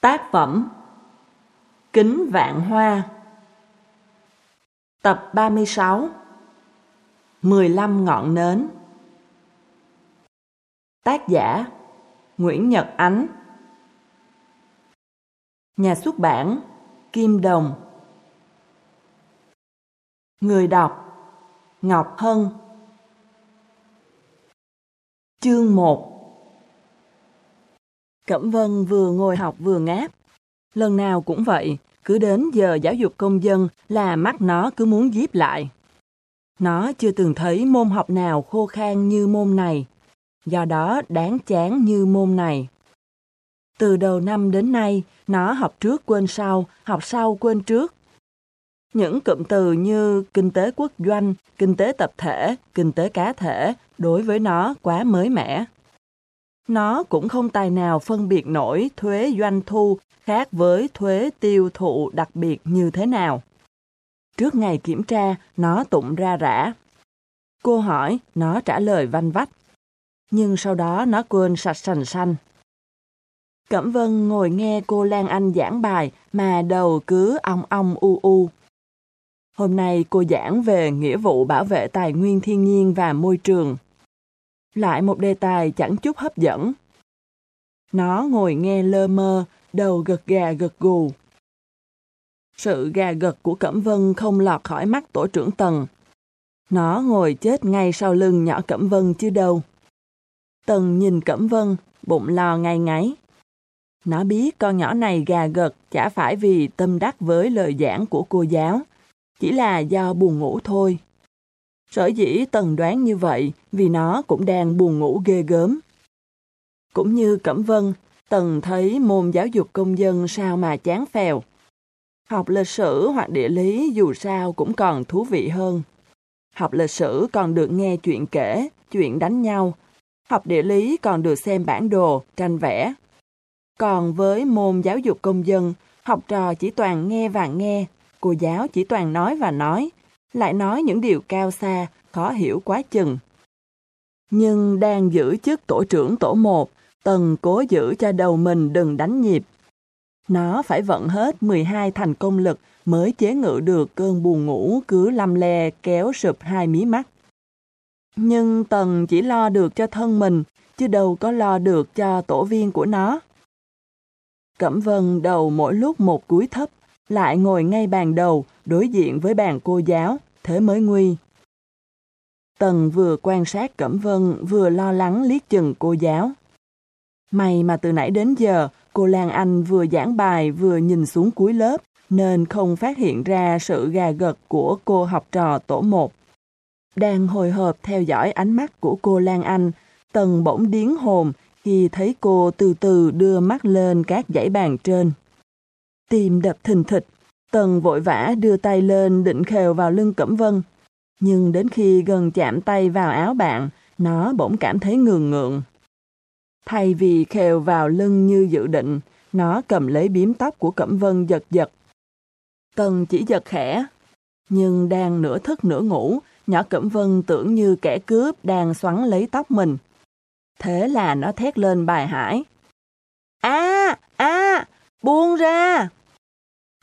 Tác phẩm Kính Vạn Hoa. Tập 36 15 ngọn nến. Tác giả Nguyễn Nhật Ánh. Nhà xuất bản Kim Đồng. Người đọc Ngọc Hân. Chương 1 Cẩm Vân vừa ngồi học vừa ngáp. Lần nào cũng vậy, cứ đến giờ giáo dục công dân là mắt nó cứ muốn díp lại. Nó chưa từng thấy môn học nào khô khan như môn này, do đó đáng chán như môn này. Từ đầu năm đến nay, nó học trước quên sau, học sau quên trước. Những cụm từ như kinh tế quốc doanh, kinh tế tập thể, kinh tế cá thể đối với nó quá mới mẻ. Nó cũng không tài nào phân biệt nổi thuế doanh thu khác với thuế tiêu thụ đặc biệt như thế nào. Trước ngày kiểm tra, nó tụng ra rã. Cô hỏi, nó trả lời vanh vách. Nhưng sau đó nó quên sạch sành xanh. Cẩm Vân ngồi nghe cô Lan Anh giảng bài mà đầu cứ ong ong u u. Hôm nay cô giảng về nghĩa vụ bảo vệ tài nguyên thiên nhiên và môi trường. Lại một đề tài chẳng chút hấp dẫn. Nó ngồi nghe lơ mơ, đầu gật gà gật gù. Sự gà gật của Cẩm Vân không lọt khỏi mắt tổ trưởng Tần. Nó ngồi chết ngay sau lưng nhỏ Cẩm Vân chứ đâu. Tần nhìn Cẩm Vân, bụng lo ngay ngáy. Nó biết con nhỏ này gà gật chả phải vì tâm đắc với lời giảng của cô giáo, chỉ là do buồn ngủ thôi. Sở dĩ Tần đoán như vậy vì nó cũng đang buồn ngủ ghê gớm. Cũng như Cẩm Vân, Tần thấy môn giáo dục công dân sao mà chán phèo. Học lịch sử hoặc địa lý dù sao cũng còn thú vị hơn. Học lịch sử còn được nghe chuyện kể, chuyện đánh nhau. Học địa lý còn được xem bản đồ, tranh vẽ. Còn với môn giáo dục công dân, học trò chỉ toàn nghe và nghe, cô giáo chỉ toàn nói và nói, lại nói những điều cao xa, khó hiểu quá chừng. Nhưng đang giữ chức tổ trưởng tổ một, Tần cố giữ cho đầu mình đừng đánh nhịp. Nó phải vận hết 12 thành công lực mới chế ngự được cơn buồn ngủ cứ lăm le kéo sụp hai mí mắt. Nhưng Tần chỉ lo được cho thân mình, chứ đâu có lo được cho tổ viên của nó. Cẩm Vân đầu mỗi lúc một cúi thấp, lại ngồi ngay bàn đầu, đối diện với bàn cô giáo, thế mới nguy. Tần vừa quan sát Cẩm Vân vừa lo lắng liếc chừng cô giáo. May mà từ nãy đến giờ, cô Lan Anh vừa giảng bài vừa nhìn xuống cuối lớp, nên không phát hiện ra sự gà gật của cô học trò tổ 1. Đang hồi hộp theo dõi ánh mắt của cô Lan Anh, Tần bỗng điến hồn khi thấy cô từ từ đưa mắt lên các dãy bàn trên. Tim đập thình thịch, Tần vội vã đưa tay lên định khều vào lưng Cẩm Vân. Nhưng đến khi gần chạm tay vào áo bạn, nó bỗng cảm thấy ngường ngượng. Thay vì khều vào lưng như dự định, nó cầm lấy biếm tóc của Cẩm Vân giật giật. Tần chỉ giật khẽ, nhưng đang nửa thức nửa ngủ, nhỏ Cẩm Vân tưởng như kẻ cướp đang xoắn lấy tóc mình. Thế là nó thét lên bài hải. a a buông ra!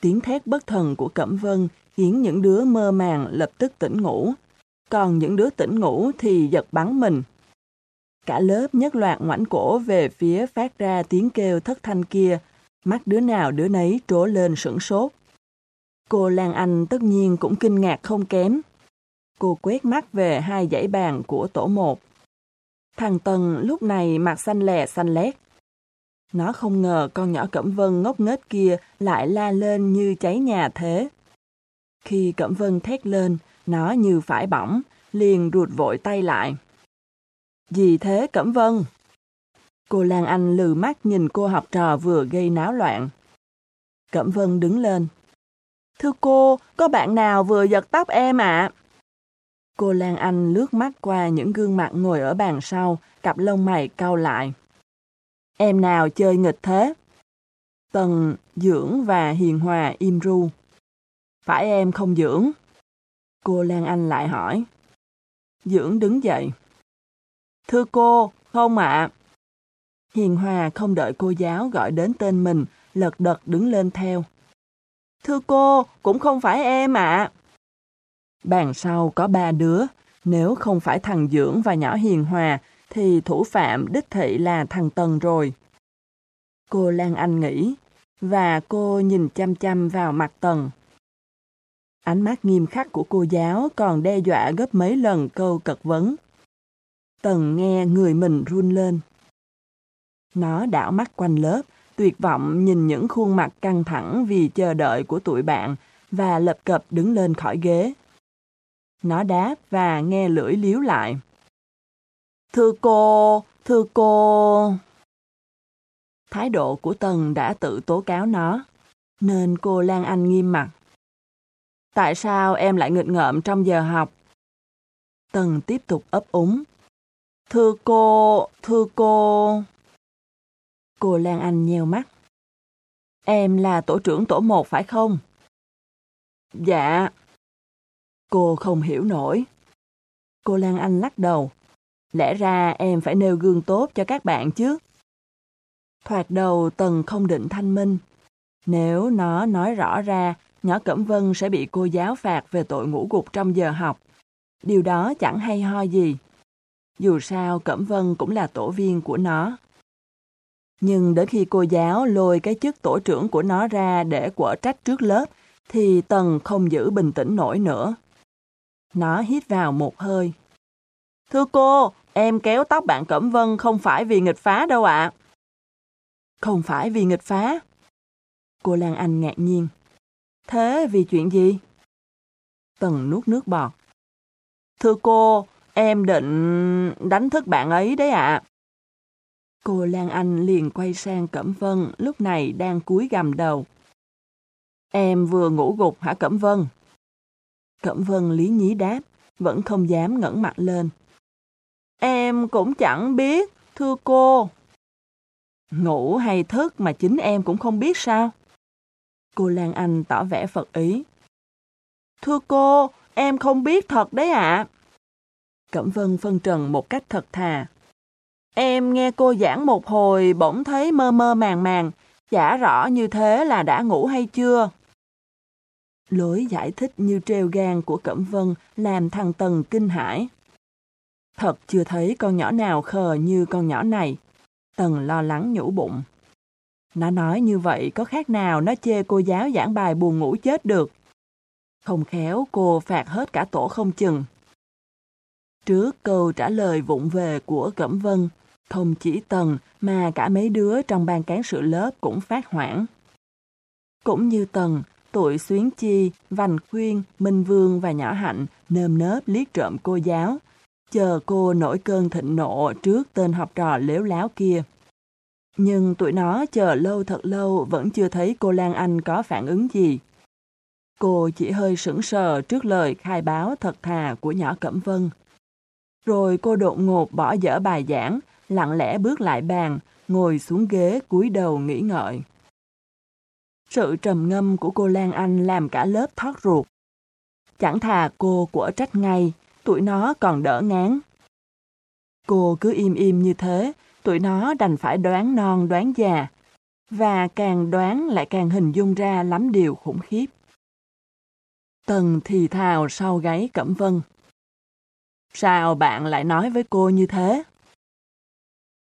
Tiếng thét bất thần của Cẩm Vân khiến những đứa mơ màng lập tức tỉnh ngủ. Còn những đứa tỉnh ngủ thì giật bắn mình. Cả lớp nhất loạt ngoảnh cổ về phía phát ra tiếng kêu thất thanh kia, mắt đứa nào đứa nấy trố lên sửng sốt. Cô Lan Anh tất nhiên cũng kinh ngạc không kém. Cô quét mắt về hai dãy bàn của tổ một. Thằng Tần lúc này mặt xanh lè xanh lét. Nó không ngờ con nhỏ Cẩm Vân ngốc nghếch kia lại la lên như cháy nhà thế. Khi Cẩm Vân thét lên, nó như phải bỏng, liền ruột vội tay lại. Gì thế Cẩm Vân? Cô Lan Anh lừ mắt nhìn cô học trò vừa gây náo loạn. Cẩm Vân đứng lên. Thưa cô, có bạn nào vừa giật tóc em ạ? Cô Lan Anh lướt mắt qua những gương mặt ngồi ở bàn sau, cặp lông mày cau lại. Em nào chơi nghịch thế? Tần, Dưỡng và Hiền Hòa im ru. Phải em không Dưỡng? Cô Lan Anh lại hỏi. Dưỡng đứng dậy. Thưa cô, không ạ. Hiền Hòa không đợi cô giáo gọi đến tên mình, lật đật đứng lên theo. Thưa cô, cũng không phải em ạ. Bàn sau có ba đứa, nếu không phải thằng Dưỡng và nhỏ Hiền Hòa, thì thủ phạm đích thị là thằng Tần rồi. Cô Lan Anh nghĩ, và cô nhìn chăm chăm vào mặt Tần. Ánh mắt nghiêm khắc của cô giáo còn đe dọa gấp mấy lần câu cật vấn. Tần nghe người mình run lên. Nó đảo mắt quanh lớp, tuyệt vọng nhìn những khuôn mặt căng thẳng vì chờ đợi của tụi bạn và lập cập đứng lên khỏi ghế. Nó đáp và nghe lưỡi liếu lại. Thưa cô, thưa cô. Thái độ của Tần đã tự tố cáo nó, nên cô Lan Anh nghiêm mặt. Tại sao em lại nghịch ngợm trong giờ học? Tần tiếp tục ấp úng. Thưa cô, thưa cô. Cô Lan Anh nheo mắt. Em là tổ trưởng tổ một phải không? Dạ. Cô không hiểu nổi. Cô Lan Anh lắc đầu. Lẽ ra em phải nêu gương tốt cho các bạn chứ. Thoạt đầu Tần không định thanh minh. Nếu nó nói rõ ra, nhỏ Cẩm Vân sẽ bị cô giáo phạt về tội ngủ gục trong giờ học. Điều đó chẳng hay ho gì. Dù sao Cẩm Vân cũng là tổ viên của nó. Nhưng đến khi cô giáo lôi cái chức tổ trưởng của nó ra để quở trách trước lớp, thì Tần không giữ bình tĩnh nổi nữa. Nó hít vào một hơi. Thưa cô, em kéo tóc bạn Cẩm Vân không phải vì nghịch phá đâu ạ. Không phải vì nghịch phá. Cô Lan Anh ngạc nhiên. Thế vì chuyện gì? Tần nuốt nước bọt. Thưa cô, em định đánh thức bạn ấy đấy ạ. Cô Lan Anh liền quay sang Cẩm Vân, lúc này đang cúi gầm đầu. Em vừa ngủ gục hả Cẩm Vân? Cẩm Vân lý nhí đáp, vẫn không dám ngẩng mặt lên. Em cũng chẳng biết, thưa cô. Ngủ hay thức mà chính em cũng không biết sao? Cô Lan Anh tỏ vẻ phật ý. Thưa cô, em không biết thật đấy ạ. Cẩm Vân phân trần một cách thật thà. Em nghe cô giảng một hồi bỗng thấy mơ mơ màng màng, chả rõ như thế là đã ngủ hay chưa. Lối giải thích như treo gan của Cẩm Vân làm thằng Tần kinh hãi. Thật chưa thấy con nhỏ nào khờ như con nhỏ này. Tần lo lắng nhủ bụng. Nó nói như vậy có khác nào nó chê cô giáo giảng bài buồn ngủ chết được. Không khéo cô phạt hết cả tổ không chừng. Trước câu trả lời vụng về của Cẩm Vân, không chỉ Tần mà cả mấy đứa trong ban cán sự lớp cũng phát hoảng. Cũng như Tần, tụi Xuyến Chi, Vành Khuyên, Minh Vương và Nhỏ Hạnh nơm nớp liếc trộm cô giáo, chờ cô nổi cơn thịnh nộ trước tên học trò lếu láo kia. Nhưng tụi nó chờ lâu thật lâu vẫn chưa thấy cô Lan Anh có phản ứng gì. Cô chỉ hơi sững sờ trước lời khai báo thật thà của nhỏ Cẩm Vân. Rồi cô đột ngột bỏ dở bài giảng, lặng lẽ bước lại bàn, ngồi xuống ghế cúi đầu nghĩ ngợi. Sự trầm ngâm của cô Lan Anh làm cả lớp thoát ruột. Chẳng thà cô của trách ngay, tụi nó còn đỡ ngán. Cô cứ im im như thế, tụi nó đành phải đoán non đoán già, và càng đoán lại càng hình dung ra lắm điều khủng khiếp. Tần thì thào sau gáy Cẩm Vân. Sao bạn lại nói với cô như thế?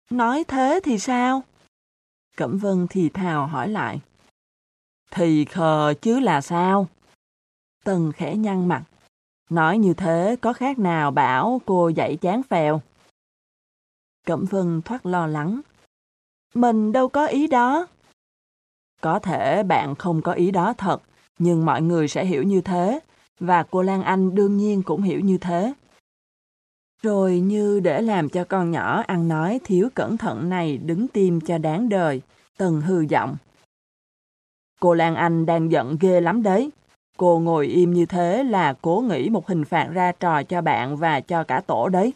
Nói thế thì sao? Cẩm Vân thì thào hỏi lại. Thì khờ chứ là sao? Tần khẽ nhăn mặt. Nói như thế có khác nào bảo cô dạy chán phèo? Cẩm Vân thoát lo lắng. Mình đâu có ý đó. Có thể bạn không có ý đó thật, nhưng mọi người sẽ hiểu như thế, và cô Lan Anh đương nhiên cũng hiểu như thế. Rồi như để làm cho con nhỏ ăn nói thiếu cẩn thận này đứng tim cho đáng đời, Tần hư giọng. Cô Lan Anh đang giận ghê lắm đấy. Cô ngồi im như thế là cố nghĩ một hình phạt ra trò cho bạn và cho cả tổ đấy.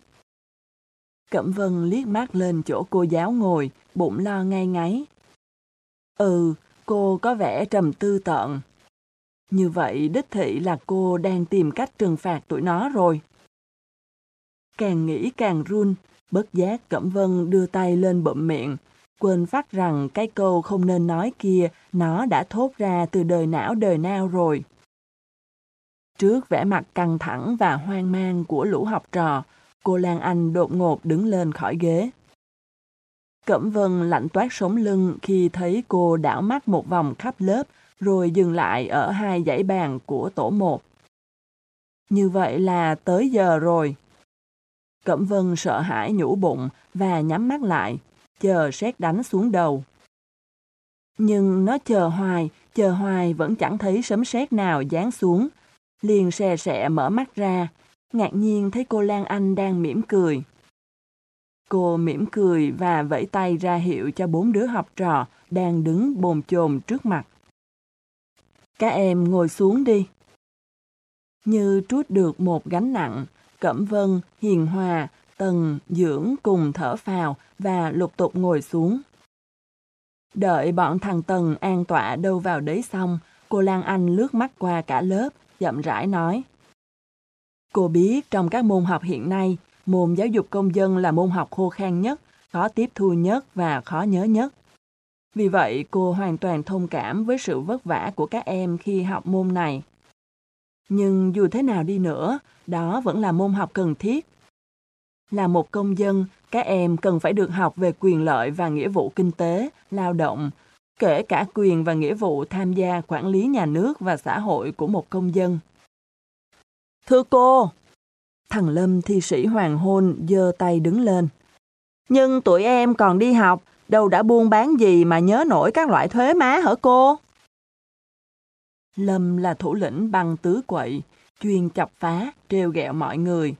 Cẩm Vân liếc mắt lên chỗ cô giáo ngồi, bụng lo ngay ngáy. Ừ, cô có vẻ trầm tư tợn. Như vậy đích thị là cô đang tìm cách trừng phạt tụi nó rồi. Càng nghĩ càng run, bất giác Cẩm Vân đưa tay lên bụm miệng, quên phát rằng cái câu không nên nói kia nó đã thốt ra từ đời não đời nào rồi. Trước vẻ mặt căng thẳng và hoang mang của lũ học trò, cô Lan Anh đột ngột đứng lên khỏi ghế. Cẩm Vân lạnh toát sống lưng khi thấy cô đảo mắt một vòng khắp lớp rồi dừng lại ở hai dãy bàn của tổ một. Như vậy là tới giờ rồi. Cẩm Vân sợ hãi nhủ bụng và nhắm mắt lại, chờ sét đánh xuống đầu. Nhưng nó chờ hoài, chờ hoài vẫn chẳng thấy sấm sét nào giáng xuống. Liền xè xẹ mở mắt ra, ngạc nhiên thấy cô Lan Anh đang mỉm cười. Cô mỉm cười và vẫy tay ra hiệu cho bốn đứa học trò đang đứng bồn chồn trước mặt. Các em ngồi xuống đi. Như trút được một gánh nặng, Cẩm Vân, Hiền Hòa, Tần, Dưỡng cùng thở phào và lục tục ngồi xuống. Đợi bọn thằng Tần an tọa đâu vào đấy xong, cô Lan Anh lướt mắt qua cả lớp, chậm rãi nói. Cô biết trong các môn học hiện nay, môn giáo dục công dân là môn học khô khan nhất, khó tiếp thu nhất và khó nhớ nhất. Vì vậy, cô hoàn toàn thông cảm với sự vất vả của các em khi học môn này. Nhưng dù thế nào đi nữa, đó vẫn là môn học cần thiết. Là một công dân, các em cần phải được học về quyền lợi và nghĩa vụ kinh tế, lao động, kể cả quyền và nghĩa vụ tham gia quản lý nhà nước và xã hội của một công dân. Thưa cô, thằng Lâm thi sĩ hoàng hôn giơ tay đứng lên. Nhưng tuổi em còn đi học, đâu đã buôn bán gì mà nhớ nổi các loại thuế má hả cô? Lâm là thủ lĩnh băng tứ quậy, chuyên chọc phá, trêu ghẹo mọi người.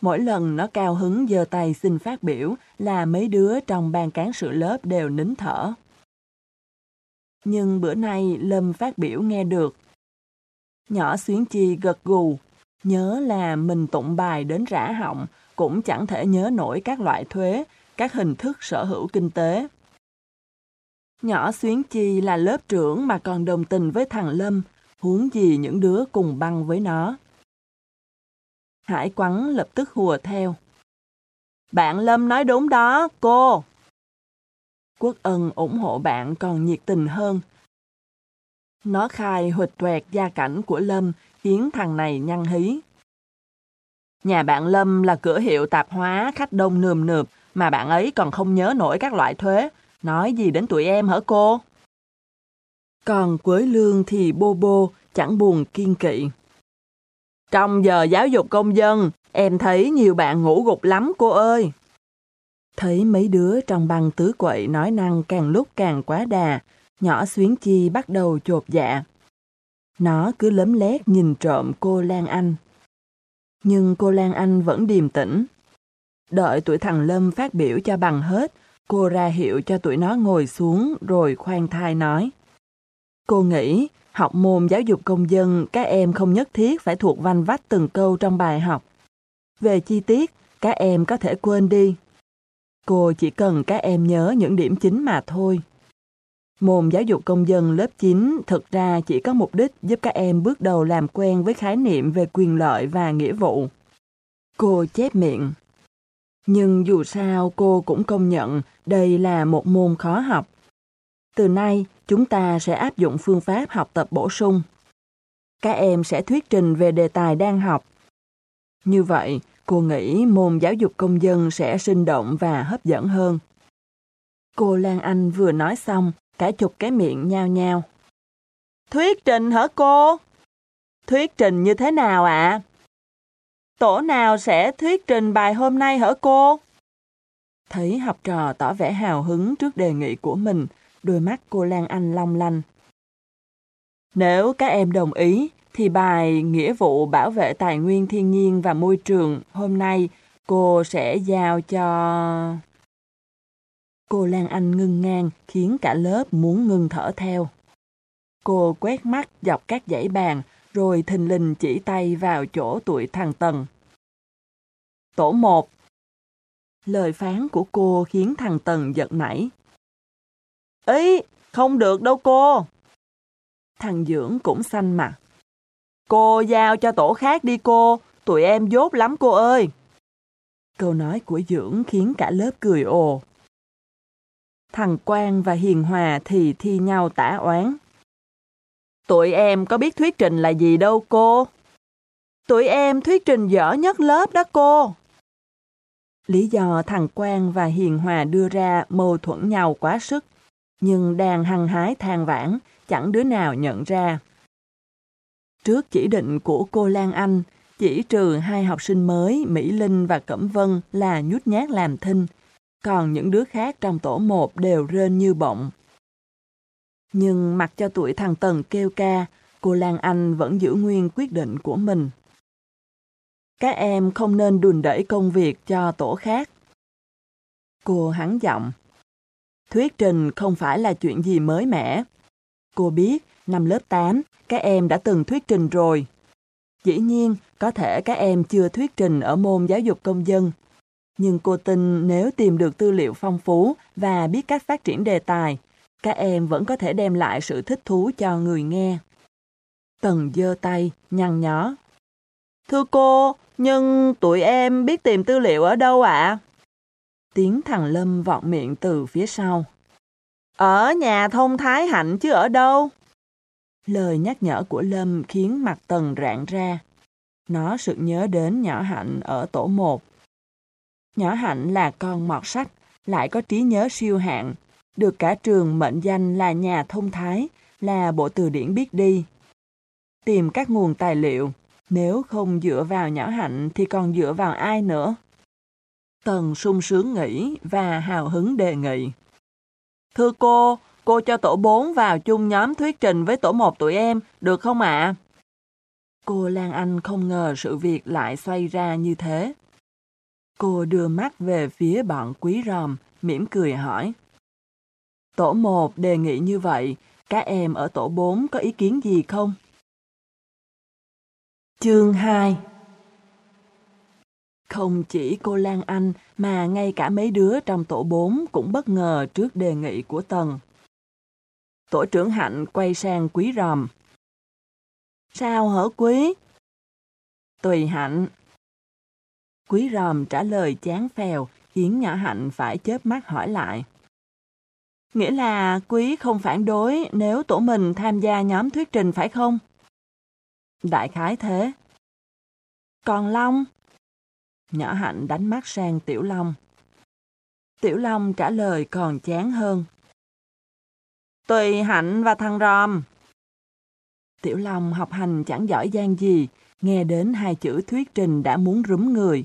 Mỗi lần nó cao hứng giơ tay xin phát biểu là mấy đứa trong ban cán sự lớp đều nín thở. Nhưng bữa nay Lâm phát biểu nghe được. Nhỏ xuyến chi gật gù, nhớ là mình tụng bài đến rã họng, cũng chẳng thể nhớ nổi các loại thuế, các hình thức sở hữu kinh tế. Nhỏ Xuyến Chi là lớp trưởng mà còn đồng tình với thằng Lâm, huống gì những đứa cùng băng với nó. Hải quắn lập tức hùa theo. Bạn Lâm nói đúng đó, cô. Quốc ân ủng hộ bạn còn nhiệt tình hơn. Nó khai huỵch toẹt gia cảnh của Lâm khiến thằng này nhăn hí. Nhà bạn Lâm là cửa hiệu tạp hóa khách đông nườm nượp mà bạn ấy còn không nhớ nổi các loại thuế. Nói gì đến tụi em hả cô? Còn Quế Lương thì bô bô, chẳng buồn kiên kỵ. Trong giờ giáo dục công dân, em thấy nhiều bạn ngủ gục lắm cô ơi. Thấy mấy đứa trong băng tứ quậy nói năng càng lúc càng quá đà, nhỏ xuyến chi bắt đầu chột dạ. Nó cứ lấm lét nhìn trộm cô Lan Anh. Nhưng cô Lan Anh vẫn điềm tĩnh. Đợi tuổi thằng Lâm phát biểu cho bằng hết, cô ra hiệu cho tụi nó ngồi xuống rồi khoan thai nói. Cô nghĩ học môn giáo dục công dân các em không nhất thiết phải thuộc văn vách từng câu trong bài học. Về chi tiết, các em có thể quên đi. Cô chỉ cần các em nhớ những điểm chính mà thôi. Môn giáo dục công dân lớp 9 thực ra chỉ có mục đích giúp các em bước đầu làm quen với khái niệm về quyền lợi và nghĩa vụ. Cô chép miệng. Nhưng dù sao cô cũng công nhận đây là một môn khó học. Từ nay, chúng ta sẽ áp dụng phương pháp học tập bổ sung. Các em sẽ thuyết trình về đề tài đang học. Như vậy, cô nghĩ môn giáo dục công dân sẽ sinh động và hấp dẫn hơn. Cô Lan Anh vừa nói xong, cả chục cái miệng nhao nhao. Thuyết trình hả cô? Thuyết trình như thế nào ạ? À? Tổ nào sẽ thuyết trình bài hôm nay hả cô? Thấy học trò tỏ vẻ hào hứng trước đề nghị của mình, đôi mắt cô Lan Anh long lanh. Nếu các em đồng ý, thì bài Nghĩa vụ bảo vệ tài nguyên thiên nhiên và môi trường hôm nay cô sẽ giao cho... Cô Lan Anh ngưng ngang khiến cả lớp muốn ngưng thở theo. Cô quét mắt dọc các dãy bàn rồi thình lình chỉ tay vào chỗ tuổi thằng Tần. Tổ một Lời phán của cô khiến thằng Tần giật nảy. Ý, không được đâu cô. Thằng Dưỡng cũng xanh mặt. Cô giao cho tổ khác đi cô, tụi em dốt lắm cô ơi. Câu nói của Dưỡng khiến cả lớp cười ồ. Thằng Quang và Hiền Hòa thì thi nhau tả oán. Tụi em có biết thuyết trình là gì đâu cô. Tụi em thuyết trình dở nhất lớp đó cô. Lý do thằng Quang và Hiền Hòa đưa ra mâu thuẫn nhau quá sức, nhưng đang hăng hái than vãn, chẳng đứa nào nhận ra. Trước chỉ định của cô Lan Anh, chỉ trừ hai học sinh mới Mỹ Linh và Cẩm Vân là nhút nhát làm thinh, còn những đứa khác trong tổ một đều rên như bọng. Nhưng mặc cho tuổi thằng Tần kêu ca, cô Lan Anh vẫn giữ nguyên quyết định của mình. Các em không nên đùn đẩy công việc cho tổ khác. Cô hắn giọng. Thuyết trình không phải là chuyện gì mới mẻ. Cô biết, năm lớp 8, các em đã từng thuyết trình rồi. Dĩ nhiên, có thể các em chưa thuyết trình ở môn giáo dục công dân. Nhưng cô tin nếu tìm được tư liệu phong phú và biết cách phát triển đề tài, các em vẫn có thể đem lại sự thích thú cho người nghe. Tần giơ tay, nhăn nhó. Thưa cô, nhưng tụi em biết tìm tư liệu ở đâu ạ? Tiếng thằng Lâm vọng miệng từ phía sau. Ở nhà thông Thái Hạnh chứ ở đâu? Lời nhắc nhở của Lâm khiến mặt Tần rạng ra. Nó sự nhớ đến nhỏ Hạnh ở tổ 1. Nhỏ Hạnh là con mọt sách, lại có trí nhớ siêu hạng, được cả trường mệnh danh là nhà thông thái, là bộ từ điển biết đi. Tìm các nguồn tài liệu, nếu không dựa vào nhỏ hạnh thì còn dựa vào ai nữa? Tần sung sướng nghĩ và hào hứng đề nghị. Thưa cô, cô cho tổ 4 vào chung nhóm thuyết trình với tổ 1 tụi em, được không ạ? Cô Lan Anh không ngờ sự việc lại xoay ra như thế. Cô đưa mắt về phía bọn quý ròm, mỉm cười hỏi. Tổ 1 đề nghị như vậy, các em ở tổ 4 có ý kiến gì không? Chương 2 Không chỉ cô Lan Anh mà ngay cả mấy đứa trong tổ 4 cũng bất ngờ trước đề nghị của Tần. Tổ trưởng Hạnh quay sang Quý Ròm. Sao hở Quý? Tùy Hạnh. Quý Ròm trả lời chán phèo, khiến nhỏ Hạnh phải chớp mắt hỏi lại. Nghĩa là Quý không phản đối nếu tổ mình tham gia nhóm thuyết trình phải không? Đại khái thế. Còn Long? Nhỏ Hạnh đánh mắt sang Tiểu Long. Tiểu Long trả lời còn chán hơn. Tùy Hạnh và thằng Ròm. Tiểu Long học hành chẳng giỏi giang gì, nghe đến hai chữ thuyết trình đã muốn rúm người.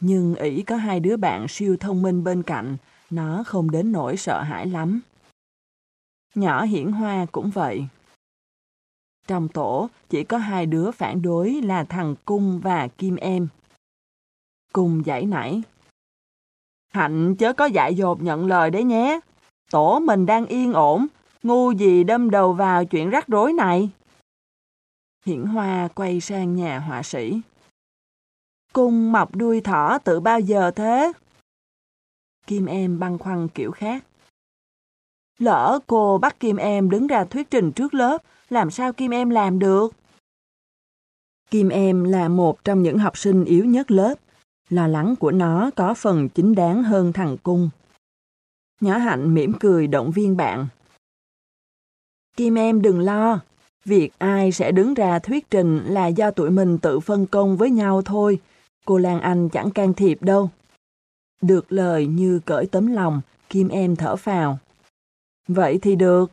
Nhưng ỷ có hai đứa bạn siêu thông minh bên cạnh, nó không đến nỗi sợ hãi lắm. Nhỏ hiển hoa cũng vậy. Trong tổ chỉ có hai đứa phản đối là thằng Cung và Kim Em. Cung giải nảy. Hạnh chớ có dại dột nhận lời đấy nhé. Tổ mình đang yên ổn, ngu gì đâm đầu vào chuyện rắc rối này. Hiển Hoa quay sang nhà họa sĩ. Cung mọc đuôi thỏ từ bao giờ thế? Kim Em băn khoăn kiểu khác. Lỡ cô bắt Kim Em đứng ra thuyết trình trước lớp, làm sao Kim Em làm được? Kim Em là một trong những học sinh yếu nhất lớp. Lo lắng của nó có phần chính đáng hơn thằng Cung. Nhỏ Hạnh mỉm cười động viên bạn. Kim Em đừng lo, việc ai sẽ đứng ra thuyết trình là do tụi mình tự phân công với nhau thôi. Cô Lan Anh chẳng can thiệp đâu. Được lời như cởi tấm lòng, Kim Em thở phào. Vậy thì được.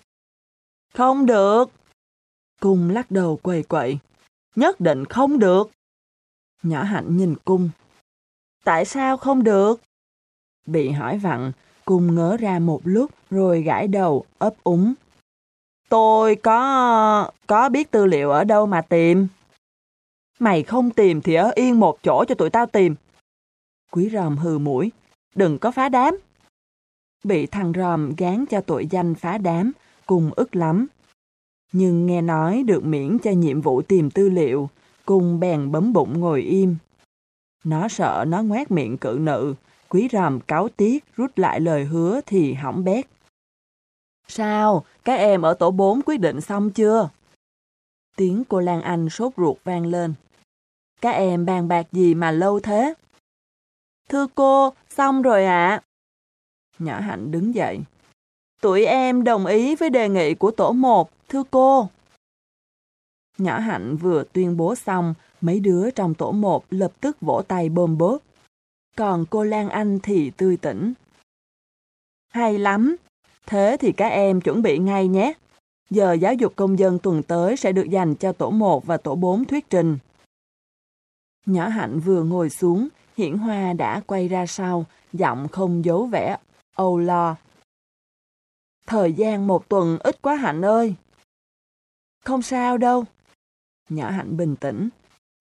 Không được. Cung lắc đầu quầy quậy. Nhất định không được. Nhỏ hạnh nhìn cung. Tại sao không được? Bị hỏi vặn, cung ngớ ra một lúc rồi gãi đầu, ấp úng. Tôi có... có biết tư liệu ở đâu mà tìm. Mày không tìm thì ở yên một chỗ cho tụi tao tìm. Quý ròm hừ mũi. Đừng có phá đám. Bị thằng ròm gán cho tội danh phá đám, cùng ức lắm. Nhưng nghe nói được miễn cho nhiệm vụ tìm tư liệu, cùng bèn bấm bụng ngồi im. Nó sợ nó ngoét miệng cự nữ, quý ròm cáo tiếc rút lại lời hứa thì hỏng bét. Sao, các em ở tổ 4 quyết định xong chưa? Tiếng cô Lan Anh sốt ruột vang lên. Các em bàn bạc gì mà lâu thế? Thưa cô, xong rồi ạ. À. Nhỏ Hạnh đứng dậy. Tụi em đồng ý với đề nghị của tổ một, thưa cô. Nhỏ Hạnh vừa tuyên bố xong, mấy đứa trong tổ một lập tức vỗ tay bơm bớt. Còn cô Lan Anh thì tươi tỉnh. Hay lắm, thế thì các em chuẩn bị ngay nhé. Giờ giáo dục công dân tuần tới sẽ được dành cho tổ 1 và tổ 4 thuyết trình. Nhỏ Hạnh vừa ngồi xuống, Hiển Hoa đã quay ra sau, giọng không giấu vẻ âu lo. Thời gian một tuần ít quá Hạnh ơi. Không sao đâu. Nhỏ Hạnh bình tĩnh.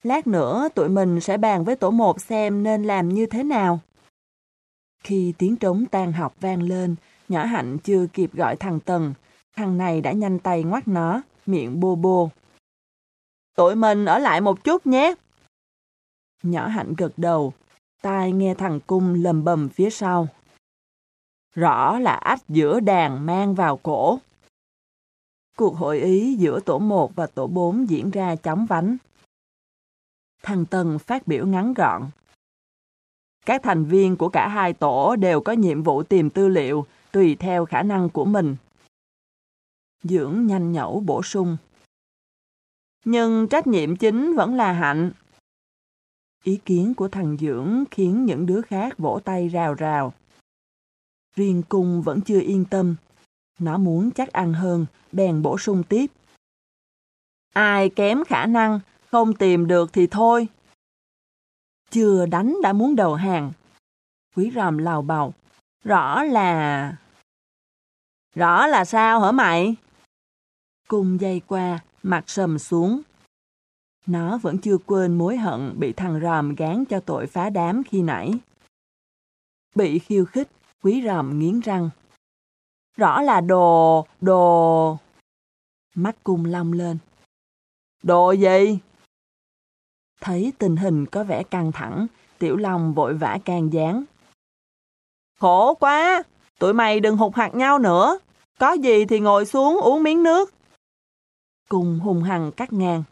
Lát nữa tụi mình sẽ bàn với tổ một xem nên làm như thế nào. Khi tiếng trống tan học vang lên, nhỏ Hạnh chưa kịp gọi thằng Tần. Thằng này đã nhanh tay ngoắt nó, miệng bô bô. Tụi mình ở lại một chút nhé. Nhỏ Hạnh gật đầu, tai nghe thằng Cung lầm bầm phía sau. Rõ là ách giữa đàn mang vào cổ. Cuộc hội ý giữa tổ 1 và tổ 4 diễn ra chóng vánh. Thằng Tân phát biểu ngắn gọn. Các thành viên của cả hai tổ đều có nhiệm vụ tìm tư liệu tùy theo khả năng của mình. Dưỡng nhanh nhẩu bổ sung. Nhưng trách nhiệm chính vẫn là Hạnh. Ý kiến của thằng Dưỡng khiến những đứa khác vỗ tay rào rào. Riêng cung vẫn chưa yên tâm. Nó muốn chắc ăn hơn, bèn bổ sung tiếp. Ai kém khả năng, không tìm được thì thôi. Chưa đánh đã muốn đầu hàng. Quý ròm lào bầu. Rõ là... Rõ là sao hả mày? Cung dây qua, mặt sầm xuống. Nó vẫn chưa quên mối hận bị thằng ròm gán cho tội phá đám khi nãy. Bị khiêu khích, quý ròm nghiến răng. Rõ là đồ, đồ... Mắt cung long lên. Đồ gì? Thấy tình hình có vẻ căng thẳng, Tiểu Long vội vã can gián. Khổ quá, tụi mày đừng hụt hạt nhau nữa. Có gì thì ngồi xuống uống miếng nước. Cùng hùng hằng cắt ngang.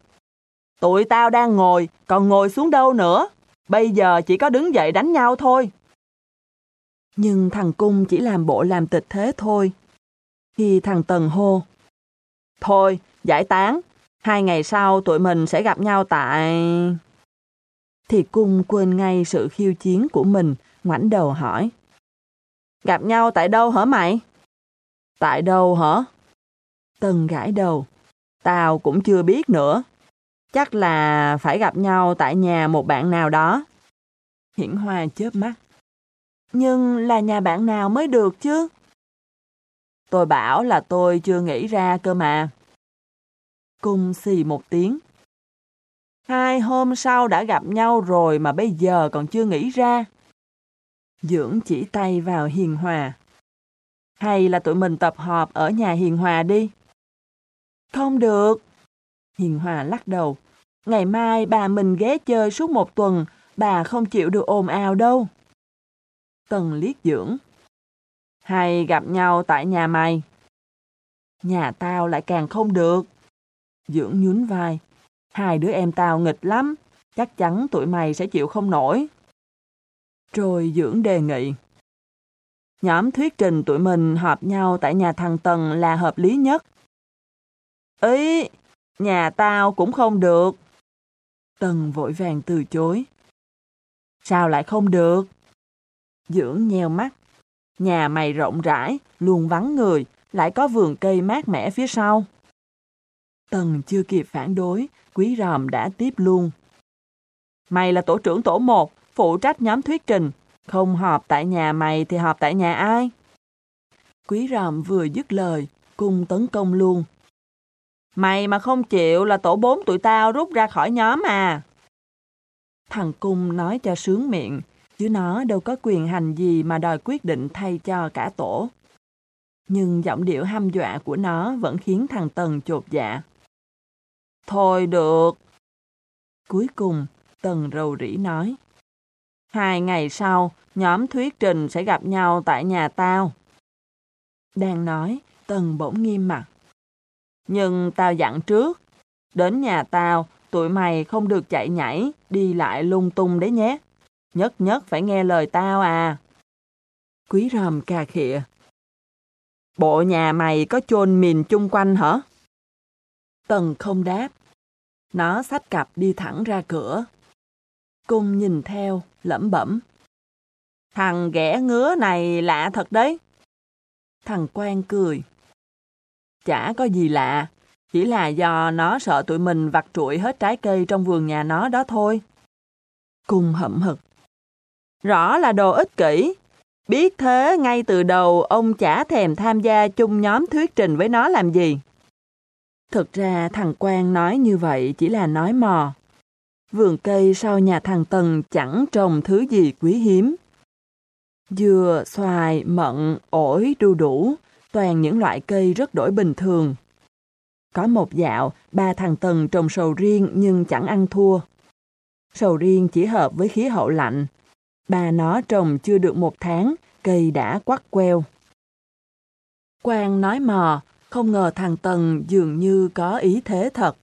Tụi tao đang ngồi, còn ngồi xuống đâu nữa. Bây giờ chỉ có đứng dậy đánh nhau thôi. Nhưng thằng Cung chỉ làm bộ làm tịch thế thôi. Khi thằng Tần hô. Thôi, giải tán. Hai ngày sau tụi mình sẽ gặp nhau tại... Thì Cung quên ngay sự khiêu chiến của mình, ngoảnh đầu hỏi. Gặp nhau tại đâu hả mày? Tại đâu hả? Tần gãi đầu. Tao cũng chưa biết nữa. Chắc là phải gặp nhau tại nhà một bạn nào đó. Hiển Hoa chớp mắt. Nhưng là nhà bạn nào mới được chứ? Tôi bảo là tôi chưa nghĩ ra cơ mà. Cung xì một tiếng. Hai hôm sau đã gặp nhau rồi mà bây giờ còn chưa nghĩ ra. Dưỡng chỉ tay vào Hiền Hòa. Hay là tụi mình tập họp ở nhà Hiền Hòa đi? Không được. Hiền Hòa lắc đầu. Ngày mai bà mình ghé chơi suốt một tuần, bà không chịu được ồn ào đâu. Tần liếc dưỡng. Hay gặp nhau tại nhà mày? Nhà tao lại càng không được. Dưỡng nhún vai. Hai đứa em tao nghịch lắm. Chắc chắn tụi mày sẽ chịu không nổi. Rồi Dưỡng đề nghị. Nhóm thuyết trình tụi mình họp nhau tại nhà thằng Tần là hợp lý nhất. Ý, nhà tao cũng không được. Tần vội vàng từ chối. Sao lại không được? Dưỡng nheo mắt. Nhà mày rộng rãi, luôn vắng người, lại có vườn cây mát mẻ phía sau. Tần chưa kịp phản đối, quý ròm đã tiếp luôn. Mày là tổ trưởng tổ một phụ trách nhóm thuyết trình. Không họp tại nhà mày thì họp tại nhà ai? Quý ròm vừa dứt lời, cùng tấn công luôn. Mày mà không chịu là tổ bốn tụi tao rút ra khỏi nhóm à. Thằng Cung nói cho sướng miệng, chứ nó đâu có quyền hành gì mà đòi quyết định thay cho cả tổ. Nhưng giọng điệu hăm dọa của nó vẫn khiến thằng Tần chột dạ. Thôi được. Cuối cùng, Tần rầu rĩ nói. Hai ngày sau, nhóm thuyết trình sẽ gặp nhau tại nhà tao. Đang nói, Tần bỗng nghiêm mặt. Nhưng tao dặn trước, đến nhà tao, tụi mày không được chạy nhảy, đi lại lung tung đấy nhé. Nhất nhất phải nghe lời tao à. Quý ròm cà khịa. Bộ nhà mày có chôn mìn chung quanh hả? Tần không đáp. Nó xách cặp đi thẳng ra cửa. Cung nhìn theo, lẩm bẩm. Thằng ghẻ ngứa này lạ thật đấy. Thằng quan cười. Chả có gì lạ, chỉ là do nó sợ tụi mình vặt trụi hết trái cây trong vườn nhà nó đó thôi. Cung hậm hực. Rõ là đồ ích kỷ. Biết thế ngay từ đầu ông chả thèm tham gia chung nhóm thuyết trình với nó làm gì. Thực ra thằng Quang nói như vậy chỉ là nói mò. Vườn cây sau nhà thằng Tần chẳng trồng thứ gì quý hiếm. Dừa, xoài, mận, ổi, đu đủ, toàn những loại cây rất đổi bình thường. Có một dạo, ba thằng Tần trồng sầu riêng nhưng chẳng ăn thua. Sầu riêng chỉ hợp với khí hậu lạnh. Ba nó trồng chưa được một tháng, cây đã quắt queo. Quang nói mò, không ngờ thằng Tần dường như có ý thế thật.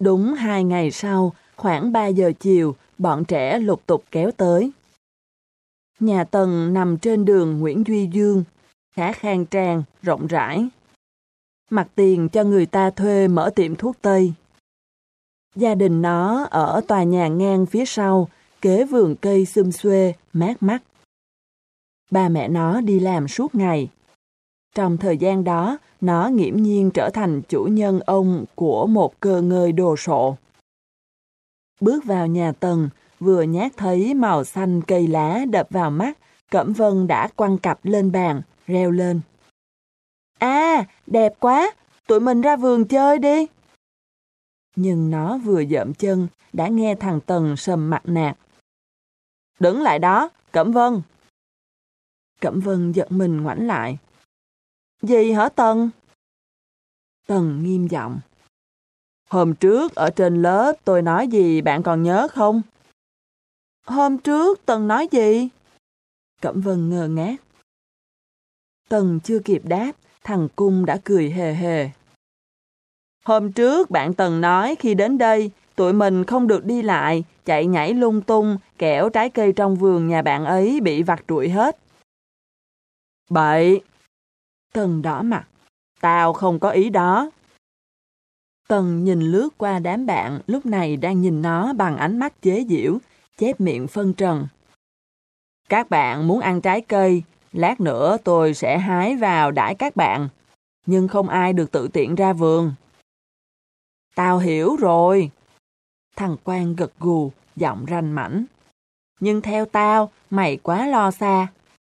Đúng hai ngày sau, khoảng 3 giờ chiều, bọn trẻ lục tục kéo tới. Nhà Tần nằm trên đường Nguyễn Duy Dương, khá khang trang, rộng rãi. Mặt tiền cho người ta thuê mở tiệm thuốc Tây. Gia đình nó ở tòa nhà ngang phía sau, kế vườn cây xum xuê, mát mắt. Ba mẹ nó đi làm suốt ngày. Trong thời gian đó, nó nghiễm nhiên trở thành chủ nhân ông của một cơ ngơi đồ sộ. Bước vào nhà tầng vừa nhát thấy màu xanh cây lá đập vào mắt, Cẩm Vân đã quăng cặp lên bàn, reo lên. À, đẹp quá, tụi mình ra vườn chơi đi. Nhưng nó vừa dậm chân, đã nghe thằng Tần sầm mặt nạt. Đứng lại đó, Cẩm Vân. Cẩm Vân giật mình ngoảnh lại. Gì hả Tần? Tần nghiêm giọng. Hôm trước ở trên lớp tôi nói gì bạn còn nhớ không? Hôm trước Tần nói gì? Cẩm Vân ngơ ngác. Tần chưa kịp đáp, thằng Cung đã cười hề hề. Hôm trước bạn Tần nói khi đến đây, tụi mình không được đi lại, chạy nhảy lung tung, kẻo trái cây trong vườn nhà bạn ấy bị vặt trụi hết. Bậy! Tần đỏ mặt. Tao không có ý đó. Tần nhìn lướt qua đám bạn lúc này đang nhìn nó bằng ánh mắt chế giễu, chép miệng phân trần. Các bạn muốn ăn trái cây, lát nữa tôi sẽ hái vào đãi các bạn, nhưng không ai được tự tiện ra vườn. Tao hiểu rồi. Thằng Quang gật gù, giọng ranh mảnh. Nhưng theo tao, mày quá lo xa.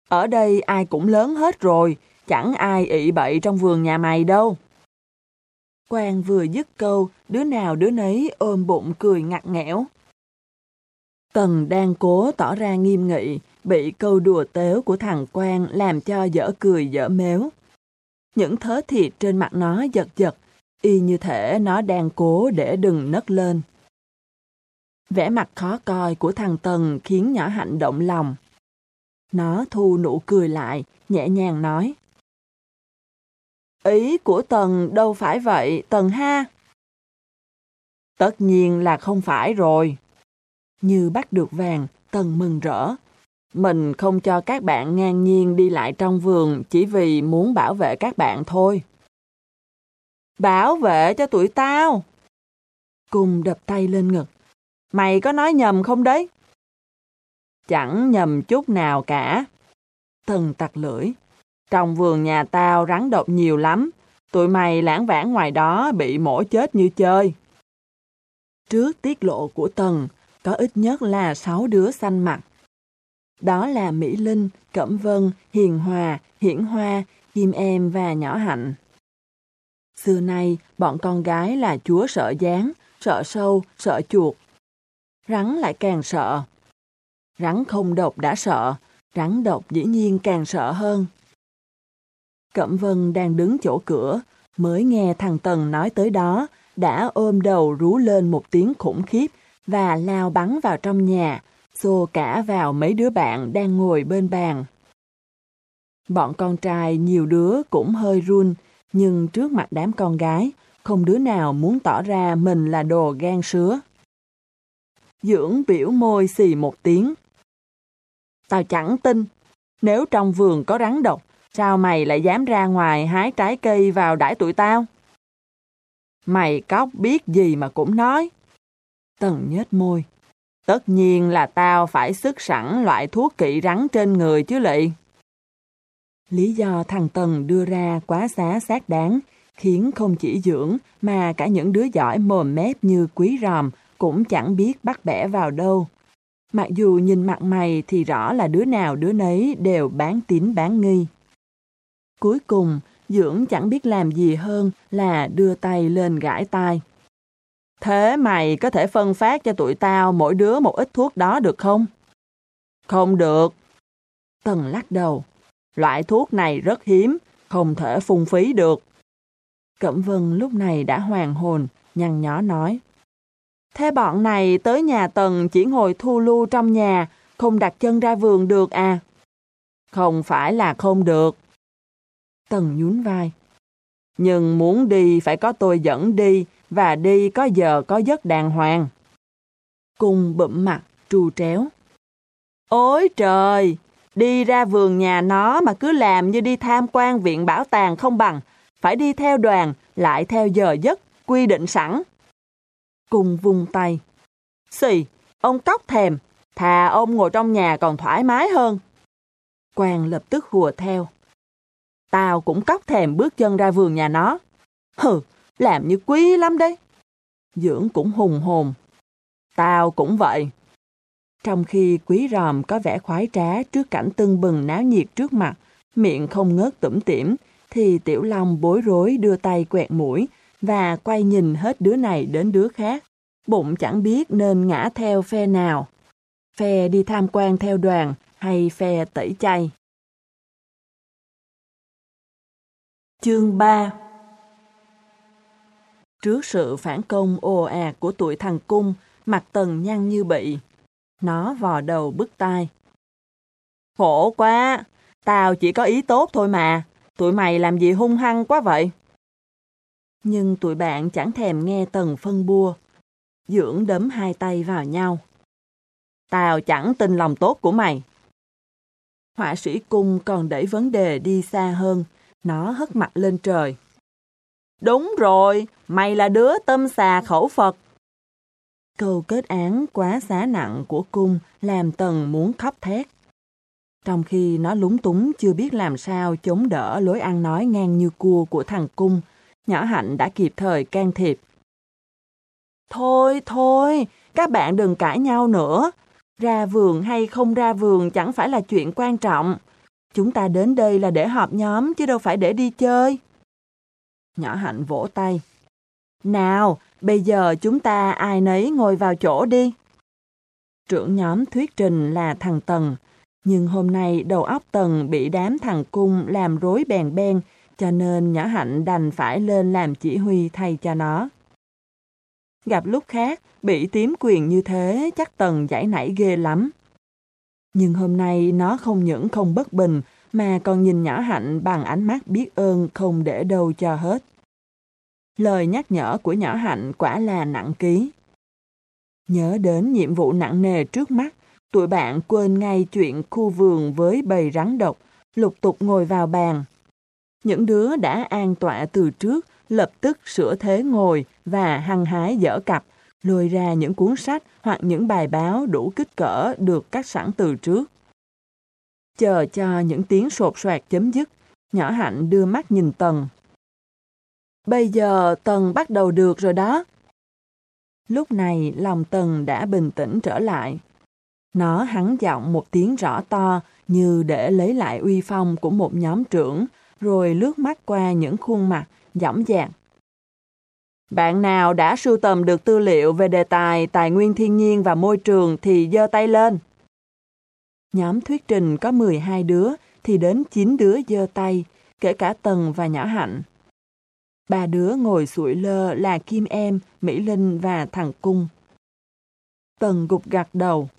Ở đây ai cũng lớn hết rồi, chẳng ai ị bậy trong vườn nhà mày đâu. Quang vừa dứt câu, đứa nào đứa nấy ôm bụng cười ngặt nghẽo. Tần đang cố tỏ ra nghiêm nghị, bị câu đùa tếu của thằng Quang làm cho dở cười dở méo. Những thớ thịt trên mặt nó giật giật, y như thể nó đang cố để đừng nấc lên. Vẻ mặt khó coi của thằng Tần khiến nhỏ hạnh động lòng. Nó thu nụ cười lại, nhẹ nhàng nói. Ý của Tần đâu phải vậy, Tần ha? Tất nhiên là không phải rồi. Như bắt được vàng, Tần mừng rỡ. Mình không cho các bạn ngang nhiên đi lại trong vườn chỉ vì muốn bảo vệ các bạn thôi. Bảo vệ cho tụi tao. Cùng đập tay lên ngực. Mày có nói nhầm không đấy? Chẳng nhầm chút nào cả. Tần tặc lưỡi. Trong vườn nhà tao rắn độc nhiều lắm. Tụi mày lãng vãng ngoài đó bị mổ chết như chơi. Trước tiết lộ của Tần, có ít nhất là sáu đứa xanh mặt. Đó là Mỹ Linh, Cẩm Vân, Hiền Hòa, Hiển Hoa, Kim Em và Nhỏ Hạnh. Xưa nay, bọn con gái là chúa sợ gián, sợ sâu, sợ chuột. Rắn lại càng sợ. Rắn không độc đã sợ, rắn độc dĩ nhiên càng sợ hơn. Cẩm Vân đang đứng chỗ cửa, mới nghe thằng Tần nói tới đó, đã ôm đầu rú lên một tiếng khủng khiếp và lao bắn vào trong nhà, xô cả vào mấy đứa bạn đang ngồi bên bàn. Bọn con trai nhiều đứa cũng hơi run, nhưng trước mặt đám con gái, không đứa nào muốn tỏ ra mình là đồ gan sứa. Dưỡng biểu môi xì một tiếng. Tao chẳng tin, nếu trong vườn có rắn độc, Sao mày lại dám ra ngoài hái trái cây vào đãi tụi tao? Mày cóc biết gì mà cũng nói. Tần nhếch môi. Tất nhiên là tao phải sức sẵn loại thuốc kỵ rắn trên người chứ lị. Lý do thằng Tần đưa ra quá xá xác đáng, khiến không chỉ dưỡng mà cả những đứa giỏi mồm mép như quý ròm cũng chẳng biết bắt bẻ vào đâu. Mặc dù nhìn mặt mày thì rõ là đứa nào đứa nấy đều bán tín bán nghi. Cuối cùng, Dưỡng chẳng biết làm gì hơn là đưa tay lên gãi tai. Thế mày có thể phân phát cho tụi tao mỗi đứa một ít thuốc đó được không? Không được. Tần lắc đầu. Loại thuốc này rất hiếm, không thể phung phí được. Cẩm Vân lúc này đã hoàn hồn, nhăn nhó nói. Thế bọn này tới nhà Tần chỉ ngồi thu lưu trong nhà, không đặt chân ra vườn được à? Không phải là không được. Tần nhún vai. Nhưng muốn đi phải có tôi dẫn đi, và đi có giờ có giấc đàng hoàng. Cùng bụm mặt, trù tréo. Ôi trời! Đi ra vườn nhà nó mà cứ làm như đi tham quan viện bảo tàng không bằng. Phải đi theo đoàn, lại theo giờ giấc, quy định sẵn. Cùng vung tay. Xì, ông cóc thèm, thà ông ngồi trong nhà còn thoải mái hơn. Quang lập tức hùa theo. Tao cũng cóc thèm bước chân ra vườn nhà nó. Hừ, làm như quý lắm đấy. Dưỡng cũng hùng hồn. Tao cũng vậy. Trong khi quý ròm có vẻ khoái trá trước cảnh tưng bừng náo nhiệt trước mặt, miệng không ngớt tủm tỉm, thì Tiểu Long bối rối đưa tay quẹt mũi và quay nhìn hết đứa này đến đứa khác. Bụng chẳng biết nên ngã theo phe nào. Phe đi tham quan theo đoàn hay phe tẩy chay. Chương 3 Trước sự phản công ồ ạt của tuổi thằng cung, mặt tần nhăn như bị. Nó vò đầu bứt tai. Khổ quá, tao chỉ có ý tốt thôi mà, tụi mày làm gì hung hăng quá vậy? Nhưng tụi bạn chẳng thèm nghe tần phân bua. Dưỡng đấm hai tay vào nhau. Tao chẳng tin lòng tốt của mày. Họa sĩ cung còn đẩy vấn đề đi xa hơn, nó hất mặt lên trời. Đúng rồi, mày là đứa tâm xà khẩu Phật. Câu kết án quá xá nặng của cung làm Tần muốn khóc thét. Trong khi nó lúng túng chưa biết làm sao chống đỡ lối ăn nói ngang như cua của thằng cung, nhỏ hạnh đã kịp thời can thiệp. Thôi, thôi, các bạn đừng cãi nhau nữa. Ra vườn hay không ra vườn chẳng phải là chuyện quan trọng. Chúng ta đến đây là để họp nhóm chứ đâu phải để đi chơi. Nhỏ hạnh vỗ tay. Nào, bây giờ chúng ta ai nấy ngồi vào chỗ đi. Trưởng nhóm thuyết trình là thằng Tần, nhưng hôm nay đầu óc Tần bị đám thằng cung làm rối bèn ben, cho nên nhỏ hạnh đành phải lên làm chỉ huy thay cho nó. Gặp lúc khác, bị tím quyền như thế chắc Tần giải nảy ghê lắm. Nhưng hôm nay nó không những không bất bình, mà còn nhìn nhỏ hạnh bằng ánh mắt biết ơn không để đâu cho hết. Lời nhắc nhở của nhỏ hạnh quả là nặng ký. Nhớ đến nhiệm vụ nặng nề trước mắt, tụi bạn quên ngay chuyện khu vườn với bầy rắn độc, lục tục ngồi vào bàn. Những đứa đã an tọa từ trước, lập tức sửa thế ngồi và hăng hái dở cặp, lôi ra những cuốn sách hoặc những bài báo đủ kích cỡ được cắt sẵn từ trước. Chờ cho những tiếng sột soạt chấm dứt, nhỏ hạnh đưa mắt nhìn Tần. Bây giờ Tần bắt đầu được rồi đó. Lúc này lòng Tần đã bình tĩnh trở lại. Nó hắn giọng một tiếng rõ to như để lấy lại uy phong của một nhóm trưởng, rồi lướt mắt qua những khuôn mặt, dõng dạc bạn nào đã sưu tầm được tư liệu về đề tài tài nguyên thiên nhiên và môi trường thì giơ tay lên. Nhóm thuyết trình có 12 đứa thì đến 9 đứa giơ tay, kể cả Tần và Nhỏ Hạnh. Ba đứa ngồi sủi lơ là Kim Em, Mỹ Linh và thằng Cung. Tần gục gặt đầu.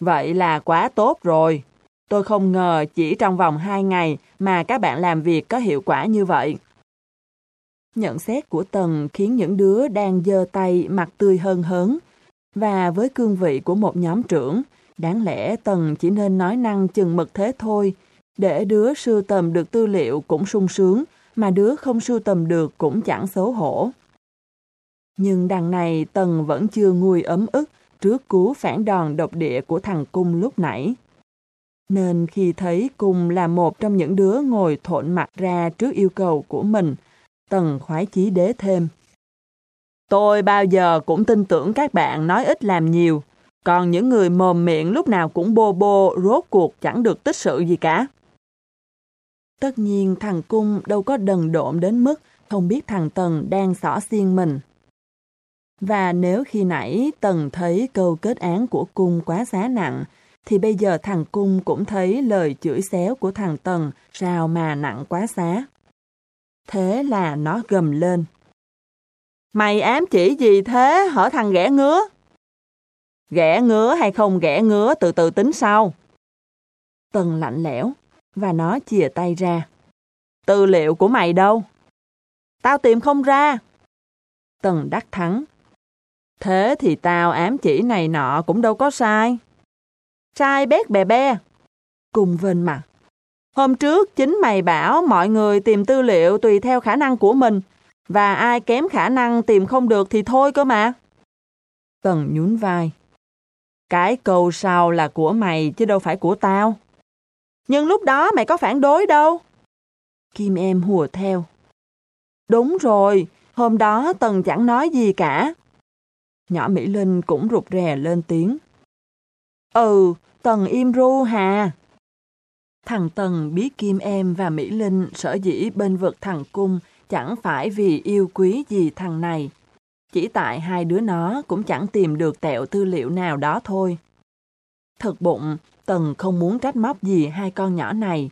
Vậy là quá tốt rồi. Tôi không ngờ chỉ trong vòng 2 ngày mà các bạn làm việc có hiệu quả như vậy. Nhận xét của Tần khiến những đứa đang giơ tay mặt tươi hơn hớn. Và với cương vị của một nhóm trưởng, đáng lẽ Tần chỉ nên nói năng chừng mực thế thôi, để đứa sưu tầm được tư liệu cũng sung sướng, mà đứa không sưu tầm được cũng chẳng xấu hổ. Nhưng đằng này Tần vẫn chưa nguôi ấm ức trước cú phản đòn độc địa của thằng Cung lúc nãy. Nên khi thấy Cung là một trong những đứa ngồi thộn mặt ra trước yêu cầu của mình, Tần khoái chí đế thêm. Tôi bao giờ cũng tin tưởng các bạn nói ít làm nhiều, còn những người mồm miệng lúc nào cũng bô bô rốt cuộc chẳng được tích sự gì cả. Tất nhiên thằng Cung đâu có đần độn đến mức không biết thằng Tần đang xỏ xiên mình. Và nếu khi nãy Tần thấy câu kết án của Cung quá giá nặng, thì bây giờ thằng Cung cũng thấy lời chửi xéo của thằng Tần sao mà nặng quá xá. Thế là nó gầm lên. Mày ám chỉ gì thế hở thằng ghẻ ngứa? Ghẻ ngứa hay không ghẻ ngứa, từ từ tính sau. Tần lạnh lẽo, và nó chìa tay ra. Tư liệu của mày đâu? Tao tìm không ra. Tần đắc thắng. Thế thì tao ám chỉ này nọ cũng đâu có sai. Sai bét bè bè. Cùng vên mặt. Hôm trước chính mày bảo mọi người tìm tư liệu tùy theo khả năng của mình và ai kém khả năng tìm không được thì thôi cơ mà. Tần nhún vai. Cái câu sau là của mày chứ đâu phải của tao. Nhưng lúc đó mày có phản đối đâu. Kim em hùa theo. Đúng rồi, hôm đó Tần chẳng nói gì cả. Nhỏ Mỹ Linh cũng rụt rè lên tiếng. Ừ, Tần im ru hà. Thằng Tần biết Kim Em và Mỹ Linh sở dĩ bên vực thằng Cung chẳng phải vì yêu quý gì thằng này. Chỉ tại hai đứa nó cũng chẳng tìm được tẹo tư liệu nào đó thôi. Thật bụng, Tần không muốn trách móc gì hai con nhỏ này.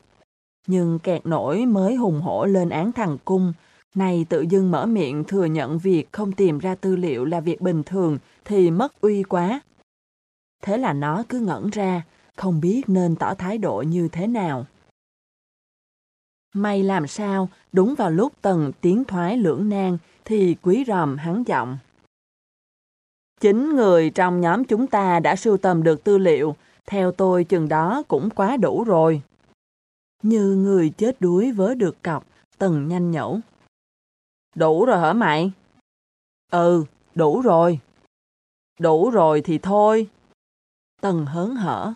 Nhưng kẹt nổi mới hùng hổ lên án thằng Cung, này tự dưng mở miệng thừa nhận việc không tìm ra tư liệu là việc bình thường thì mất uy quá. Thế là nó cứ ngẩn ra, không biết nên tỏ thái độ như thế nào. May làm sao, đúng vào lúc tần tiến thoái lưỡng nan thì quý ròm hắn giọng. Chính người trong nhóm chúng ta đã sưu tầm được tư liệu, theo tôi chừng đó cũng quá đủ rồi. Như người chết đuối vớ được cọc, tần nhanh nhẩu. Đủ rồi hả mày? Ừ, đủ rồi. Đủ rồi thì thôi. Tần hớn hở.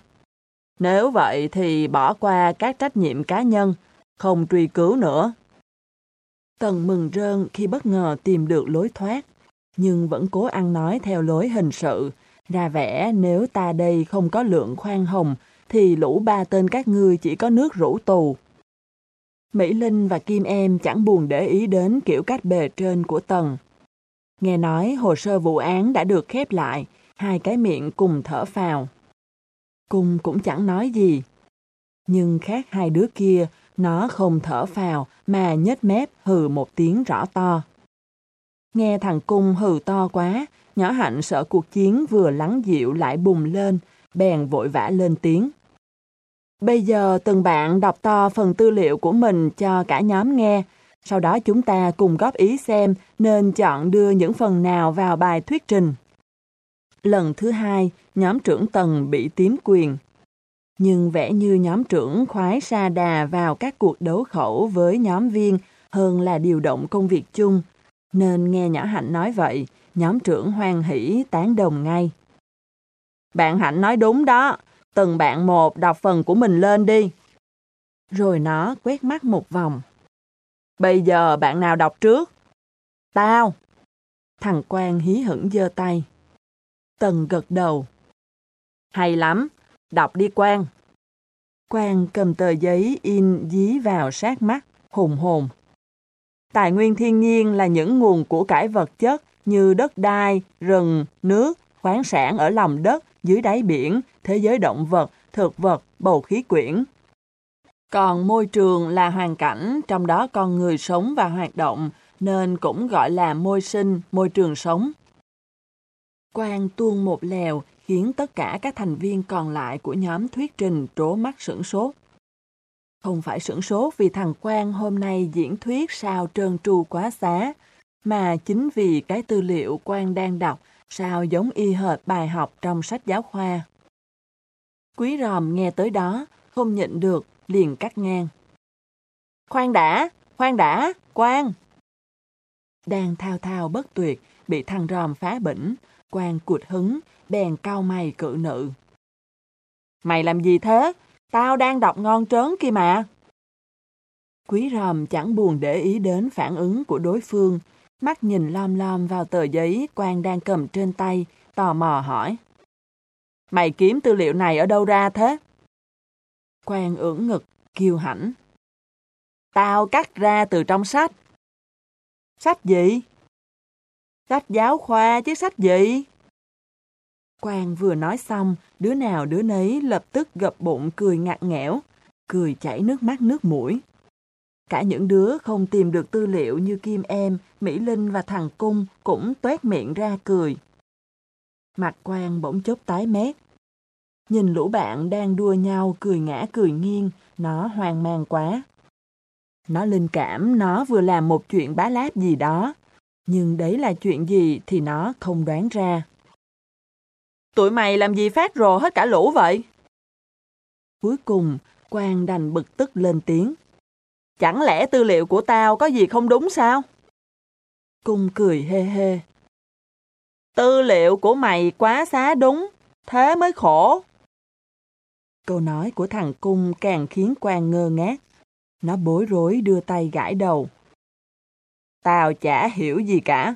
Nếu vậy thì bỏ qua các trách nhiệm cá nhân, không truy cứu nữa. Tần mừng rơn khi bất ngờ tìm được lối thoát, nhưng vẫn cố ăn nói theo lối hình sự, ra vẻ nếu ta đây không có lượng khoan hồng, thì lũ ba tên các ngươi chỉ có nước rủ tù. Mỹ Linh và Kim Em chẳng buồn để ý đến kiểu cách bề trên của Tần. Nghe nói hồ sơ vụ án đã được khép lại, hai cái miệng cùng thở phào. Cung cũng chẳng nói gì. Nhưng khác hai đứa kia, nó không thở phào mà nhếch mép hừ một tiếng rõ to. Nghe thằng Cung hừ to quá, nhỏ hạnh sợ cuộc chiến vừa lắng dịu lại bùng lên, bèn vội vã lên tiếng. Bây giờ từng bạn đọc to phần tư liệu của mình cho cả nhóm nghe, sau đó chúng ta cùng góp ý xem nên chọn đưa những phần nào vào bài thuyết trình. Lần thứ hai, nhóm trưởng Tần bị tím quyền. Nhưng vẻ như nhóm trưởng khoái sa đà vào các cuộc đấu khẩu với nhóm viên hơn là điều động công việc chung. Nên nghe nhỏ Hạnh nói vậy, nhóm trưởng hoan hỷ tán đồng ngay. Bạn Hạnh nói đúng đó, từng bạn một đọc phần của mình lên đi. Rồi nó quét mắt một vòng. Bây giờ bạn nào đọc trước? Tao. Thằng Quang hí hửng giơ tay. Tần gật đầu. Hay lắm, đọc đi Quang. Quang cầm tờ giấy in dí vào sát mắt, hùng hồn. Tài nguyên thiên nhiên là những nguồn của cải vật chất như đất đai, rừng, nước, khoáng sản ở lòng đất, dưới đáy biển, thế giới động vật, thực vật, bầu khí quyển. Còn môi trường là hoàn cảnh, trong đó con người sống và hoạt động, nên cũng gọi là môi sinh, môi trường sống. Quang tuôn một lèo khiến tất cả các thành viên còn lại của nhóm thuyết trình trố mắt sửng sốt. Không phải sửng sốt vì thằng Quang hôm nay diễn thuyết sao trơn tru quá xá, mà chính vì cái tư liệu Quang đang đọc sao giống y hệt bài học trong sách giáo khoa. Quý ròm nghe tới đó, không nhịn được, liền cắt ngang. Khoan đã, khoan đã, Quang Đang thao thao bất tuyệt, bị thằng ròm phá bỉnh, quan cụt hứng, bèn cao mày cự nữ. Mày làm gì thế? Tao đang đọc ngon trớn kia mà. Quý ròm chẳng buồn để ý đến phản ứng của đối phương, mắt nhìn lom lom vào tờ giấy quan đang cầm trên tay, tò mò hỏi. Mày kiếm tư liệu này ở đâu ra thế? Quan ưỡn ngực, kiêu hãnh. Tao cắt ra từ trong sách. Sách gì? Sách giáo khoa chứ sách gì? Quang vừa nói xong, đứa nào đứa nấy lập tức gập bụng cười ngặt nghẽo, cười chảy nước mắt nước mũi. Cả những đứa không tìm được tư liệu như Kim Em, Mỹ Linh và thằng Cung cũng tuét miệng ra cười. Mặt Quang bỗng chốc tái mét. Nhìn lũ bạn đang đua nhau cười ngã cười nghiêng, nó hoang mang quá. Nó linh cảm nó vừa làm một chuyện bá láp gì đó, nhưng đấy là chuyện gì thì nó không đoán ra. Tụi mày làm gì phát rồ hết cả lũ vậy? Cuối cùng, Quang đành bực tức lên tiếng. Chẳng lẽ tư liệu của tao có gì không đúng sao? Cung cười hê hê. Tư liệu của mày quá xá đúng, thế mới khổ. Câu nói của thằng Cung càng khiến Quang ngơ ngác. Nó bối rối đưa tay gãi đầu. Tao chả hiểu gì cả.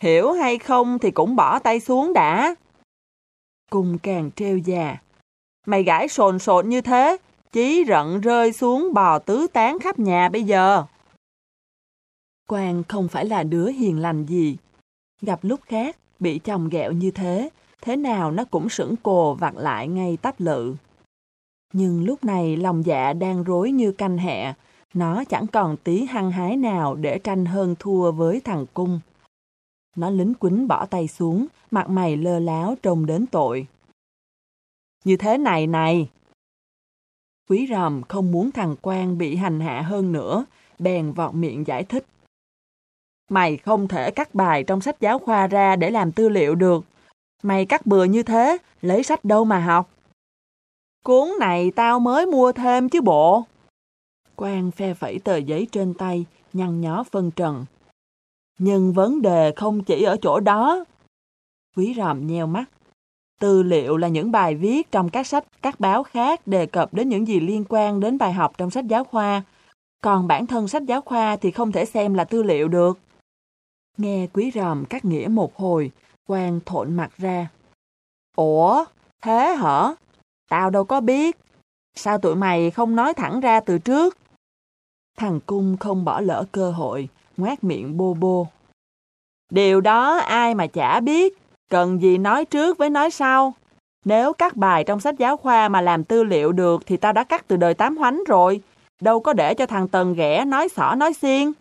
Hiểu hay không thì cũng bỏ tay xuống đã. cùng càng treo già. Mày gãi sồn sồn như thế, chí rận rơi xuống bò tứ tán khắp nhà bây giờ. Quang không phải là đứa hiền lành gì. Gặp lúc khác, bị chồng ghẹo như thế, thế nào nó cũng sững cồ vặt lại ngay tắp lự. Nhưng lúc này lòng dạ đang rối như canh hẹ, nó chẳng còn tí hăng hái nào để tranh hơn thua với thằng cung. Nó lính quính bỏ tay xuống, mặt mày lơ láo trông đến tội. Như thế này này! Quý ròm không muốn thằng quan bị hành hạ hơn nữa, bèn vọt miệng giải thích. Mày không thể cắt bài trong sách giáo khoa ra để làm tư liệu được. Mày cắt bừa như thế, lấy sách đâu mà học. Cuốn này tao mới mua thêm chứ bộ. Quang phe phẩy tờ giấy trên tay, nhăn nhó phân trần. Nhưng vấn đề không chỉ ở chỗ đó. Quý ròm nheo mắt. Tư liệu là những bài viết trong các sách, các báo khác đề cập đến những gì liên quan đến bài học trong sách giáo khoa. Còn bản thân sách giáo khoa thì không thể xem là tư liệu được. Nghe quý ròm cắt nghĩa một hồi, Quang thộn mặt ra. Ủa, thế hả? Tao đâu có biết. Sao tụi mày không nói thẳng ra từ trước? Thằng Cung không bỏ lỡ cơ hội, ngoát miệng bô bô. Điều đó ai mà chả biết, cần gì nói trước với nói sau. Nếu các bài trong sách giáo khoa mà làm tư liệu được thì tao đã cắt từ đời tám hoánh rồi. Đâu có để cho thằng Tần ghẻ nói xỏ nói xiên.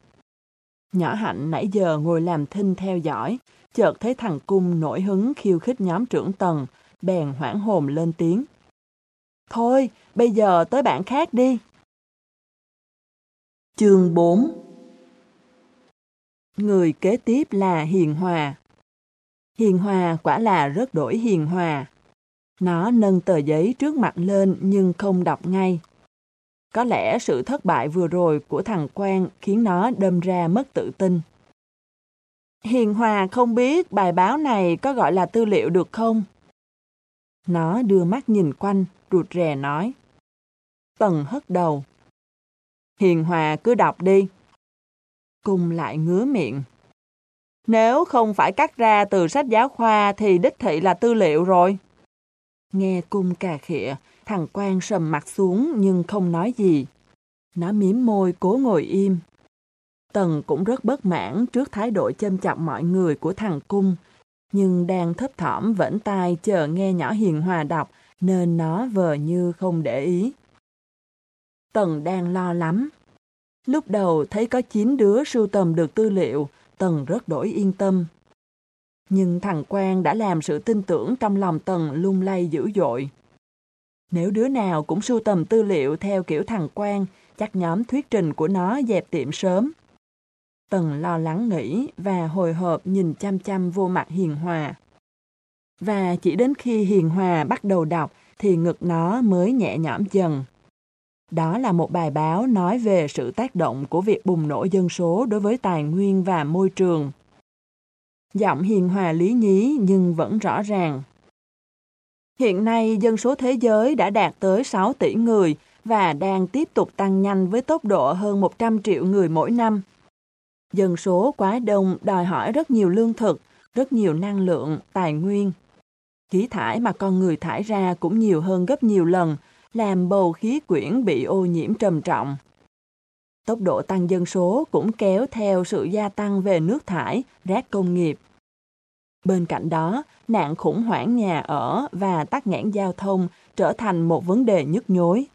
Nhỏ Hạnh nãy giờ ngồi làm thinh theo dõi, chợt thấy thằng Cung nổi hứng khiêu khích nhóm trưởng Tần, bèn hoảng hồn lên tiếng. Thôi, bây giờ tới bạn khác đi. Chương 4 Người kế tiếp là Hiền Hòa. Hiền Hòa quả là rất đổi hiền hòa. Nó nâng tờ giấy trước mặt lên nhưng không đọc ngay. Có lẽ sự thất bại vừa rồi của thằng Quang khiến nó đâm ra mất tự tin. Hiền Hòa không biết bài báo này có gọi là tư liệu được không? Nó đưa mắt nhìn quanh, rụt rè nói. Tần hất đầu. Hiền Hòa cứ đọc đi. Cung lại ngứa miệng. Nếu không phải cắt ra từ sách giáo khoa thì đích thị là tư liệu rồi. Nghe cung cà khịa, thằng quan sầm mặt xuống nhưng không nói gì. Nó miếm môi cố ngồi im. Tần cũng rất bất mãn trước thái độ châm chọc mọi người của thằng cung, nhưng đang thấp thỏm vẫn tai chờ nghe nhỏ hiền hòa đọc nên nó vờ như không để ý. Tần đang lo lắm. Lúc đầu thấy có 9 đứa sưu tầm được tư liệu, Tần rất đổi yên tâm. Nhưng thằng Quang đã làm sự tin tưởng trong lòng Tần lung lay dữ dội. Nếu đứa nào cũng sưu tầm tư liệu theo kiểu thằng Quang, chắc nhóm thuyết trình của nó dẹp tiệm sớm. Tần lo lắng nghĩ và hồi hộp nhìn chăm chăm vô mặt Hiền Hòa. Và chỉ đến khi Hiền Hòa bắt đầu đọc thì ngực nó mới nhẹ nhõm dần. Đó là một bài báo nói về sự tác động của việc bùng nổ dân số đối với tài nguyên và môi trường. Giọng hiền hòa lý nhí nhưng vẫn rõ ràng. Hiện nay, dân số thế giới đã đạt tới 6 tỷ người và đang tiếp tục tăng nhanh với tốc độ hơn 100 triệu người mỗi năm. Dân số quá đông đòi hỏi rất nhiều lương thực, rất nhiều năng lượng, tài nguyên. Khí thải mà con người thải ra cũng nhiều hơn gấp nhiều lần, làm bầu khí quyển bị ô nhiễm trầm trọng. Tốc độ tăng dân số cũng kéo theo sự gia tăng về nước thải, rác công nghiệp. Bên cạnh đó, nạn khủng hoảng nhà ở và tắc nghẽn giao thông trở thành một vấn đề nhức nhối.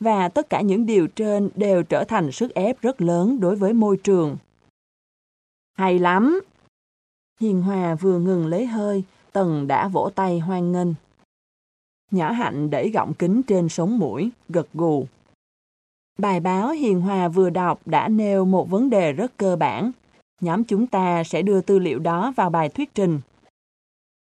Và tất cả những điều trên đều trở thành sức ép rất lớn đối với môi trường. Hay lắm! Hiền Hòa vừa ngừng lấy hơi, Tần đã vỗ tay hoan nghênh. Nhỏ Hạnh đẩy gọng kính trên sống mũi, gật gù. Bài báo Hiền Hòa vừa đọc đã nêu một vấn đề rất cơ bản. Nhóm chúng ta sẽ đưa tư liệu đó vào bài thuyết trình.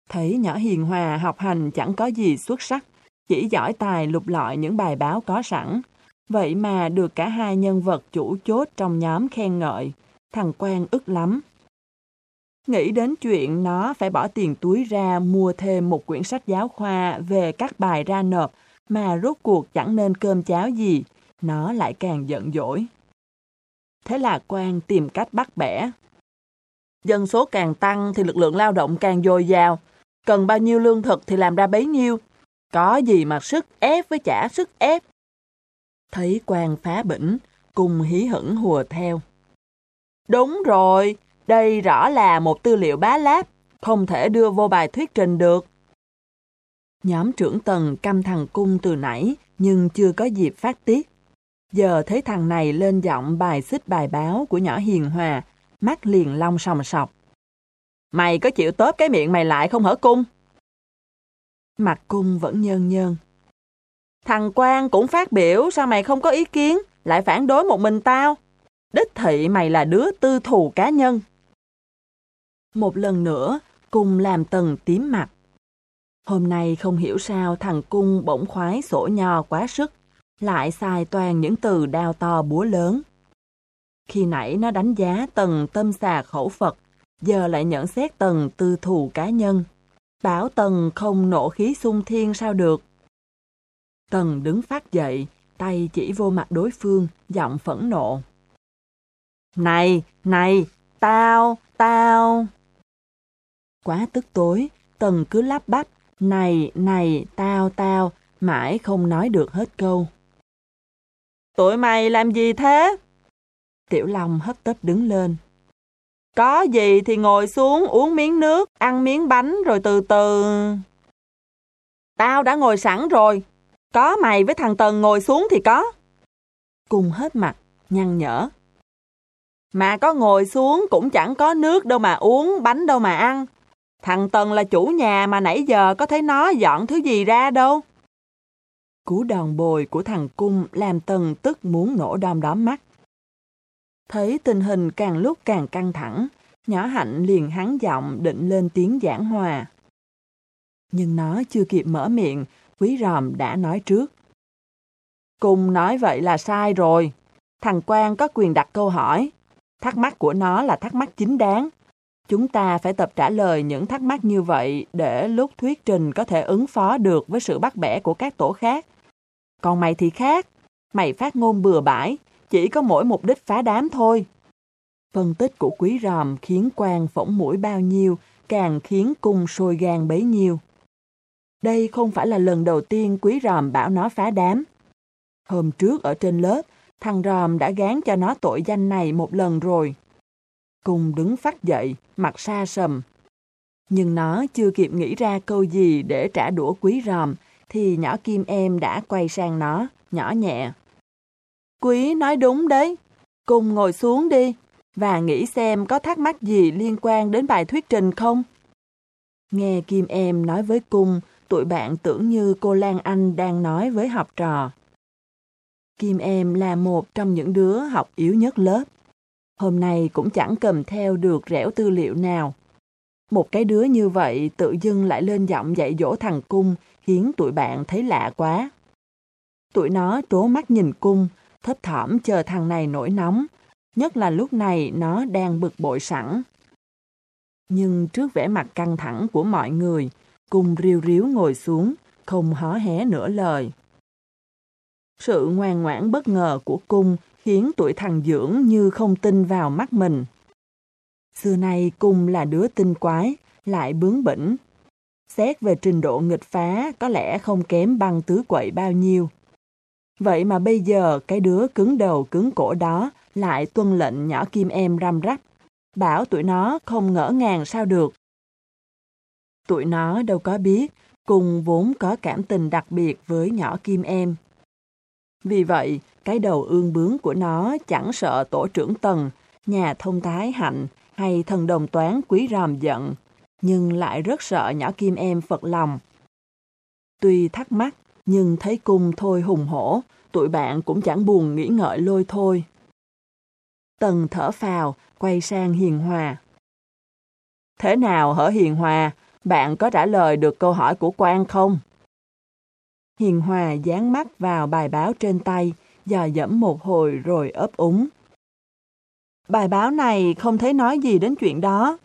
Thấy nhỏ Hiền Hòa học hành chẳng có gì xuất sắc, chỉ giỏi tài lục lọi những bài báo có sẵn. Vậy mà được cả hai nhân vật chủ chốt trong nhóm khen ngợi. Thằng Quang ức lắm. Nghĩ đến chuyện nó phải bỏ tiền túi ra mua thêm một quyển sách giáo khoa về các bài ra nộp mà rốt cuộc chẳng nên cơm cháo gì, nó lại càng giận dỗi. Thế là quan tìm cách bắt bẻ. Dân số càng tăng thì lực lượng lao động càng dồi dào. Cần bao nhiêu lương thực thì làm ra bấy nhiêu. Có gì mà sức ép với trả sức ép. Thấy quan phá bỉnh, cùng hí hửng hùa theo. Đúng rồi, đây rõ là một tư liệu bá láp, không thể đưa vô bài thuyết trình được. Nhóm trưởng tầng căm thằng cung từ nãy, nhưng chưa có dịp phát tiết. Giờ thấy thằng này lên giọng bài xích bài báo của nhỏ hiền hòa, mắt liền long sòng sọc. Mày có chịu tớp cái miệng mày lại không hở cung? Mặt cung vẫn nhơn nhơn. Thằng Quang cũng phát biểu, sao mày không có ý kiến, lại phản đối một mình tao? Đích thị mày là đứa tư thù cá nhân. Một lần nữa, cùng làm tầng tím mặt. Hôm nay không hiểu sao thằng cung bỗng khoái sổ nho quá sức, lại xài toàn những từ đao to búa lớn. Khi nãy nó đánh giá tầng tâm xà khẩu Phật, giờ lại nhận xét tầng tư thù cá nhân. Bảo tầng không nổ khí sung thiên sao được. Tầng đứng phát dậy, tay chỉ vô mặt đối phương, giọng phẫn nộ. Này, này, tao, tao. Quá tức tối, Tần cứ lắp bắp, này, này, tao, tao, mãi không nói được hết câu. Tụi mày làm gì thế? Tiểu Long hấp tấp đứng lên. Có gì thì ngồi xuống uống miếng nước, ăn miếng bánh rồi từ từ. Tao đã ngồi sẵn rồi. Có mày với thằng Tần ngồi xuống thì có. Cùng hết mặt, nhăn nhở. Mà có ngồi xuống cũng chẳng có nước đâu mà uống, bánh đâu mà ăn. Thằng Tần là chủ nhà mà nãy giờ có thấy nó dọn thứ gì ra đâu. Cú đòn bồi của thằng Cung làm Tần tức muốn nổ đom đóm mắt. Thấy tình hình càng lúc càng căng thẳng, nhỏ hạnh liền hắn giọng định lên tiếng giảng hòa. Nhưng nó chưa kịp mở miệng, quý ròm đã nói trước. Cung nói vậy là sai rồi. Thằng quan có quyền đặt câu hỏi. Thắc mắc của nó là thắc mắc chính đáng. Chúng ta phải tập trả lời những thắc mắc như vậy để lúc thuyết trình có thể ứng phó được với sự bắt bẻ của các tổ khác. Còn mày thì khác. Mày phát ngôn bừa bãi, chỉ có mỗi mục đích phá đám thôi. Phân tích của quý ròm khiến quan phỏng mũi bao nhiêu, càng khiến cung sôi gan bấy nhiêu. Đây không phải là lần đầu tiên quý ròm bảo nó phá đám. Hôm trước ở trên lớp, thằng ròm đã gán cho nó tội danh này một lần rồi cùng đứng phát dậy, mặt xa sầm. Nhưng nó chưa kịp nghĩ ra câu gì để trả đũa quý ròm, thì nhỏ kim em đã quay sang nó, nhỏ nhẹ. Quý nói đúng đấy, cùng ngồi xuống đi, và nghĩ xem có thắc mắc gì liên quan đến bài thuyết trình không? Nghe Kim Em nói với Cung, tụi bạn tưởng như cô Lan Anh đang nói với học trò. Kim Em là một trong những đứa học yếu nhất lớp. Hôm nay cũng chẳng cầm theo được rẻo tư liệu nào. Một cái đứa như vậy tự dưng lại lên giọng dạy dỗ thằng Cung khiến tụi bạn thấy lạ quá. Tụi nó trố mắt nhìn cung, thấp thỏm chờ thằng này nổi nóng, nhất là lúc này nó đang bực bội sẵn. Nhưng trước vẻ mặt căng thẳng của mọi người, cung riêu riếu ngồi xuống, không hó hé nửa lời. Sự ngoan ngoãn bất ngờ của cung khiến tuổi thằng dưỡng như không tin vào mắt mình. Xưa nay cung là đứa tinh quái, lại bướng bỉnh. Xét về trình độ nghịch phá có lẽ không kém băng tứ quậy bao nhiêu. Vậy mà bây giờ cái đứa cứng đầu cứng cổ đó lại tuân lệnh nhỏ kim em răm rắp, bảo tụi nó không ngỡ ngàng sao được. Tụi nó đâu có biết, cùng vốn có cảm tình đặc biệt với nhỏ kim em. Vì vậy, cái đầu ương bướng của nó chẳng sợ tổ trưởng tầng, nhà thông thái hạnh hay thần đồng toán quý ròm giận, nhưng lại rất sợ nhỏ kim em phật lòng. Tuy thắc mắc, nhưng thấy cung thôi hùng hổ, tụi bạn cũng chẳng buồn nghĩ ngợi lôi thôi. Tần thở phào, quay sang Hiền Hòa. Thế nào hở Hiền Hòa, bạn có trả lời được câu hỏi của quan không? Hiền Hòa dán mắt vào bài báo trên tay, dò dẫm một hồi rồi ấp úng. Bài báo này không thấy nói gì đến chuyện đó.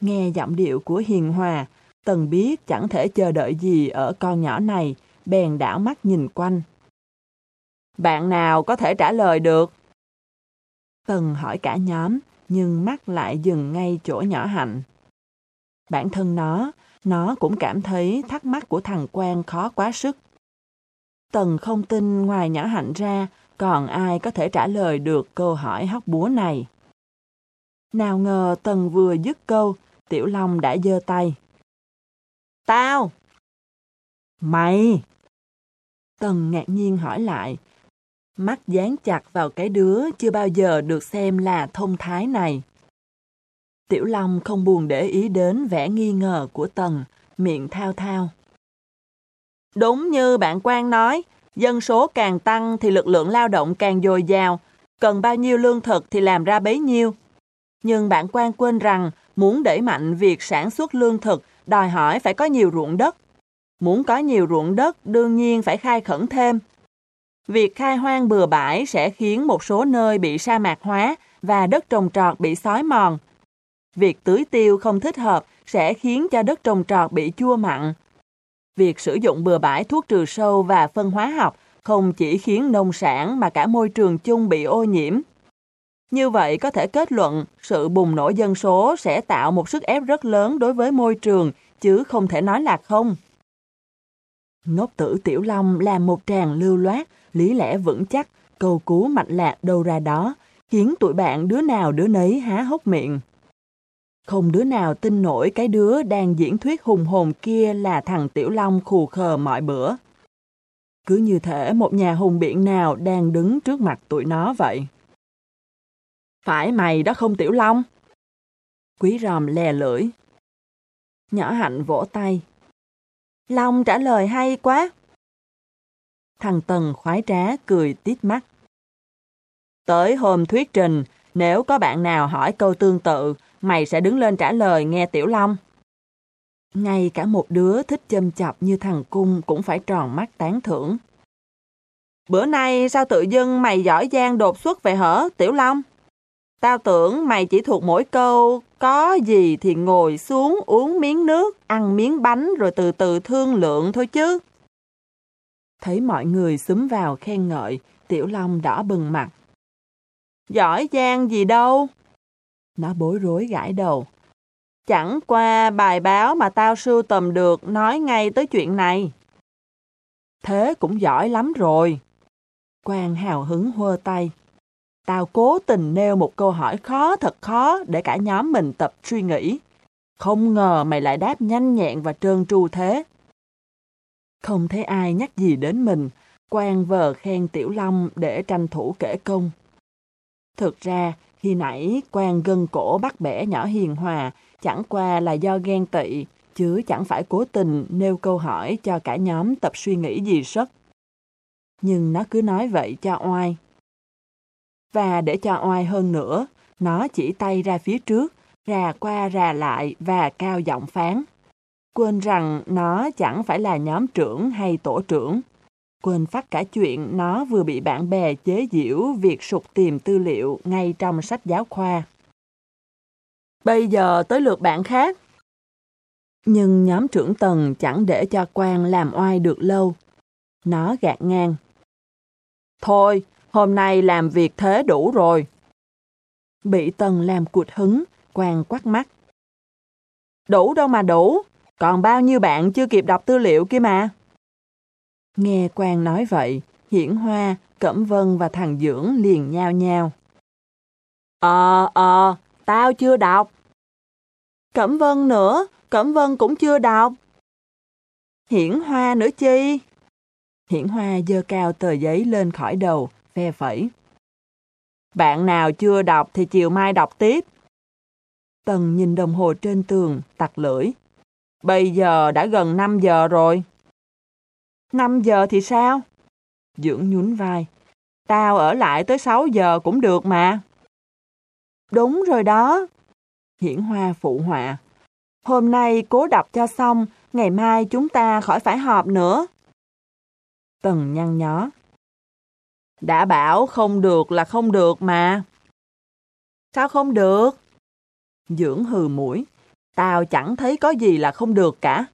Nghe giọng điệu của Hiền Hòa, Tần biết chẳng thể chờ đợi gì ở con nhỏ này, bèn đảo mắt nhìn quanh. Bạn nào có thể trả lời được? Tần hỏi cả nhóm, nhưng mắt lại dừng ngay chỗ nhỏ hạnh. Bản thân nó, nó cũng cảm thấy thắc mắc của thằng Quang khó quá sức. Tần không tin ngoài nhã hạnh ra, còn ai có thể trả lời được câu hỏi hóc búa này. Nào ngờ Tần vừa dứt câu, Tiểu Long đã giơ tay. Tao! Mày! Tần ngạc nhiên hỏi lại, mắt dán chặt vào cái đứa chưa bao giờ được xem là thông thái này. Tiểu Long không buồn để ý đến vẻ nghi ngờ của Tần, miệng thao thao. Đúng như bạn quan nói, dân số càng tăng thì lực lượng lao động càng dồi dào, cần bao nhiêu lương thực thì làm ra bấy nhiêu. Nhưng bạn quan quên rằng muốn đẩy mạnh việc sản xuất lương thực đòi hỏi phải có nhiều ruộng đất. Muốn có nhiều ruộng đất đương nhiên phải khai khẩn thêm. Việc khai hoang bừa bãi sẽ khiến một số nơi bị sa mạc hóa và đất trồng trọt bị xói mòn. Việc tưới tiêu không thích hợp sẽ khiến cho đất trồng trọt bị chua mặn. Việc sử dụng bừa bãi thuốc trừ sâu và phân hóa học không chỉ khiến nông sản mà cả môi trường chung bị ô nhiễm. Như vậy có thể kết luận sự bùng nổ dân số sẽ tạo một sức ép rất lớn đối với môi trường, chứ không thể nói là không. Ngốc tử Tiểu Long làm một tràng lưu loát, lý lẽ vững chắc, cầu cú mạch lạc đâu ra đó, khiến tụi bạn đứa nào đứa nấy há hốc miệng. Không đứa nào tin nổi cái đứa đang diễn thuyết hùng hồn kia là thằng Tiểu Long khù khờ mọi bữa. Cứ như thể một nhà hùng biện nào đang đứng trước mặt tụi nó vậy. Phải mày đó không Tiểu Long? Quý ròm lè lưỡi. Nhỏ hạnh vỗ tay. Long trả lời hay quá. Thằng Tần khoái trá cười tít mắt. Tới hôm thuyết trình, nếu có bạn nào hỏi câu tương tự, mày sẽ đứng lên trả lời nghe Tiểu Long. Ngay cả một đứa thích châm chọc như thằng Cung cũng phải tròn mắt tán thưởng. Bữa nay sao tự dưng mày giỏi giang đột xuất vậy hở, Tiểu Long? Tao tưởng mày chỉ thuộc mỗi câu có gì thì ngồi xuống uống miếng nước, ăn miếng bánh rồi từ từ thương lượng thôi chứ. Thấy mọi người xúm vào khen ngợi, Tiểu Long đỏ bừng mặt. Giỏi giang gì đâu? Nó bối rối gãi đầu. Chẳng qua bài báo mà tao sưu tầm được nói ngay tới chuyện này. Thế cũng giỏi lắm rồi. Quang hào hứng hơ tay. Tao cố tình nêu một câu hỏi khó thật khó để cả nhóm mình tập suy nghĩ. Không ngờ mày lại đáp nhanh nhẹn và trơn tru thế. Không thấy ai nhắc gì đến mình, Quang vờ khen Tiểu Long để tranh thủ kể công. Thực ra, khi nãy quan gân cổ bắt bẻ nhỏ hiền hòa chẳng qua là do ghen tị, chứ chẳng phải cố tình nêu câu hỏi cho cả nhóm tập suy nghĩ gì sất. Nhưng nó cứ nói vậy cho oai. Và để cho oai hơn nữa, nó chỉ tay ra phía trước, rà qua rà lại và cao giọng phán. Quên rằng nó chẳng phải là nhóm trưởng hay tổ trưởng. Quên phát cả chuyện nó vừa bị bạn bè chế giễu việc sụt tìm tư liệu ngay trong sách giáo khoa. Bây giờ tới lượt bạn khác. Nhưng nhóm trưởng tầng chẳng để cho Quang làm oai được lâu. Nó gạt ngang. Thôi, hôm nay làm việc thế đủ rồi. Bị tần làm cụt hứng, Quang quắt mắt. Đủ đâu mà đủ, còn bao nhiêu bạn chưa kịp đọc tư liệu kia mà. Nghe quan nói vậy, Hiển Hoa, Cẩm Vân và thằng Dưỡng liền nhao nhao. Ờ, ờ, tao chưa đọc. Cẩm Vân nữa, Cẩm Vân cũng chưa đọc. Hiển Hoa nữa chi? Hiển Hoa dơ cao tờ giấy lên khỏi đầu, phe phẩy. Bạn nào chưa đọc thì chiều mai đọc tiếp. Tần nhìn đồng hồ trên tường, tặc lưỡi. Bây giờ đã gần 5 giờ rồi. 5 giờ thì sao? Dưỡng nhún vai. Tao ở lại tới 6 giờ cũng được mà. Đúng rồi đó. Hiển Hoa phụ họa. Hôm nay cố đọc cho xong, ngày mai chúng ta khỏi phải họp nữa. Tần nhăn nhó. Đã bảo không được là không được mà. Sao không được? Dưỡng hừ mũi. Tao chẳng thấy có gì là không được cả.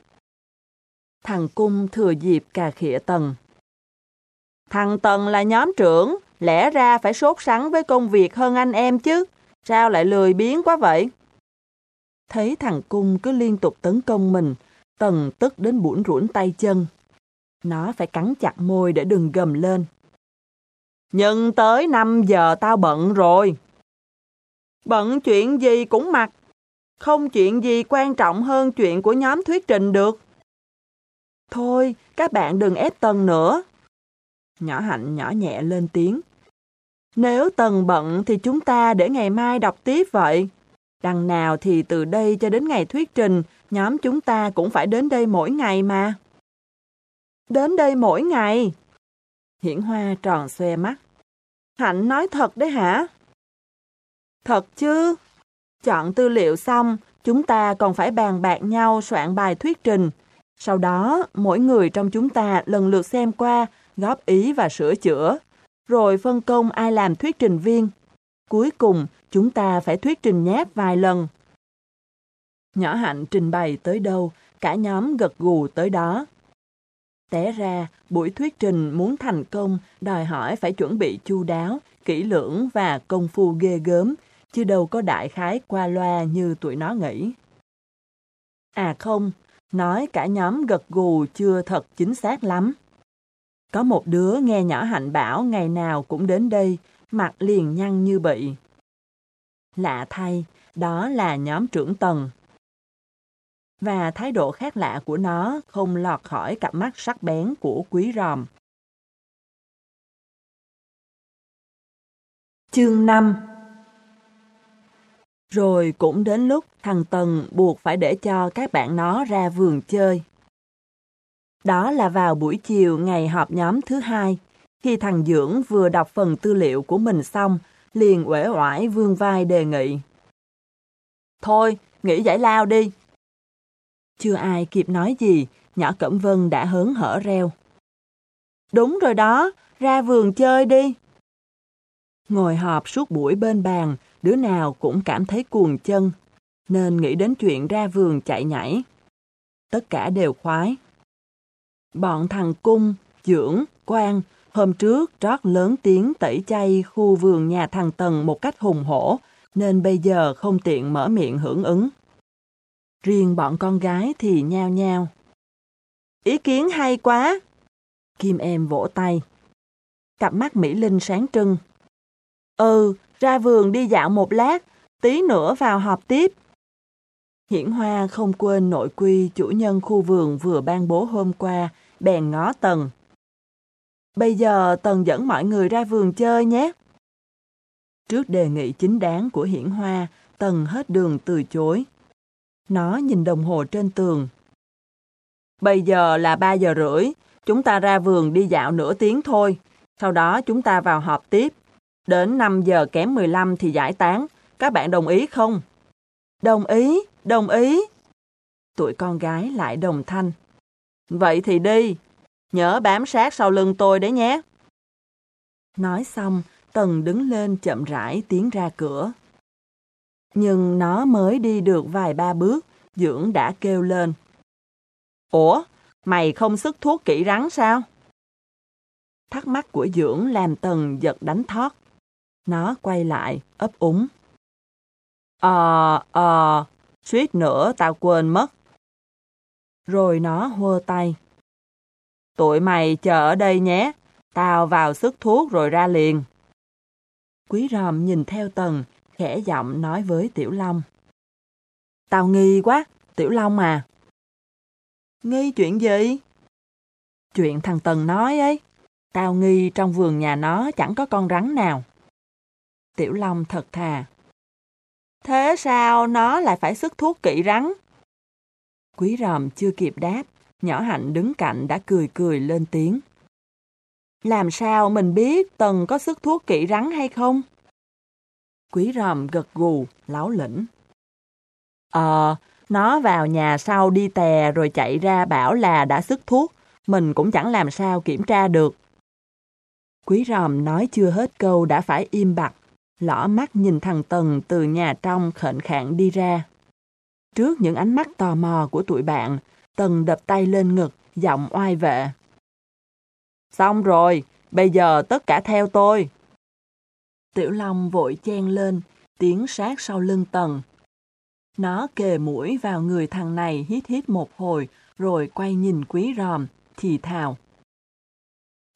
Thằng Cung thừa dịp cà khịa Tần. Thằng Tần là nhóm trưởng, lẽ ra phải sốt sắng với công việc hơn anh em chứ. Sao lại lười biếng quá vậy? Thấy thằng Cung cứ liên tục tấn công mình, Tần tức đến bủn rủn tay chân. Nó phải cắn chặt môi để đừng gầm lên. Nhưng tới 5 giờ tao bận rồi. Bận chuyện gì cũng mặc. Không chuyện gì quan trọng hơn chuyện của nhóm thuyết trình được. Thôi, các bạn đừng ép Tần nữa. Nhỏ Hạnh nhỏ nhẹ lên tiếng. Nếu Tần bận thì chúng ta để ngày mai đọc tiếp vậy. Đằng nào thì từ đây cho đến ngày thuyết trình, nhóm chúng ta cũng phải đến đây mỗi ngày mà. Đến đây mỗi ngày. Hiển Hoa tròn xoe mắt. Hạnh nói thật đấy hả? Thật chứ. Chọn tư liệu xong, chúng ta còn phải bàn bạc nhau soạn bài thuyết trình. Sau đó, mỗi người trong chúng ta lần lượt xem qua, góp ý và sửa chữa. Rồi phân công ai làm thuyết trình viên. Cuối cùng, chúng ta phải thuyết trình nháp vài lần. Nhỏ Hạnh trình bày tới đâu, cả nhóm gật gù tới đó. Té ra, buổi thuyết trình muốn thành công đòi hỏi phải chuẩn bị chu đáo, kỹ lưỡng và công phu ghê gớm, chứ đâu có đại khái qua loa như tụi nó nghĩ. À không, nói cả nhóm gật gù chưa thật chính xác lắm. Có một đứa nghe nhỏ hạnh bảo ngày nào cũng đến đây, mặt liền nhăn như bị. Lạ thay, đó là nhóm trưởng tầng. Và thái độ khác lạ của nó không lọt khỏi cặp mắt sắc bén của quý ròm. Chương 5 rồi cũng đến lúc thằng Tần buộc phải để cho các bạn nó ra vườn chơi. Đó là vào buổi chiều ngày họp nhóm thứ hai, khi thằng Dưỡng vừa đọc phần tư liệu của mình xong, liền uể oải vương vai đề nghị. Thôi, nghỉ giải lao đi. Chưa ai kịp nói gì, nhỏ Cẩm Vân đã hớn hở reo. Đúng rồi đó, ra vườn chơi đi. Ngồi họp suốt buổi bên bàn, đứa nào cũng cảm thấy cuồng chân, nên nghĩ đến chuyện ra vườn chạy nhảy. Tất cả đều khoái. Bọn thằng Cung, Dưỡng, Quang hôm trước trót lớn tiếng tẩy chay khu vườn nhà thằng Tần một cách hùng hổ, nên bây giờ không tiện mở miệng hưởng ứng. Riêng bọn con gái thì nhao nhao. Ý kiến hay quá! Kim em vỗ tay. Cặp mắt Mỹ Linh sáng trưng. Ừ, ra vườn đi dạo một lát, tí nữa vào họp tiếp. Hiển Hoa không quên nội quy chủ nhân khu vườn vừa ban bố hôm qua, bèn ngó Tần. Bây giờ Tần dẫn mọi người ra vườn chơi nhé. Trước đề nghị chính đáng của Hiển Hoa, Tần hết đường từ chối. Nó nhìn đồng hồ trên tường. Bây giờ là 3 giờ rưỡi, chúng ta ra vườn đi dạo nửa tiếng thôi. Sau đó chúng ta vào họp tiếp. Đến 5 giờ kém 15 thì giải tán. Các bạn đồng ý không? Đồng ý, đồng ý. Tụi con gái lại đồng thanh. Vậy thì đi. Nhớ bám sát sau lưng tôi đấy nhé. Nói xong, Tần đứng lên chậm rãi tiến ra cửa. Nhưng nó mới đi được vài ba bước, Dưỡng đã kêu lên. Ủa, mày không sức thuốc kỹ rắn sao? Thắc mắc của Dưỡng làm Tần giật đánh thót. Nó quay lại, ấp úng. Ờ, ờ, suýt nữa tao quên mất. Rồi nó hơ tay. Tụi mày chờ ở đây nhé, tao vào sức thuốc rồi ra liền. Quý ròm nhìn theo Tần, khẽ giọng nói với Tiểu Long. Tao nghi quá, Tiểu Long à. Nghi chuyện gì? Chuyện thằng Tần nói ấy. Tao nghi trong vườn nhà nó chẳng có con rắn nào. Tiểu Long thật thà. Thế sao nó lại phải sức thuốc kỵ rắn? Quý ròm chưa kịp đáp, nhỏ hạnh đứng cạnh đã cười cười lên tiếng. Làm sao mình biết Tần có sức thuốc kỵ rắn hay không? Quý ròm gật gù, láo lĩnh. Ờ, nó vào nhà sau đi tè rồi chạy ra bảo là đã sức thuốc, mình cũng chẳng làm sao kiểm tra được. Quý ròm nói chưa hết câu đã phải im bặt, lỏ mắt nhìn thằng Tần từ nhà trong khệnh khạng đi ra. Trước những ánh mắt tò mò của tụi bạn, Tần đập tay lên ngực, giọng oai vệ. Xong rồi, bây giờ tất cả theo tôi. Tiểu Long vội chen lên, tiến sát sau lưng Tần. Nó kề mũi vào người thằng này hít hít một hồi, rồi quay nhìn quý ròm, thì thào.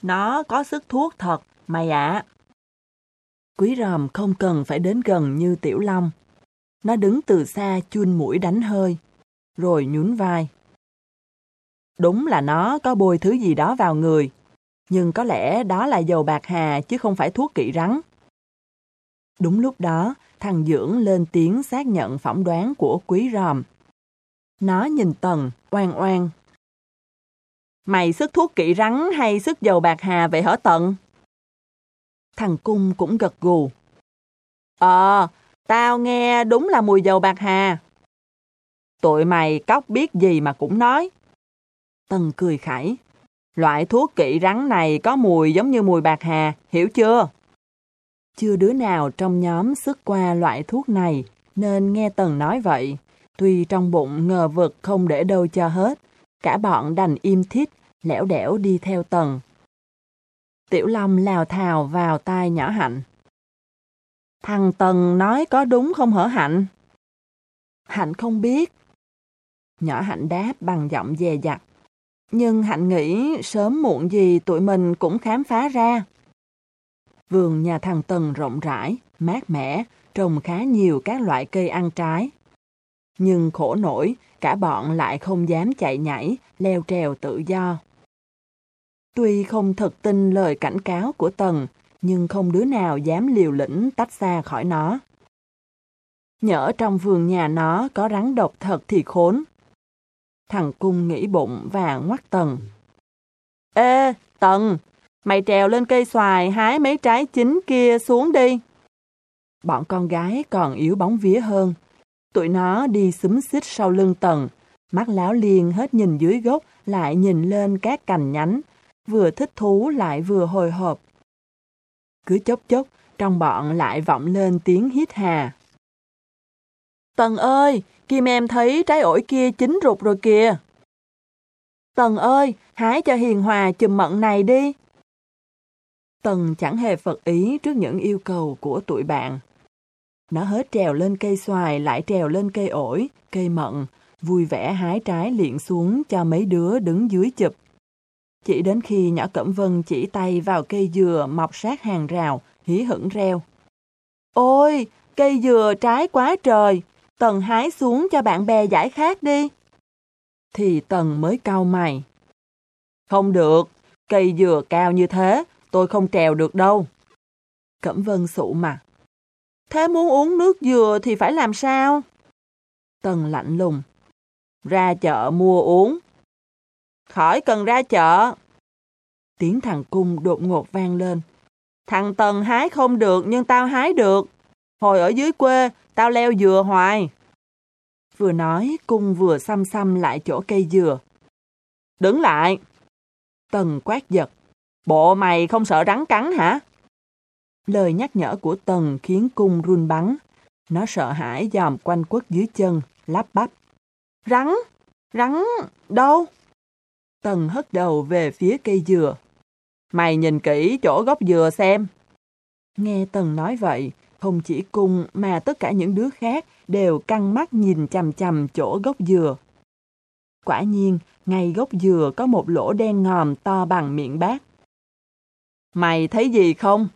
Nó có sức thuốc thật, mày ạ. Quý ròm không cần phải đến gần như tiểu long. Nó đứng từ xa chun mũi đánh hơi, rồi nhún vai. Đúng là nó có bôi thứ gì đó vào người, nhưng có lẽ đó là dầu bạc hà chứ không phải thuốc kỵ rắn. Đúng lúc đó, thằng Dưỡng lên tiếng xác nhận phỏng đoán của quý ròm. Nó nhìn Tần, oan oan. Mày sức thuốc kỵ rắn hay sức dầu bạc hà vậy hả Tần? Thằng Cung cũng gật gù. Ờ, tao nghe đúng là mùi dầu bạc hà. Tụi mày cóc biết gì mà cũng nói. Tần cười khải. Loại thuốc kỵ rắn này có mùi giống như mùi bạc hà, hiểu chưa? Chưa đứa nào trong nhóm sức qua loại thuốc này, nên nghe Tần nói vậy. Tuy trong bụng ngờ vực không để đâu cho hết, cả bọn đành im thít, lẻo đẻo đi theo Tần. Tiểu Long lào thào vào tai nhỏ Hạnh. Thằng Tần nói có đúng không hở Hạnh? Hạnh không biết. Nhỏ Hạnh đáp bằng giọng dè dặt. Nhưng Hạnh nghĩ sớm muộn gì tụi mình cũng khám phá ra. Vườn nhà thằng Tần rộng rãi, mát mẻ, trồng khá nhiều các loại cây ăn trái. Nhưng khổ nổi, cả bọn lại không dám chạy nhảy, leo trèo tự do. Tuy không thật tin lời cảnh cáo của Tần, nhưng không đứa nào dám liều lĩnh tách xa khỏi nó. Nhỡ trong vườn nhà nó có rắn độc thật thì khốn. Thằng cung nghĩ bụng và ngoắt Tần. Ê, Tần, Mày trèo lên cây xoài hái mấy trái chín kia xuống đi. Bọn con gái còn yếu bóng vía hơn. Tụi nó đi xúm xích sau lưng tần mắt láo liền hết nhìn dưới gốc lại nhìn lên các cành nhánh, vừa thích thú lại vừa hồi hộp. Cứ chốc chốc, trong bọn lại vọng lên tiếng hít hà. Tần ơi, Kim em thấy trái ổi kia chín rụt rồi kìa. Tần ơi, hái cho hiền hòa chùm mận này đi. Tần chẳng hề phật ý trước những yêu cầu của tụi bạn. Nó hết trèo lên cây xoài lại trèo lên cây ổi, cây mận, vui vẻ hái trái liện xuống cho mấy đứa đứng dưới chụp. Chỉ đến khi nhỏ Cẩm Vân chỉ tay vào cây dừa mọc sát hàng rào, hí hửng reo. Ôi, cây dừa trái quá trời, Tần hái xuống cho bạn bè giải khát đi. Thì Tần mới cau mày. Không được, cây dừa cao như thế, tôi không trèo được đâu. Cẩm Vân sụ mặt. Thế muốn uống nước dừa thì phải làm sao? Tần lạnh lùng. Ra chợ mua uống. Khỏi cần ra chợ. Tiếng thằng cung đột ngột vang lên. Thằng Tần hái không được nhưng tao hái được. Hồi ở dưới quê, tao leo dừa hoài. Vừa nói, cung vừa xăm xăm lại chỗ cây dừa. Đứng lại. Tần quát giật. Bộ mày không sợ rắn cắn hả? Lời nhắc nhở của Tần khiến cung run bắn. Nó sợ hãi dòm quanh quất dưới chân, lắp bắp. Rắn! Rắn! Đâu? Tần hất đầu về phía cây dừa. Mày nhìn kỹ chỗ gốc dừa xem. Nghe Tần nói vậy, không chỉ cung mà tất cả những đứa khác đều căng mắt nhìn chằm chằm chỗ gốc dừa. Quả nhiên, ngay gốc dừa có một lỗ đen ngòm to bằng miệng bát. Mày thấy gì không?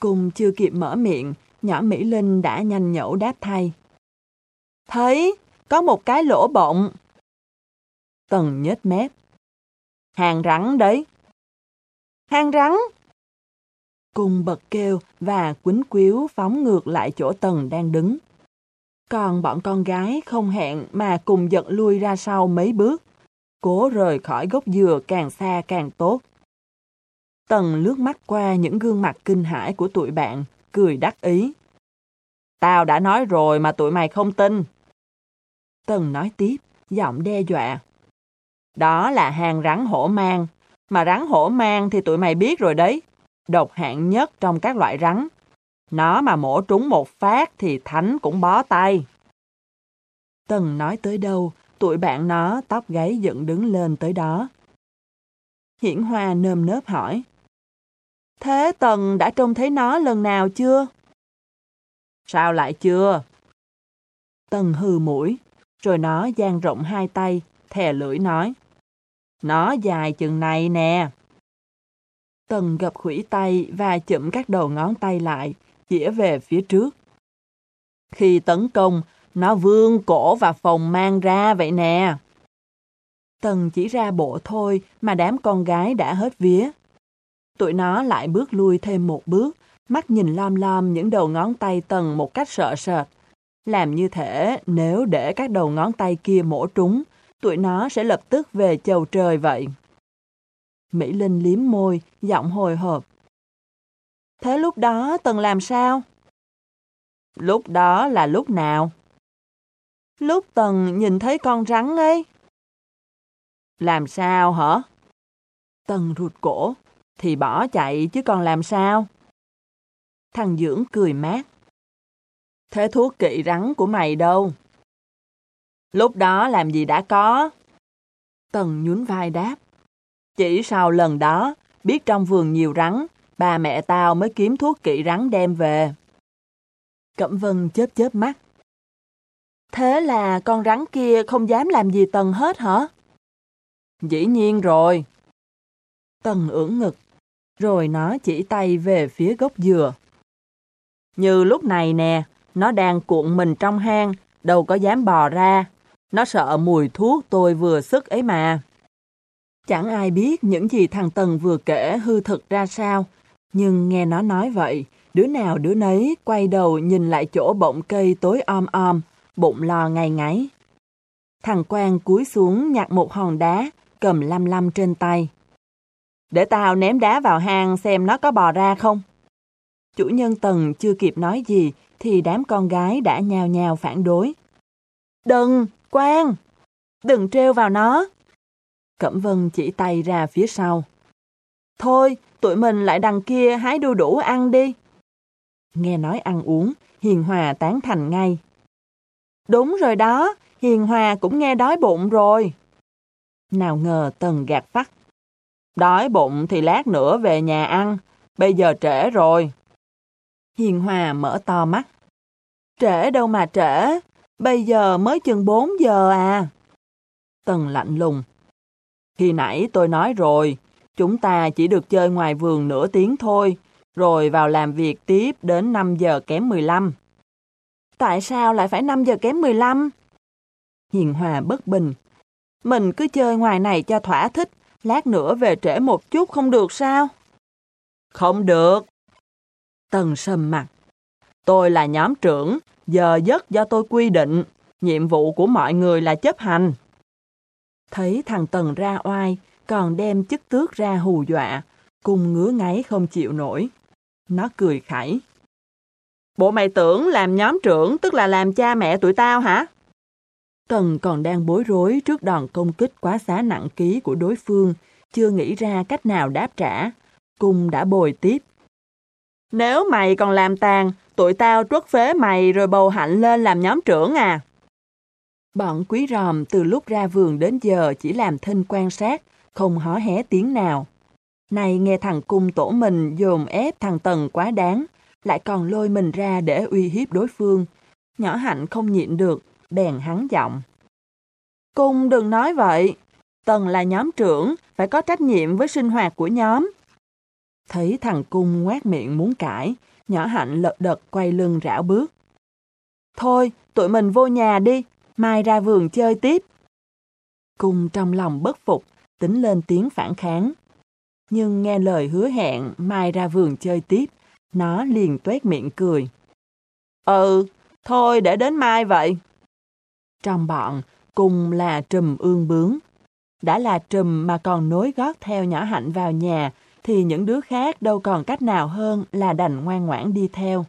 Cung chưa kịp mở miệng, nhỏ Mỹ Linh đã nhanh nhẩu đáp thay. Thấy, có một cái lỗ bọng. Tần nhếch mép. Hàng rắn đấy. Hàng rắn? Cung bật kêu và quýnh quýu phóng ngược lại chỗ Tần đang đứng. Còn bọn con gái không hẹn mà cùng giật lui ra sau mấy bước. Cố rời khỏi gốc dừa càng xa càng tốt. Tần lướt mắt qua những gương mặt kinh hãi của tụi bạn, cười đắc ý. Tao đã nói rồi mà tụi mày không tin. Tần nói tiếp, giọng đe dọa. Đó là hàng rắn hổ mang, mà rắn hổ mang thì tụi mày biết rồi đấy. Độc hạng nhất trong các loại rắn. Nó mà mổ trúng một phát thì thánh cũng bó tay. Tần nói tới đâu, tụi bạn nó tóc gáy dựng đứng lên tới đó. Hiển Hoa nơm nớp hỏi. Thế Tần đã trông thấy nó lần nào chưa? Sao lại chưa? Tần hừ mũi, rồi nó dang rộng hai tay, thè lưỡi nói. Nó dài chừng này nè. Tần gập khủy tay và chụm các đầu ngón tay lại, chĩa về phía trước. Khi tấn công, nó vươn cổ và phòng mang ra vậy nè. Tần chỉ ra bộ thôi mà đám con gái đã hết vía. Tụi nó lại bước lui thêm một bước, mắt nhìn lom lom những đầu ngón tay Tần một cách sợ sệt. Làm như thể nếu để các đầu ngón tay kia mổ trúng, tụi nó sẽ lập tức về chầu trời vậy. Mỹ Linh liếm môi, giọng hồi hộp. Thế lúc đó Tần làm sao? Lúc đó là lúc nào? Lúc Tần nhìn thấy con rắn ấy. Làm sao hả? Tần rụt cổ, thì bỏ chạy chứ còn làm sao? Thằng Dưỡng cười mát. Thế thuốc kỵ rắn của mày đâu? Lúc đó làm gì đã có? Tần nhún vai đáp. Chỉ sau lần đó, biết trong vườn nhiều rắn, ba mẹ tao mới kiếm thuốc kỵ rắn đem về. Cẩm Vân chớp chớp mắt. Thế là con rắn kia không dám làm gì Tần hết hả? Dĩ nhiên rồi. Tần ưỡn ngực, rồi nó chỉ tay về phía gốc dừa. Như lúc này nè, nó đang cuộn mình trong hang, đâu có dám bò ra. Nó sợ mùi thuốc tôi vừa sức ấy mà. Chẳng ai biết những gì thằng Tần vừa kể hư thực ra sao, nhưng nghe nó nói vậy, đứa nào đứa nấy quay đầu nhìn lại chỗ bọng cây tối om om, bụng lo ngay ngáy. Thằng Quang cúi xuống nhặt một hòn đá, cầm lăm lăm trên tay. Để tao ném đá vào hang xem nó có bò ra không. Chủ nhân Tần chưa kịp nói gì thì đám con gái đã nhào nhào phản đối. Đừng, Quang! Đừng treo vào nó! Cẩm Vân chỉ tay ra phía sau. Thôi, tụi mình lại đằng kia hái đu đủ ăn đi. Nghe nói ăn uống, Hiền Hòa tán thành ngay. Đúng rồi đó, Hiền Hòa cũng nghe đói bụng rồi. Nào ngờ Tần gạt phát. Đói bụng thì lát nữa về nhà ăn, bây giờ trễ rồi. Hiền Hòa mở to mắt. Trễ đâu mà trễ, bây giờ mới chừng 4 giờ à. Tần lạnh lùng. Khi nãy tôi nói rồi, chúng ta chỉ được chơi ngoài vườn nửa tiếng thôi, rồi vào làm việc tiếp đến 5 giờ kém 15. Tại sao lại phải 5 giờ kém 15? Hiền Hòa bất bình. Mình cứ chơi ngoài này cho thỏa thích, lát nữa về trễ một chút không được sao? Không được. Tần sầm mặt. Tôi là nhóm trưởng, giờ giấc do tôi quy định, nhiệm vụ của mọi người là chấp hành. Thấy thằng Tần ra oai, còn đem chức tước ra hù dọa, cùng ngứa ngáy không chịu nổi. Nó cười khẩy. Bộ mày tưởng làm nhóm trưởng tức là làm cha mẹ tụi tao hả? Tần còn đang bối rối trước đòn công kích quá xá nặng ký của đối phương, Chưa nghĩ ra cách nào đáp trả, cung đã bồi tiếp. Nếu mày còn làm tàn, tụi tao truất phế mày rồi bầu hạnh lên làm nhóm trưởng à. Bọn quý ròm từ lúc ra vườn đến giờ chỉ làm thinh quan sát, không hó hé tiếng nào. Này nghe thằng cung tổ mình dồn ép thằng Tần quá đáng, lại còn lôi mình ra để uy hiếp đối phương. Nhỏ hạnh không nhịn được, bèn hắn giọng. Cung đừng nói vậy, Tần là nhóm trưởng, phải có trách nhiệm với sinh hoạt của nhóm. Thấy thằng cung ngoát miệng muốn cãi, nhỏ hạnh lật đật quay lưng rảo bước. Thôi, tụi mình vô nhà đi, mai ra vườn chơi tiếp. Cung trong lòng bất phục, tính lên tiếng phản kháng. Nhưng nghe lời hứa hẹn mai ra vườn chơi tiếp, nó liền tuét miệng cười. Ừ, thôi để đến mai vậy. Trong bọn, cùng là trùm ương bướng. Đã là trùm mà còn nối gót theo nhỏ hạnh vào nhà, thì những đứa khác đâu còn cách nào hơn là đành ngoan ngoãn đi theo.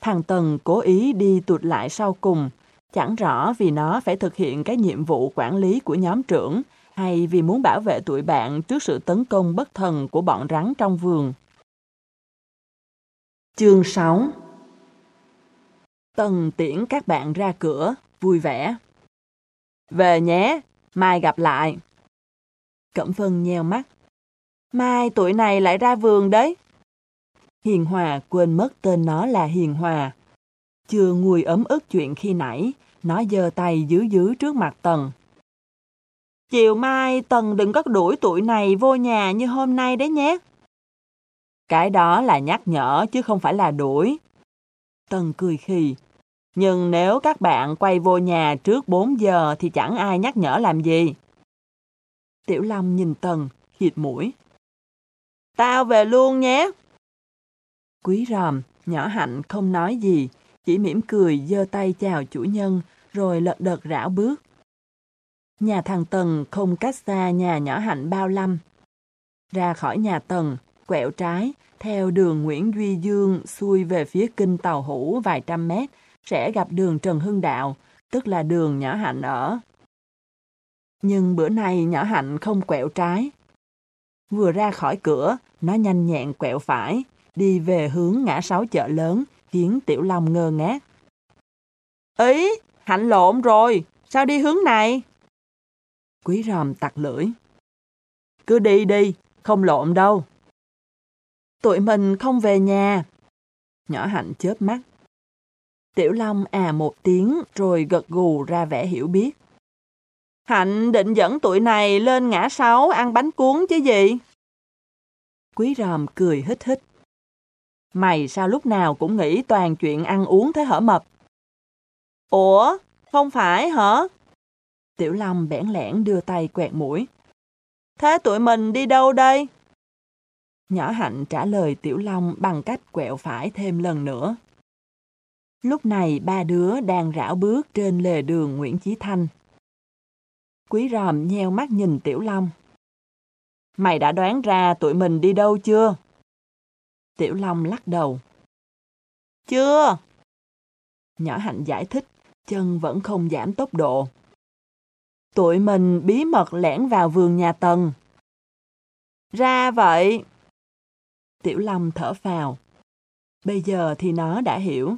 Thằng Tần cố ý đi tụt lại sau cùng, chẳng rõ vì nó phải thực hiện cái nhiệm vụ quản lý của nhóm trưởng hay vì muốn bảo vệ tụi bạn trước sự tấn công bất thần của bọn rắn trong vườn. Chương 6 Tần tiễn các bạn ra cửa, vui vẻ. Về nhé, mai gặp lại. Cẩm Vân nheo mắt. Mai tuổi này lại ra vườn đấy. Hiền Hòa quên mất tên nó là Hiền Hòa. Chưa nguôi ấm ức chuyện khi nãy, nó giơ tay giữ giữ trước mặt Tần. Chiều mai Tần đừng có đuổi tuổi này vô nhà như hôm nay đấy nhé. Cái đó là nhắc nhở chứ không phải là đuổi. Tần cười khì. Nhưng nếu các bạn quay vô nhà trước 4 giờ thì chẳng ai nhắc nhở làm gì. Tiểu Long nhìn Tần, khịt mũi. Tao về luôn nhé. Quý ròm, nhỏ hạnh không nói gì, chỉ mỉm cười giơ tay chào chủ nhân, rồi lật đật rảo bước. Nhà thằng Tần không cách xa nhà nhỏ hạnh bao lăm. Ra khỏi nhà Tần, quẹo trái, theo đường Nguyễn Duy Dương xuôi về phía kinh Tàu Hủ vài trăm mét, sẽ gặp đường Trần Hưng Đạo, tức là đường nhỏ hạnh ở. Nhưng bữa nay nhỏ hạnh không quẹo trái. Vừa ra khỏi cửa, nó nhanh nhẹn quẹo phải, đi về hướng ngã sáu chợ lớn, khiến Tiểu Long ngơ ngác. Ý, hạnh lộn rồi, sao đi hướng này? Quý ròm tặc lưỡi. Cứ đi đi, không lộn đâu. Tụi mình không về nhà. Nhỏ hạnh chớp mắt. Tiểu Long à một tiếng rồi gật gù ra vẻ hiểu biết. Hạnh định dẫn tụi này lên ngã sáu ăn bánh cuốn chứ gì? Quý ròm cười hít hít. Mày sao lúc nào cũng nghĩ toàn chuyện ăn uống thế hở mập? Ủa, không phải hả? Tiểu Long bẽn lẽn đưa tay quẹt mũi. Thế tụi mình đi đâu đây? Nhỏ Hạnh trả lời Tiểu Long bằng cách quẹo phải thêm lần nữa. Lúc này ba đứa đang rảo bước trên lề đường Nguyễn Chí Thanh. Quý ròm nheo mắt nhìn Tiểu Long. Mày đã đoán ra tụi mình đi đâu chưa? Tiểu Long lắc đầu. Chưa. Nhỏ Hạnh giải thích, chân vẫn không giảm tốc độ. Tụi mình bí mật lẻn vào vườn nhà Tần. Ra vậy. Tiểu Long thở phào. Bây giờ thì nó đã hiểu.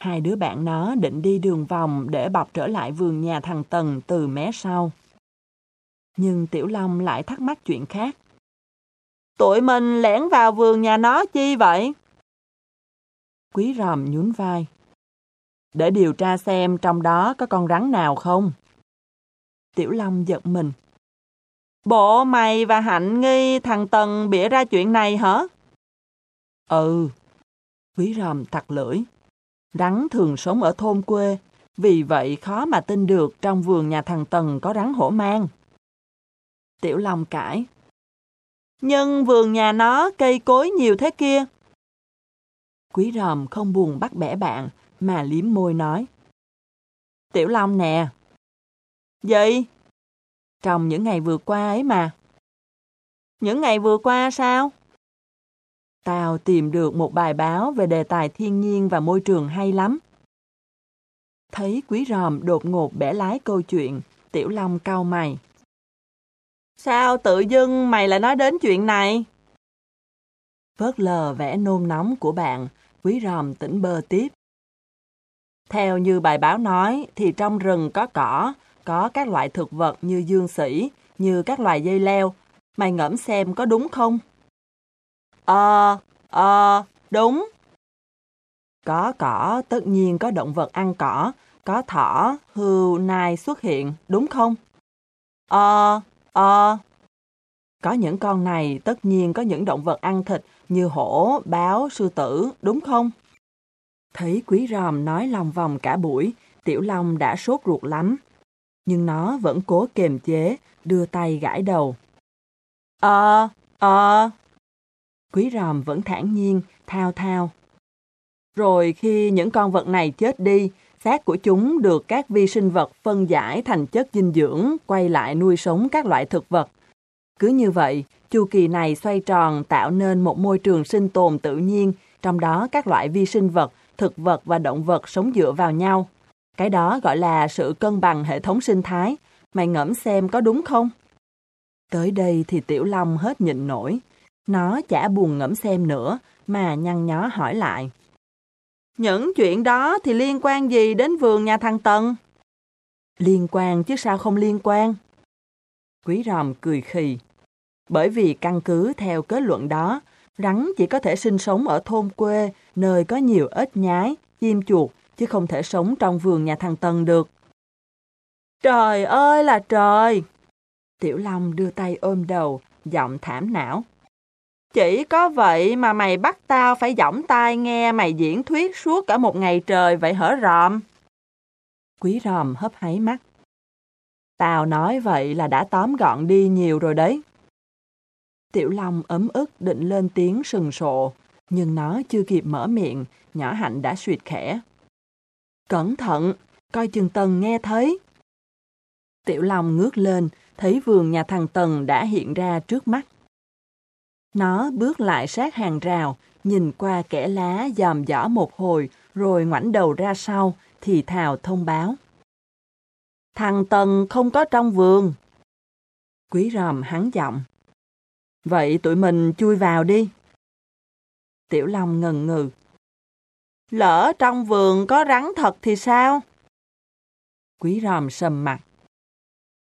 Hai đứa bạn nó định đi đường vòng để bọc trở lại vườn nhà thằng Tần từ mé sau. Nhưng Tiểu Long lại thắc mắc chuyện khác. Tụi mình lẻn vào vườn nhà nó chi vậy? Quý ròm nhún vai. Để điều tra xem trong đó có con rắn nào không? Tiểu Long giật mình. Bộ mày và Hạnh nghi thằng Tần bịa ra chuyện này hả? Ừ. Quý ròm tặc lưỡi. Rắn thường sống ở thôn quê, vì vậy khó mà tin được trong vườn nhà thằng Tần có rắn hổ mang. Tiểu Long cãi. Nhưng vườn nhà nó cây cối nhiều thế kia. Quý ròm không buồn bắt bẻ bạn, mà liếm môi nói. Tiểu Long nè. Gì? Trong những ngày vừa qua ấy mà. Những ngày vừa qua sao? Tao tìm được một bài báo về đề tài thiên nhiên và môi trường hay lắm. Thấy quý ròm đột ngột bẻ lái câu chuyện, Tiểu Long cau mày. Sao tự dưng mày lại nói đến chuyện này? Vớt lờ vẻ nôn nóng của bạn, quý ròm tỉnh bơ tiếp. Theo như bài báo nói thì trong rừng có cỏ, có các loại thực vật như dương sĩ, như các loài dây leo. Mày ngẫm xem có đúng không? Ờ, ờ, đúng. Có cỏ, tất nhiên có động vật ăn cỏ, có thỏ, hươu, nai xuất hiện, đúng không? Ờ, ờ. Có những con này, tất nhiên có những động vật ăn thịt như hổ, báo, sư tử, đúng không? Thấy quý ròm nói lòng vòng cả buổi, tiểu long đã sốt ruột lắm. Nhưng nó vẫn cố kềm chế, đưa tay gãi đầu. Ờ, ờ. Quý ròm vẫn thản nhiên, thao thao. Rồi khi những con vật này chết đi, xác của chúng được các vi sinh vật phân giải thành chất dinh dưỡng, quay lại nuôi sống các loại thực vật. Cứ như vậy, chu kỳ này xoay tròn tạo nên một môi trường sinh tồn tự nhiên, trong đó các loại vi sinh vật, thực vật và động vật sống dựa vào nhau. Cái đó gọi là sự cân bằng hệ thống sinh thái. Mày ngẫm xem có đúng không? Tới đây thì Tiểu Long hết nhịn nổi. Nó chả buồn ngẫm xem nữa, mà nhăn nhó hỏi lại. Những chuyện đó thì liên quan gì đến vườn nhà thằng Tần? Liên quan chứ sao không liên quan? Quý ròm cười khì. Bởi vì căn cứ theo kết luận đó, rắn chỉ có thể sinh sống ở thôn quê, nơi có nhiều ếch nhái, chim chuột, chứ không thể sống trong vườn nhà thằng Tần được. Trời ơi là trời! Tiểu Long đưa tay ôm đầu, giọng thảm não. Chỉ có vậy mà mày bắt tao phải giỏng tai nghe mày diễn thuyết suốt cả một ngày trời vậy hở ròm? Quý ròm hấp háy mắt. Tao nói vậy là đã tóm gọn đi nhiều rồi đấy. Tiểu Long ấm ức định lên tiếng sừng sộ, nhưng nó chưa kịp mở miệng, nhỏ hạnh đã suyệt khẽ. Cẩn thận, coi chừng Tần nghe thấy. Tiểu Long ngước lên, thấy vườn nhà thằng Tần đã hiện ra trước mắt. Nó bước lại sát hàng rào, nhìn qua kẻ lá dòm dõ một hồi, rồi ngoảnh đầu ra sau, thì thào thông báo. Thằng Tần không có trong vườn. Quý ròm hắn giọng. Vậy tụi mình chui vào đi. Tiểu Long ngần ngừ. Lỡ trong vườn có rắn thật thì sao? Quý ròm sầm mặt.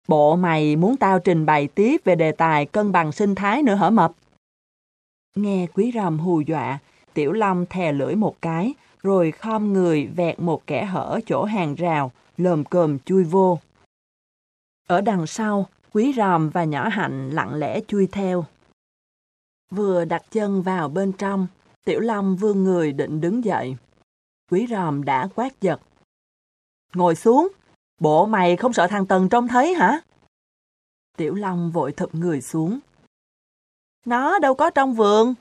Bộ mày muốn tao trình bày tiếp về đề tài cân bằng sinh thái nữa hả mập? Nghe quý ròm hù dọa, tiểu long thè lưỡi một cái, rồi khom người vẹt một kẻ hở chỗ hàng rào, lồm cồm chui vô. Ở đằng sau, quý ròm và nhỏ hạnh lặng lẽ chui theo. Vừa đặt chân vào bên trong, tiểu long vươn người định đứng dậy. Quý ròm đã quát giật. Ngồi xuống, bộ mày không sợ thằng Tần trông thấy hả? Tiểu Long vội thụp người xuống. Nó đâu có trong vườn.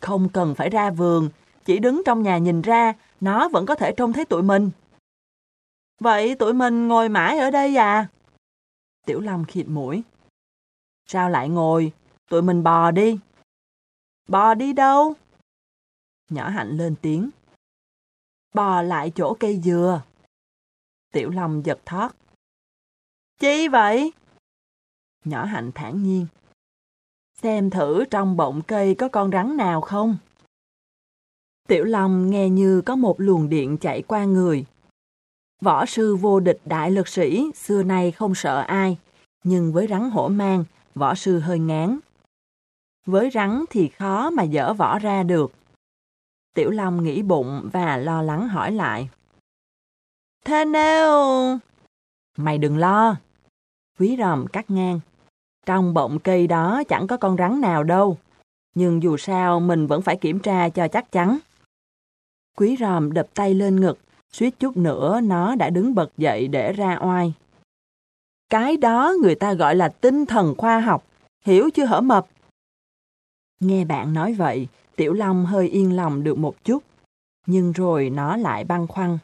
Không cần phải ra vườn, chỉ đứng trong nhà nhìn ra, nó vẫn có thể trông thấy tụi mình. Vậy tụi mình ngồi mãi ở đây à? Tiểu Long khịt mũi. Sao lại ngồi? Tụi mình bò đi. Bò đi đâu? Nhỏ hạnh lên tiếng. Bò lại chỗ cây dừa. Tiểu Long giật thót. Chi vậy? Nhỏ hạnh thản nhiên. Xem thử trong bọng cây có con rắn nào không? Tiểu Long nghe như có một luồng điện chạy qua người. Võ sư vô địch đại lực sĩ xưa nay không sợ ai, nhưng với rắn hổ mang, võ sư hơi ngán. Với rắn thì khó mà dở võ ra được. Tiểu Long nghĩ bụng và lo lắng hỏi lại. Thế nếu... Mày đừng lo. Quý ròm cắt ngang. Trong bọng cây đó chẳng có con rắn nào đâu. Nhưng dù sao mình vẫn phải kiểm tra cho chắc chắn. Quý ròm đập tay lên ngực, suýt chút nữa nó đã đứng bật dậy để ra oai. Cái đó người ta gọi là tinh thần khoa học, hiểu chưa hở mập? Nghe bạn nói vậy, Tiểu Long hơi yên lòng được một chút, nhưng rồi nó lại băn khoăn.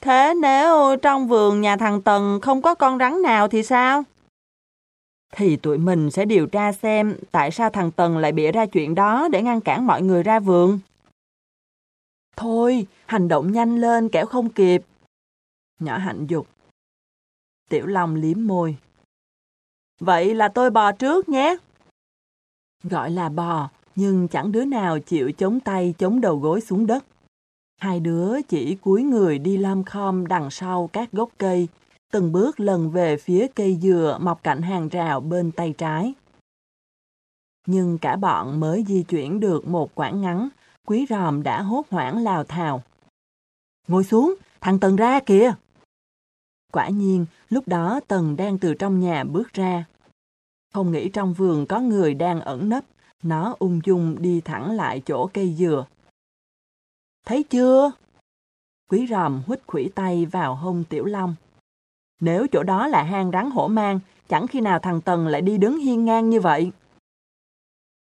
Thế nếu trong vườn nhà thằng Tần không có con rắn nào thì sao? Thì tụi mình sẽ điều tra xem tại sao thằng Tần lại bịa ra chuyện đó để ngăn cản mọi người ra vườn. Thôi, hành động nhanh lên kẻo không kịp. Nhỏ hạnh dục. Tiểu Long liếm môi. Vậy là tôi bò trước nhé. Gọi là bò, nhưng chẳng đứa nào chịu chống tay chống đầu gối xuống đất. Hai đứa chỉ cúi người đi lam khom đằng sau các gốc cây, từng bước lần về phía cây dừa mọc cạnh hàng rào bên tay trái. Nhưng cả bọn mới di chuyển được một quãng ngắn, quý ròm đã hốt hoảng lào thào. Ngồi xuống, thằng Tần ra kìa! Quả nhiên, lúc đó Tần đang từ trong nhà bước ra. Không nghĩ trong vườn có người đang ẩn nấp, nó ung dung đi thẳng lại chỗ cây dừa. Thấy chưa? Quý ròm hít khủy tay vào hông Tiểu Long. Nếu chỗ đó là hang rắn hổ mang, chẳng khi nào thằng Tần lại đi đứng hiên ngang như vậy.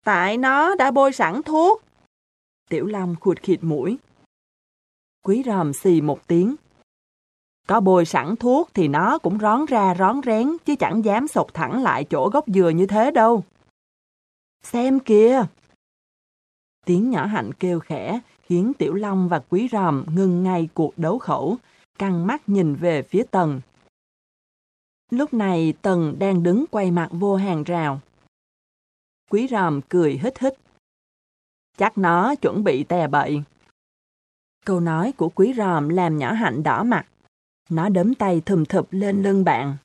Tại nó đã bôi sẵn thuốc. Tiểu Long khụt khịt mũi. Quý ròm xì một tiếng. Có bôi sẵn thuốc thì nó cũng rón ra rón rén chứ chẳng dám sột thẳng lại chỗ gốc dừa như thế đâu. Xem kìa! Tiếng nhỏ hạnh kêu khẽ khiến Tiểu Long và Quý Ròm ngừng ngay cuộc đấu khẩu, căng mắt nhìn về phía Tần. Lúc này Tần đang đứng quay mặt vô hàng rào. Quý Ròm cười hít hít. Chắc nó chuẩn bị tè bậy. Câu nói của Quý Ròm làm nhỏ hạnh đỏ mặt. Nó đấm tay thùm thụp lên lưng bạn.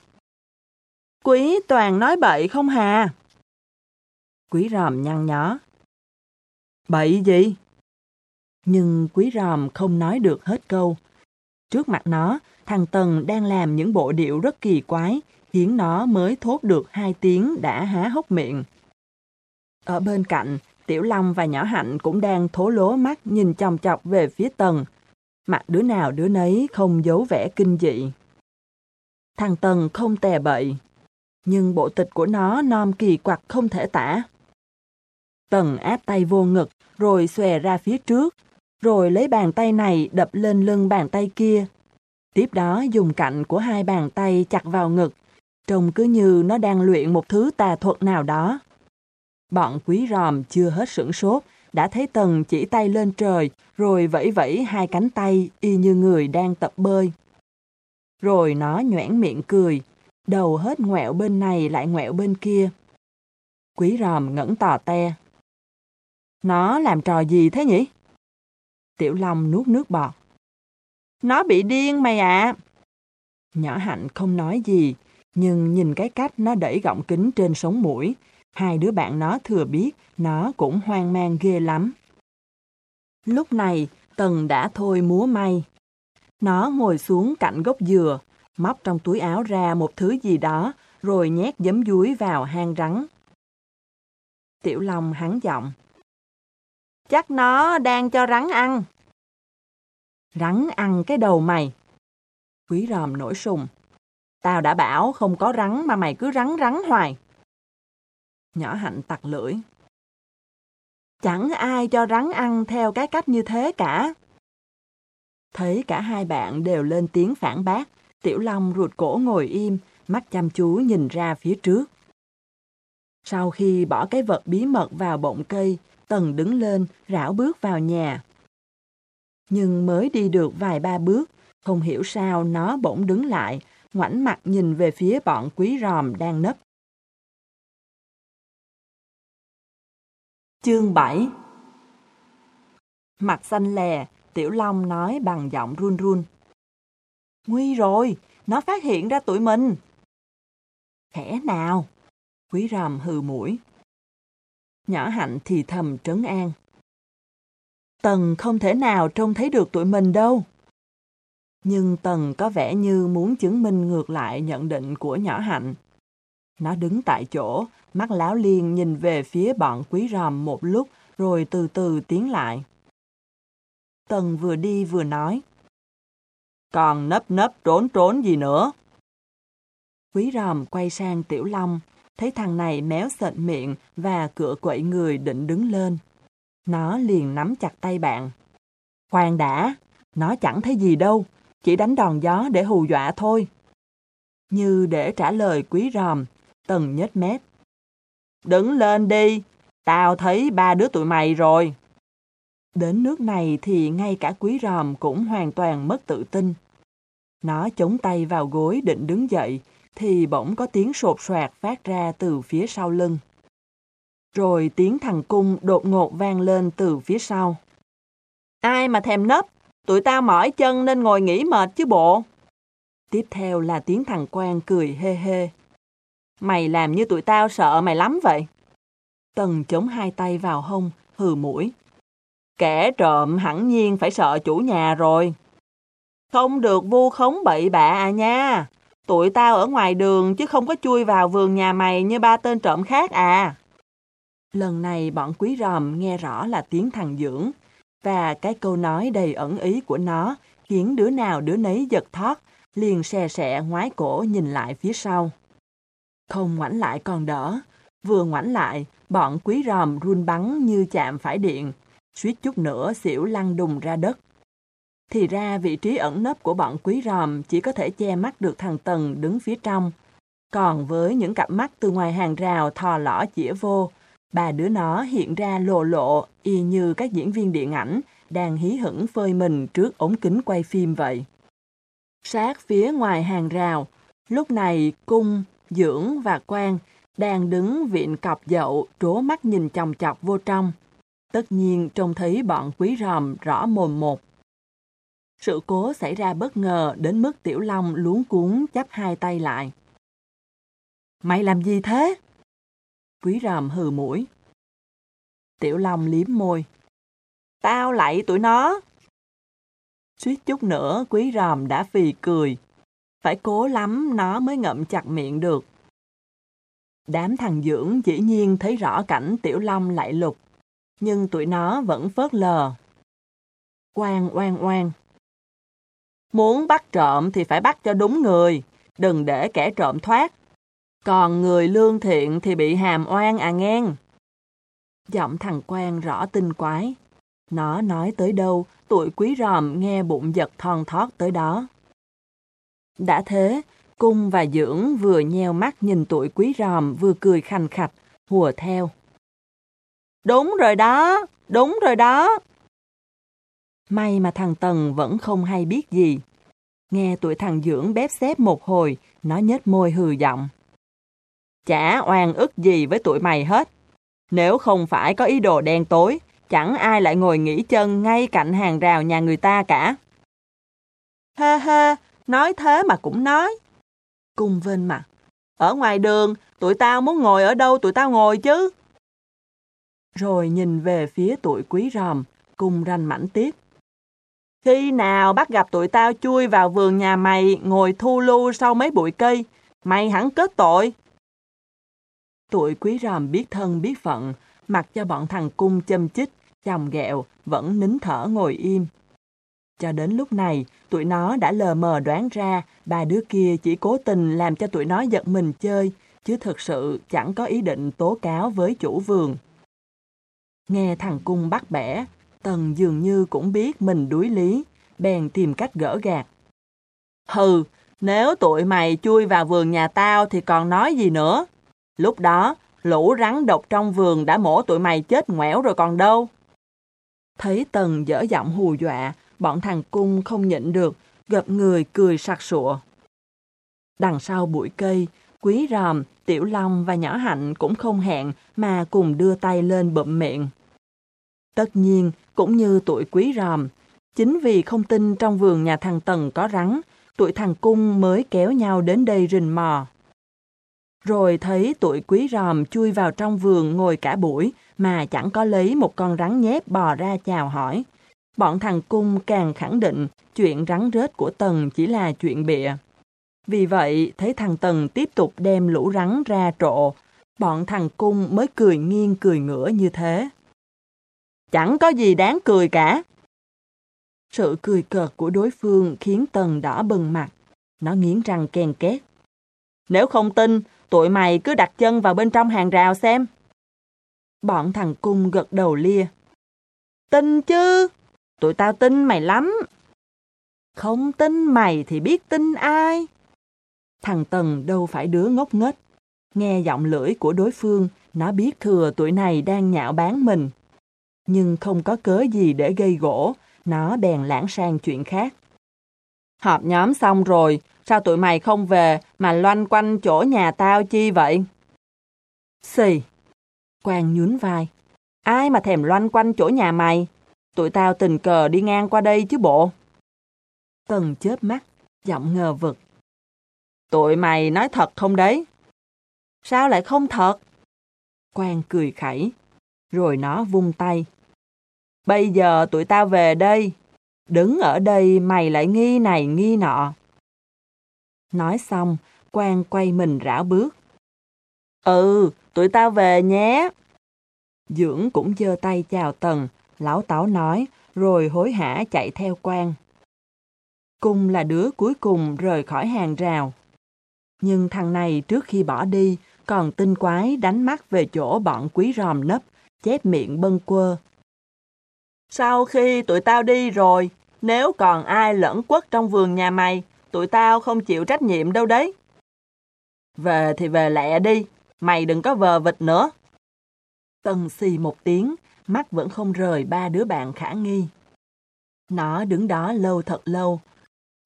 Quý toàn nói bậy không hà? Quý ròm nhăn nhó. Bậy gì? Nhưng quý ròm không nói được hết câu. Trước mặt nó, thằng Tần đang làm những bộ điệu rất kỳ quái, khiến nó mới thốt được hai tiếng đã há hốc miệng. Ở bên cạnh, Tiểu Long và Nhỏ Hạnh cũng đang thố lố mắt nhìn chòng chọc về phía Tần. Mặt đứa nào đứa nấy không giấu vẻ kinh dị. Thằng Tần không tè bậy, nhưng bộ tịch của nó non kỳ quặc không thể tả. Tần áp tay vô ngực, rồi xòe ra phía trước, rồi lấy bàn tay này đập lên lưng bàn tay kia. Tiếp đó dùng cạnh của hai bàn tay chặt vào ngực, trông cứ như nó đang luyện một thứ tà thuật nào đó. Bọn quý ròm chưa hết sửng sốt, đã thấy Tần chỉ tay lên trời, rồi vẫy vẫy hai cánh tay y như người đang tập bơi. Rồi nó nhoảng miệng cười, đầu hết ngoẹo bên này lại ngoẹo bên kia. Quý ròm ngẩn tò te. Nó làm trò gì thế nhỉ? Tiểu Long nuốt nước bọt. Nó bị điên mày ạ. Nhỏ Hạnh không nói gì, nhưng nhìn cái cách nó đẩy gọng kính trên sống mũi, hai đứa bạn nó thừa biết nó cũng hoang mang ghê lắm. Lúc này, Tần đã thôi múa may. Nó ngồi xuống cạnh gốc dừa, móc trong túi áo ra một thứ gì đó, rồi nhét giấm dúi vào hang rắn. Tiểu Long hắn giọng. Chắc nó đang cho rắn ăn. Rắn ăn cái đầu mày. Quý ròm nổi sùng. Tao đã bảo không có rắn mà mày cứ rắn rắn hoài. Nhỏ hạnh tặc lưỡi. Chẳng ai cho rắn ăn theo cái cách như thế cả. Thấy cả hai bạn đều lên tiếng phản bác, Tiểu Long ruột cổ ngồi im, mắt chăm chú nhìn ra phía trước. Sau khi bỏ cái vật bí mật vào bọng cây, Tần đứng lên, rảo bước vào nhà. Nhưng mới đi được vài ba bước, không hiểu sao nó bỗng đứng lại, ngoảnh mặt nhìn về phía bọn quý ròm đang nấp. Chương 7 Mặt xanh lè, Tiểu Long nói bằng giọng run run. Nguy rồi, nó phát hiện ra tụi mình. Khẽ nào? Quý ròm hừ mũi. Nhỏ hạnh thì thầm trấn an. Tần không thể nào trông thấy được tụi mình đâu. Nhưng Tần có vẻ như muốn chứng minh ngược lại nhận định của nhỏ hạnh. Nó đứng tại chỗ, mắt láo liên nhìn về phía bọn quý ròm một lúc, rồi từ từ tiến lại. Tần vừa đi vừa nói. Còn nấp nấp trốn trốn gì nữa? Quý ròm quay sang Tiểu Long, thấy thằng này méo sệt miệng và cửa quậy người định đứng lên. Nó liền nắm chặt tay bạn. Khoan đã, nó chẳng thấy gì đâu, chỉ đánh đòn gió để hù dọa thôi. Như để trả lời quý ròm, Tần nhếch mép. Đứng lên đi, tao thấy ba đứa tụi mày rồi. Đến nước này thì ngay cả quý ròm cũng hoàn toàn mất tự tin. Nó chống tay vào gối định đứng dậy, thì bỗng có tiếng sột soạt phát ra từ phía sau lưng. Rồi tiếng thằng cung đột ngột vang lên từ phía sau. Ai mà thèm nấp, tụi tao mỏi chân nên ngồi nghỉ mệt chứ bộ. Tiếp theo là tiếng thằng quan cười hê hê. Mày làm như tụi tao sợ mày lắm vậy. Tần chống hai tay vào hông, hừ mũi. Kẻ trộm hẳn nhiên phải sợ chủ nhà rồi. Không được vu khống bậy bạ à nha. Tụi tao ở ngoài đường chứ không có chui vào vườn nhà mày như ba tên trộm khác à. Lần này bọn quý ròm nghe rõ là tiếng thằng dưỡng, và cái câu nói đầy ẩn ý của nó khiến đứa nào đứa nấy giật thoát liền xe xẹ ngoái cổ nhìn lại phía sau. Không ngoảnh lại còn đỡ, vừa ngoảnh lại, bọn quý ròm run bắn như chạm phải điện, suýt chút nữa xỉu lăn đùng ra đất. Thì ra vị trí ẩn nấp của bọn quý ròm chỉ có thể che mắt được thằng Tần đứng phía trong. Còn với những cặp mắt từ ngoài hàng rào thò lỏ chĩa vô, ba đứa nó hiện ra lộ lộ y như các diễn viên điện ảnh đang hí hửng phơi mình trước ống kính quay phim vậy. Sát phía ngoài hàng rào, lúc này cung, dưỡng và quan đang đứng viện cọc dậu trố mắt nhìn chòng chọc vô trong. Tất nhiên trông thấy bọn quý ròm rõ mồm một. Sự cố xảy ra bất ngờ đến mức Tiểu Long luống cuốn chắp hai tay lại. Mày làm gì thế? Quý ròm hừ mũi. Tiểu Long liếm môi. Tao lạy tụi nó. Suýt chút nữa quý ròm đã phì cười. Phải cố lắm nó mới ngậm chặt miệng được. Đám thằng dưỡng dĩ nhiên thấy rõ cảnh Tiểu Long lại lục, nhưng tụi nó vẫn phớt lờ. Oan oan oan. Muốn bắt trộm thì phải bắt cho đúng người, đừng để kẻ trộm thoát. Còn người lương thiện thì bị hàm oan à ngang. Giọng thằng quan rõ tinh quái. Nó nói tới đâu, tụi quý ròm nghe bụng giật thon thót tới đó. Đã thế, cung và dưỡng vừa nheo mắt nhìn tụi quý ròm vừa cười khành khạch, hùa theo. Đúng rồi đó, đúng rồi đó. May mà thằng Tần vẫn không hay biết gì. Nghe tụi thằng dưỡng bếp xếp một hồi, nó nhếch môi hừ giọng. Chả oan ức gì với tụi mày hết. Nếu không phải có ý đồ đen tối, chẳng ai lại ngồi nghỉ chân ngay cạnh hàng rào nhà người ta cả. Ha ha, nói thế mà cũng nói. Cung vên mặt. Ở ngoài đường, tụi tao muốn ngồi ở đâu tụi tao ngồi chứ. Rồi nhìn về phía tụi quý ròm, cung ranh mảnh tiếp. Khi nào bắt gặp tụi tao chui vào vườn nhà mày ngồi thu lưu sau mấy bụi cây, mày hẳn kết tội. Tụi quý ròm biết thân biết phận, mặc cho bọn thằng cung châm chích, chồng ghẹo, vẫn nín thở ngồi im. Cho đến lúc này, tụi nó đã lờ mờ đoán ra ba đứa kia chỉ cố tình làm cho tụi nó giật mình chơi, chứ thực sự chẳng có ý định tố cáo với chủ vườn. Nghe thằng cung bắt bẻ, Tần dường như cũng biết mình đuối lý, bèn tìm cách gỡ gạt. Hừ, nếu tụi mày chui vào vườn nhà tao thì còn nói gì nữa. Lúc đó, lũ rắn độc trong vườn đã mổ tụi mày chết ngoẻo rồi còn đâu. Thấy Tần dở giọng hù dọa, bọn thằng cung không nhịn được, gặp người cười sặc sụa. Đằng sau bụi cây, quý ròm, tiểu long và nhỏ hạnh cũng không hẹn mà cùng đưa tay lên bụm miệng. Tất nhiên, cũng như tuổi quý ròm, chính vì không tin trong vườn nhà thằng Tần có rắn, tụi thằng cung mới kéo nhau đến đây rình mò. Rồi thấy tụi quý ròm chui vào trong vườn ngồi cả buổi mà chẳng có lấy một con rắn nhép bò ra chào hỏi. Bọn thằng cung càng khẳng định chuyện rắn rết của Tần chỉ là chuyện bịa. Vì vậy, thấy thằng Tần tiếp tục đem lũ rắn ra trộ, bọn thằng cung mới cười nghiêng cười ngửa như thế. Chẳng có gì đáng cười cả. Sự cười cợt của đối phương khiến Tần đỏ bừng mặt. Nó nghiến răng ken két. Nếu không tin, tụi mày cứ đặt chân vào bên trong hàng rào xem. Bọn thằng cung gật đầu lia. Tin chứ, tụi tao tin mày lắm. Không tin mày thì biết tin ai. Thằng Tần đâu phải đứa ngốc nghếch. Nghe giọng lưỡi của đối phương, nó biết thừa tụi này đang nhạo bán mình. Nhưng không có cớ gì để gây gỗ, nó bèn lãng sang chuyện khác. Họp nhóm xong rồi, Sao tụi mày không về mà loanh quanh chỗ nhà tao chi vậy? Xì. Quang nhún vai. Ai mà thèm loanh quanh chỗ nhà mày? Tụi tao tình cờ đi ngang qua đây chứ bộ. Tần chớp mắt, giọng ngờ vực. Tụi mày nói thật không đấy? Sao lại không thật? Quang cười khẩy, rồi nó vung tay. Bây giờ tụi tao về đây. Đứng ở đây mày lại nghi này nghi nọ. Nói xong, Quang quay mình rảo bước. Ừ, tụi tao về nhé. Dưỡng cũng giơ tay chào Tần, lão táo nói, rồi hối hả chạy theo Quang. Cung là đứa cuối cùng rời khỏi hàng rào. Nhưng thằng này trước khi bỏ đi, còn tinh quái đánh mắt về chỗ bọn quý ròm nấp, chép miệng bâng quơ. Sau khi tụi tao đi rồi, nếu còn ai lẫn quất trong vườn nhà mày, tụi tao không chịu trách nhiệm đâu đấy. Về thì về lẹ đi, mày đừng có vờ vịt nữa. Tần xì một tiếng, mắt vẫn không rời ba đứa bạn khả nghi. Nó đứng đó lâu thật lâu,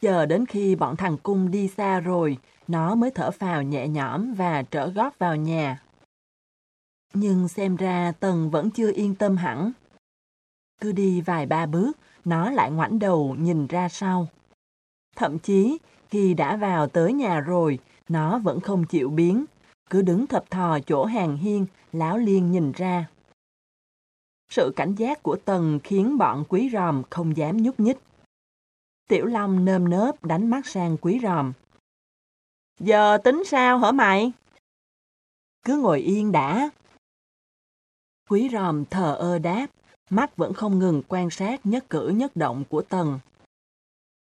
chờ đến khi bọn thằng cung đi xa rồi, nó mới thở phào nhẹ nhõm và trở gót vào nhà. Nhưng xem ra Tần vẫn chưa yên tâm hẳn. Cứ đi vài ba bước, nó lại ngoảnh đầu nhìn ra sau. Thậm chí, khi đã vào tới nhà rồi, nó vẫn không chịu biến, cứ đứng thập thò chỗ hàng hiên, láo liên nhìn ra. Sự cảnh giác của Tần khiến bọn quý ròm không dám nhúc nhích. Tiểu Long nơm nớp đánh mắt sang quý ròm. Giờ tính sao hả mày? Cứ ngồi yên đã. Quý ròm thờ ơ đáp, mắt vẫn không ngừng quan sát nhất cử nhất động của Tần.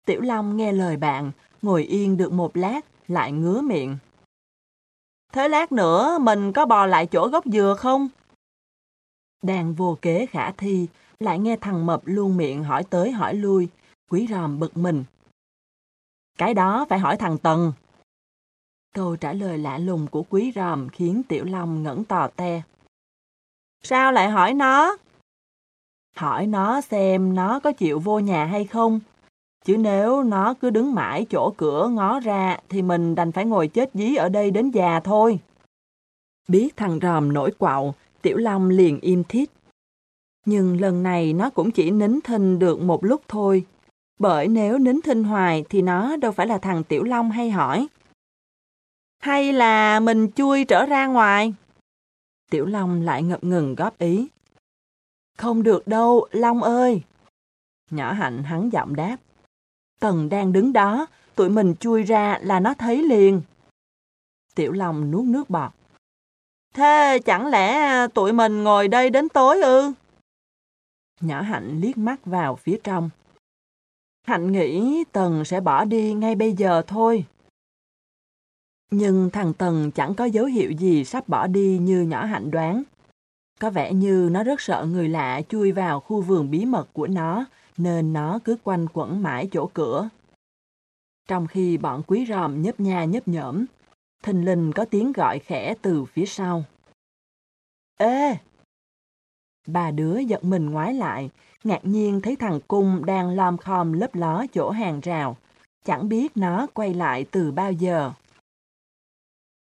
Tiểu Long nghe lời bạn, ngồi yên được một lát, lại ngứa miệng. Thế lát nữa mình có bò lại chỗ gốc dừa không? Đang vô kế khả thi, lại nghe thằng mập luôn miệng hỏi tới hỏi lui, quý ròm bực mình. Cái đó phải hỏi thằng Tần. Câu trả lời lạ lùng của quý ròm khiến Tiểu Long ngẩn tò te. Sao lại hỏi nó? Hỏi nó xem nó có chịu vô nhà hay không. Chứ nếu nó cứ đứng mãi chỗ cửa ngó ra thì mình đành phải ngồi chết dí ở đây đến già thôi. Biết thằng ròm nổi quạo, Tiểu Long liền im thít. Nhưng lần này nó cũng chỉ nín thinh được một lúc thôi. Bởi nếu nín thinh hoài thì nó đâu phải là thằng Tiểu Long hay hỏi. Hay là mình chui trở ra ngoài? Tiểu Long lại ngập ngừng góp ý. Không được đâu, Long ơi! Nhỏ hạnh hắn giọng đáp. Tần đang đứng đó, tụi mình chui ra là nó thấy liền. Tiểu Long nuốt nước bọt. Thế chẳng lẽ tụi mình ngồi đây đến tối ư? Nhỏ Hạnh liếc mắt vào phía trong. Hạnh nghĩ Tần sẽ bỏ đi ngay bây giờ thôi. Nhưng thằng Tần chẳng có dấu hiệu gì sắp bỏ đi như nhỏ Hạnh đoán. Có vẻ như nó rất sợ người lạ chui vào khu vườn bí mật của nó, nên nó cứ quanh quẩn mãi chỗ cửa. Trong khi bọn quý ròm nhấp nha nhấp nhởm, thình lình có tiếng gọi khẽ từ phía sau. Ê! Ba đứa giật mình ngoái lại, ngạc nhiên thấy thằng Cung đang lom khom lấp ló chỗ hàng rào. Chẳng biết nó quay lại từ bao giờ.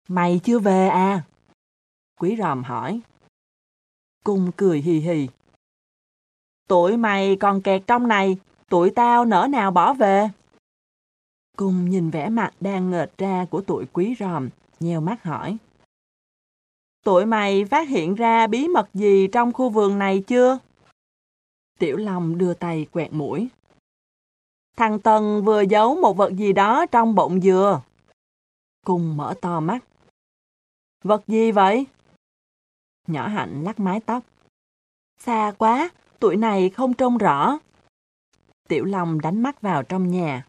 Mày chưa về à? Quý ròm hỏi. Cung cười hì hì. Tụi mày còn kẹt trong này, tụi tao nỡ nào bỏ về. Cung nhìn vẻ mặt đang ngợt ra của tụi quý ròm, nheo mắt hỏi. Tụi mày phát hiện ra bí mật gì trong khu vườn này chưa? Tiểu Long đưa tay quẹt mũi. Thằng Tần vừa giấu một vật gì đó trong bụng dừa. Cung mở to mắt. Vật gì vậy? Nhỏ hạnh lắc mái tóc. Xa quá, tuổi này không trông rõ. Tiểu Long đánh mắt vào trong nhà.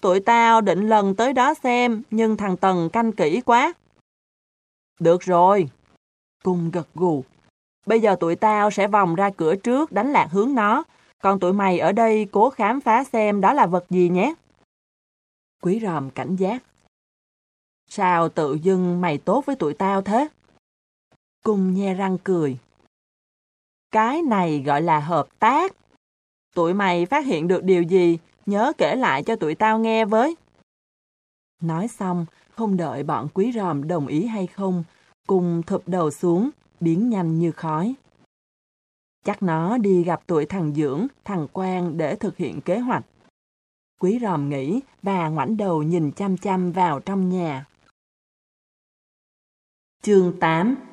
Tụi tao định lần tới đó xem, nhưng thằng Tần canh kỹ quá. Được rồi. Cung gật gù. Bây giờ tụi tao sẽ vòng ra cửa trước đánh lạc hướng nó, còn tụi mày ở đây cố khám phá xem đó là vật gì nhé. Quý ròm cảnh giác. Sao tự dưng mày tốt với tụi tao thế? Cung nhe răng cười. Cái này gọi là hợp tác. Tụi mày phát hiện được điều gì, nhớ kể lại cho tụi tao nghe với. Nói xong, không đợi bọn quý ròm đồng ý hay không, cùng thụp đầu xuống, biến nhanh như khói. Chắc nó đi gặp tuổi thằng Dưỡng, thằng Quang để thực hiện kế hoạch. Quý ròm nghĩ và ngoảnh đầu nhìn chăm chăm vào trong nhà. Chương 8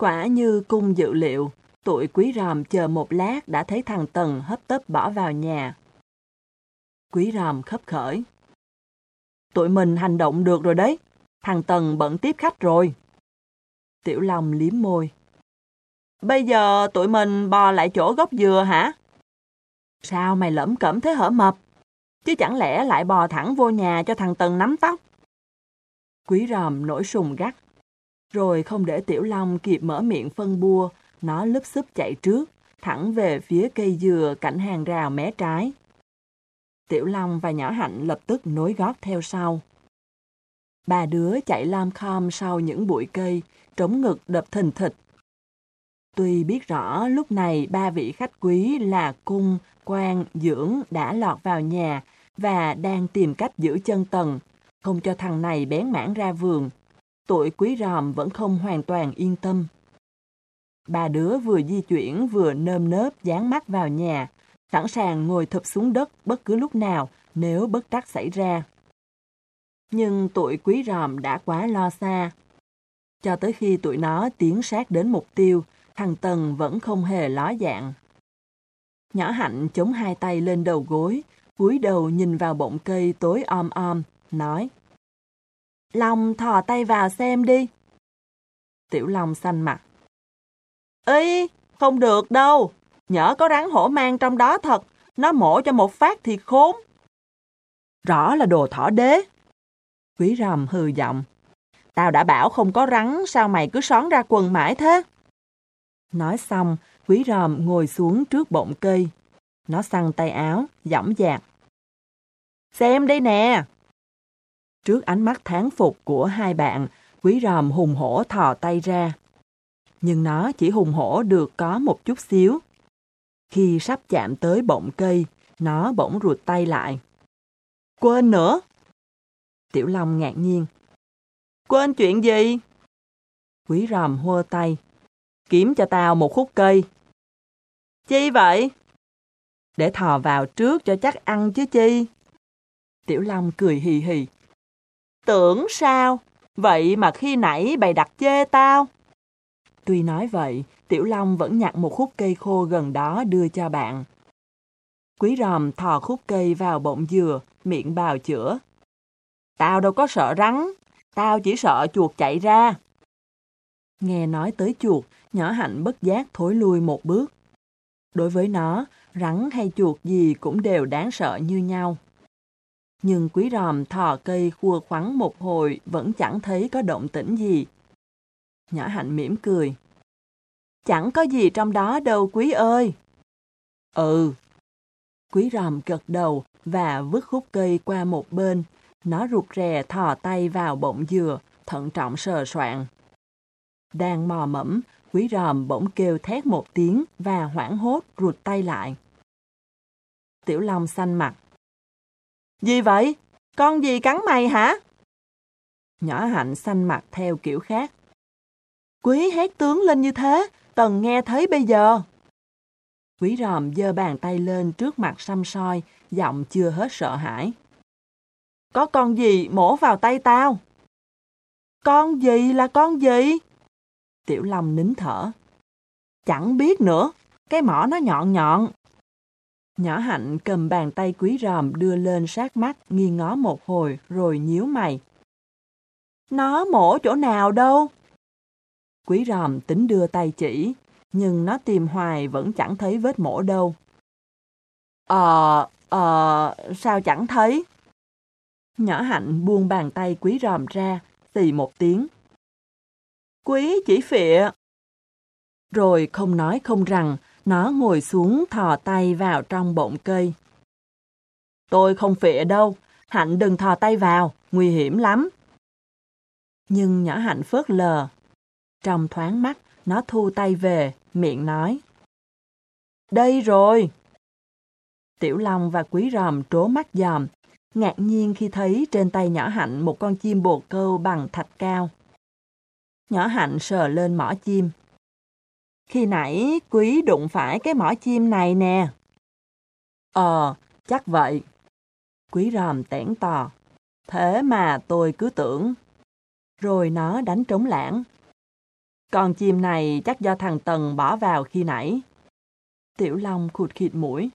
Quả như cung dự liệu, tụi quý ròm chờ một lát đã thấy thằng Tần hấp tấp bỏ vào nhà. Quý ròm khấp khởi. Tụi mình hành động được rồi đấy, thằng Tần bận tiếp khách rồi. Tiểu Long liếm môi. Bây giờ tụi mình bò lại chỗ gốc dừa hả? Sao mày lẩm cẩm thế hở mập? Chứ chẳng lẽ lại bò thẳng vô nhà cho thằng Tần nắm tóc? Quý ròm nổi sùng gắt. Rồi không để Tiểu Long kịp mở miệng phân bua, nó lúp xúp chạy trước, thẳng về phía cây dừa cạnh hàng rào mé trái. Tiểu Long và nhỏ Hạnh lập tức nối gót theo sau. Ba đứa chạy lam khom sau những bụi cây, trống ngực đập thình thịch. Tuy biết rõ lúc này ba vị khách quý là cung, quan, dưỡng đã lọt vào nhà và đang tìm cách giữ chân tầng, không cho thằng này bén mảng ra vườn tuổi quý ròm vẫn không hoàn toàn yên tâm. Ba đứa vừa di chuyển vừa nơm nớp dán mắt vào nhà, sẵn sàng ngồi thụp xuống đất bất cứ lúc nào nếu bất trắc xảy ra. Nhưng tụi quý ròm đã quá lo xa. Cho tới khi tụi nó tiến sát đến mục tiêu, thằng Tần vẫn không hề ló dạng. Nhỏ Hạnh chống hai tay lên đầu gối, cúi đầu nhìn vào bọng cây tối om om, nói Long thò tay vào xem đi. Tiểu Long xanh mặt. Ý, không được đâu. Nhỡ có rắn hổ mang trong đó thật, nó mổ cho một phát thì khốn. Rõ là đồ thỏ đế. Quý ròm hừ giọng. Tao đã bảo không có rắn, sao mày cứ xón ra quần mãi thế? Nói xong, quý ròm ngồi xuống trước bọng cây. Nó săn tay áo, dõng dạc. Xem đây nè! Trước ánh mắt tháng phục của hai bạn, quý ròm hùng hổ thò tay ra. Nhưng nó chỉ hùng hổ được có một chút xíu. Khi sắp chạm tới bọng cây, nó bỗng ruột tay lại. Quên nữa! Tiểu Long ngạc nhiên. Quên chuyện gì? Quý ròm hô tay. Kiếm cho tao một khúc cây. Chi vậy? Để thò vào trước cho chắc ăn chứ chi. Tiểu Long cười hì hì. Tưởng sao? Vậy mà khi nãy bày đặt chê tao. Tuy nói vậy, Tiểu Long vẫn nhặt một khúc cây khô gần đó đưa cho bạn. Quý ròm thò khúc cây vào bụng dừa, miệng bào chữa. Tao đâu có sợ rắn, tao chỉ sợ chuột chạy ra. Nghe nói tới chuột, nhỏ hạnh bất giác thối lui một bước. Đối với nó, rắn hay chuột gì cũng đều đáng sợ như nhau. Nhưng quý ròm thò cây khua khoắn một hồi vẫn chẳng thấy có động tĩnh gì. Nhỏ hạnh mỉm cười. Chẳng có gì trong đó đâu quý ơi. Ừ. Quý ròm gật đầu và vứt khúc cây qua một bên. Nó rụt rè thò tay vào bọng dừa, thận trọng sờ soạn. Đang mò mẫm, quý ròm bỗng kêu thét một tiếng và hoảng hốt rụt tay lại. Tiểu Long xanh mặt. Gì vậy? Con gì cắn mày hả? Nhỏ hạnh xanh mặt theo kiểu khác. Quý hét tướng lên như thế, Tần nghe thấy bây giờ. Quý ròm giơ bàn tay lên trước mặt xăm soi, giọng chưa hết sợ hãi. Có con gì mổ vào tay tao? Con gì là con gì? Tiểu Long nín thở. Chẳng biết nữa, cái mỏ nó nhọn nhọn. Nhỏ hạnh cầm bàn tay quý ròm đưa lên sát mắt, nghi ngó một hồi, rồi nhíu mày. Nó mổ chỗ nào đâu? Quý ròm tính đưa tay chỉ, nhưng nó tìm hoài vẫn chẳng thấy vết mổ đâu. Ờ, ờ, sao chẳng thấy? Nhỏ hạnh buông bàn tay quý ròm ra, xì một tiếng. Quý chỉ phịa. Rồi không nói không rằng, nó ngồi xuống thò tay vào trong bộn cây. Tôi không phịa đâu, Hạnh đừng thò tay vào, nguy hiểm lắm. Nhưng nhỏ Hạnh phớt lờ. Trong thoáng mắt, nó thu tay về, miệng nói. Đây rồi! Tiểu Long và Quý Ròm trố mắt dòm, ngạc nhiên khi thấy trên tay nhỏ hạnh một con chim bồ câu bằng thạch cao. Nhỏ hạnh sờ lên mỏ chim. Khi nãy quý đụng phải cái mỏ chim này nè. Ờ, chắc vậy. Quý ròm tẻn tò. Thế mà tôi cứ tưởng. Rồi nó đánh trống lãng. Con chim này chắc do thằng Tần bỏ vào khi nãy. Tiểu Long khụt khịt mũi.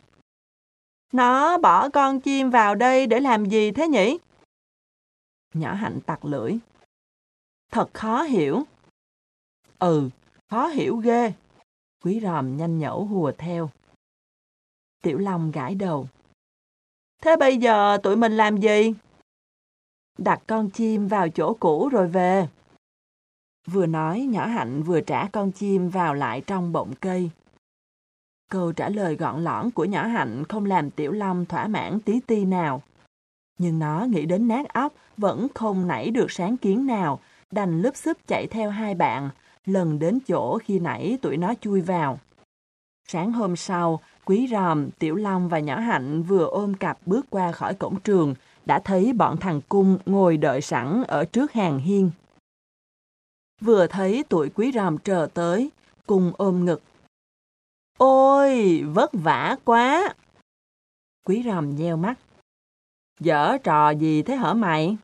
Nó bỏ con chim vào đây để làm gì thế nhỉ? Nhỏ hạnh tặc lưỡi. Thật khó hiểu. Ừ, khó hiểu ghê. Quý ròm nhanh nhẩu hùa theo. Tiểu Long gãi đầu. Thế bây giờ tụi mình làm gì? Đặt con chim vào chỗ cũ rồi về. Vừa nói, nhỏ hạnh vừa trả con chim vào lại trong bọng cây. Câu trả lời gọn lõn của nhỏ hạnh không làm Tiểu Long thỏa mãn tí ti nào. Nhưng nó nghĩ đến nát óc vẫn không nảy được sáng kiến nào, đành lúp xúp chạy theo hai bạn, lần đến chỗ khi nãy tụi nó chui vào. Sáng hôm sau, Quý Ròm, Tiểu Long và Nhỏ Hạnh vừa ôm cặp bước qua khỏi cổng trường, đã thấy bọn thằng Cung ngồi đợi sẵn ở trước hàng hiên. Vừa thấy tụi Quý Ròm chờ tới, Cung ôm ngực. Ôi, vất vả quá! Quý Ròm nheo mắt. Dở trò gì thế hả mày?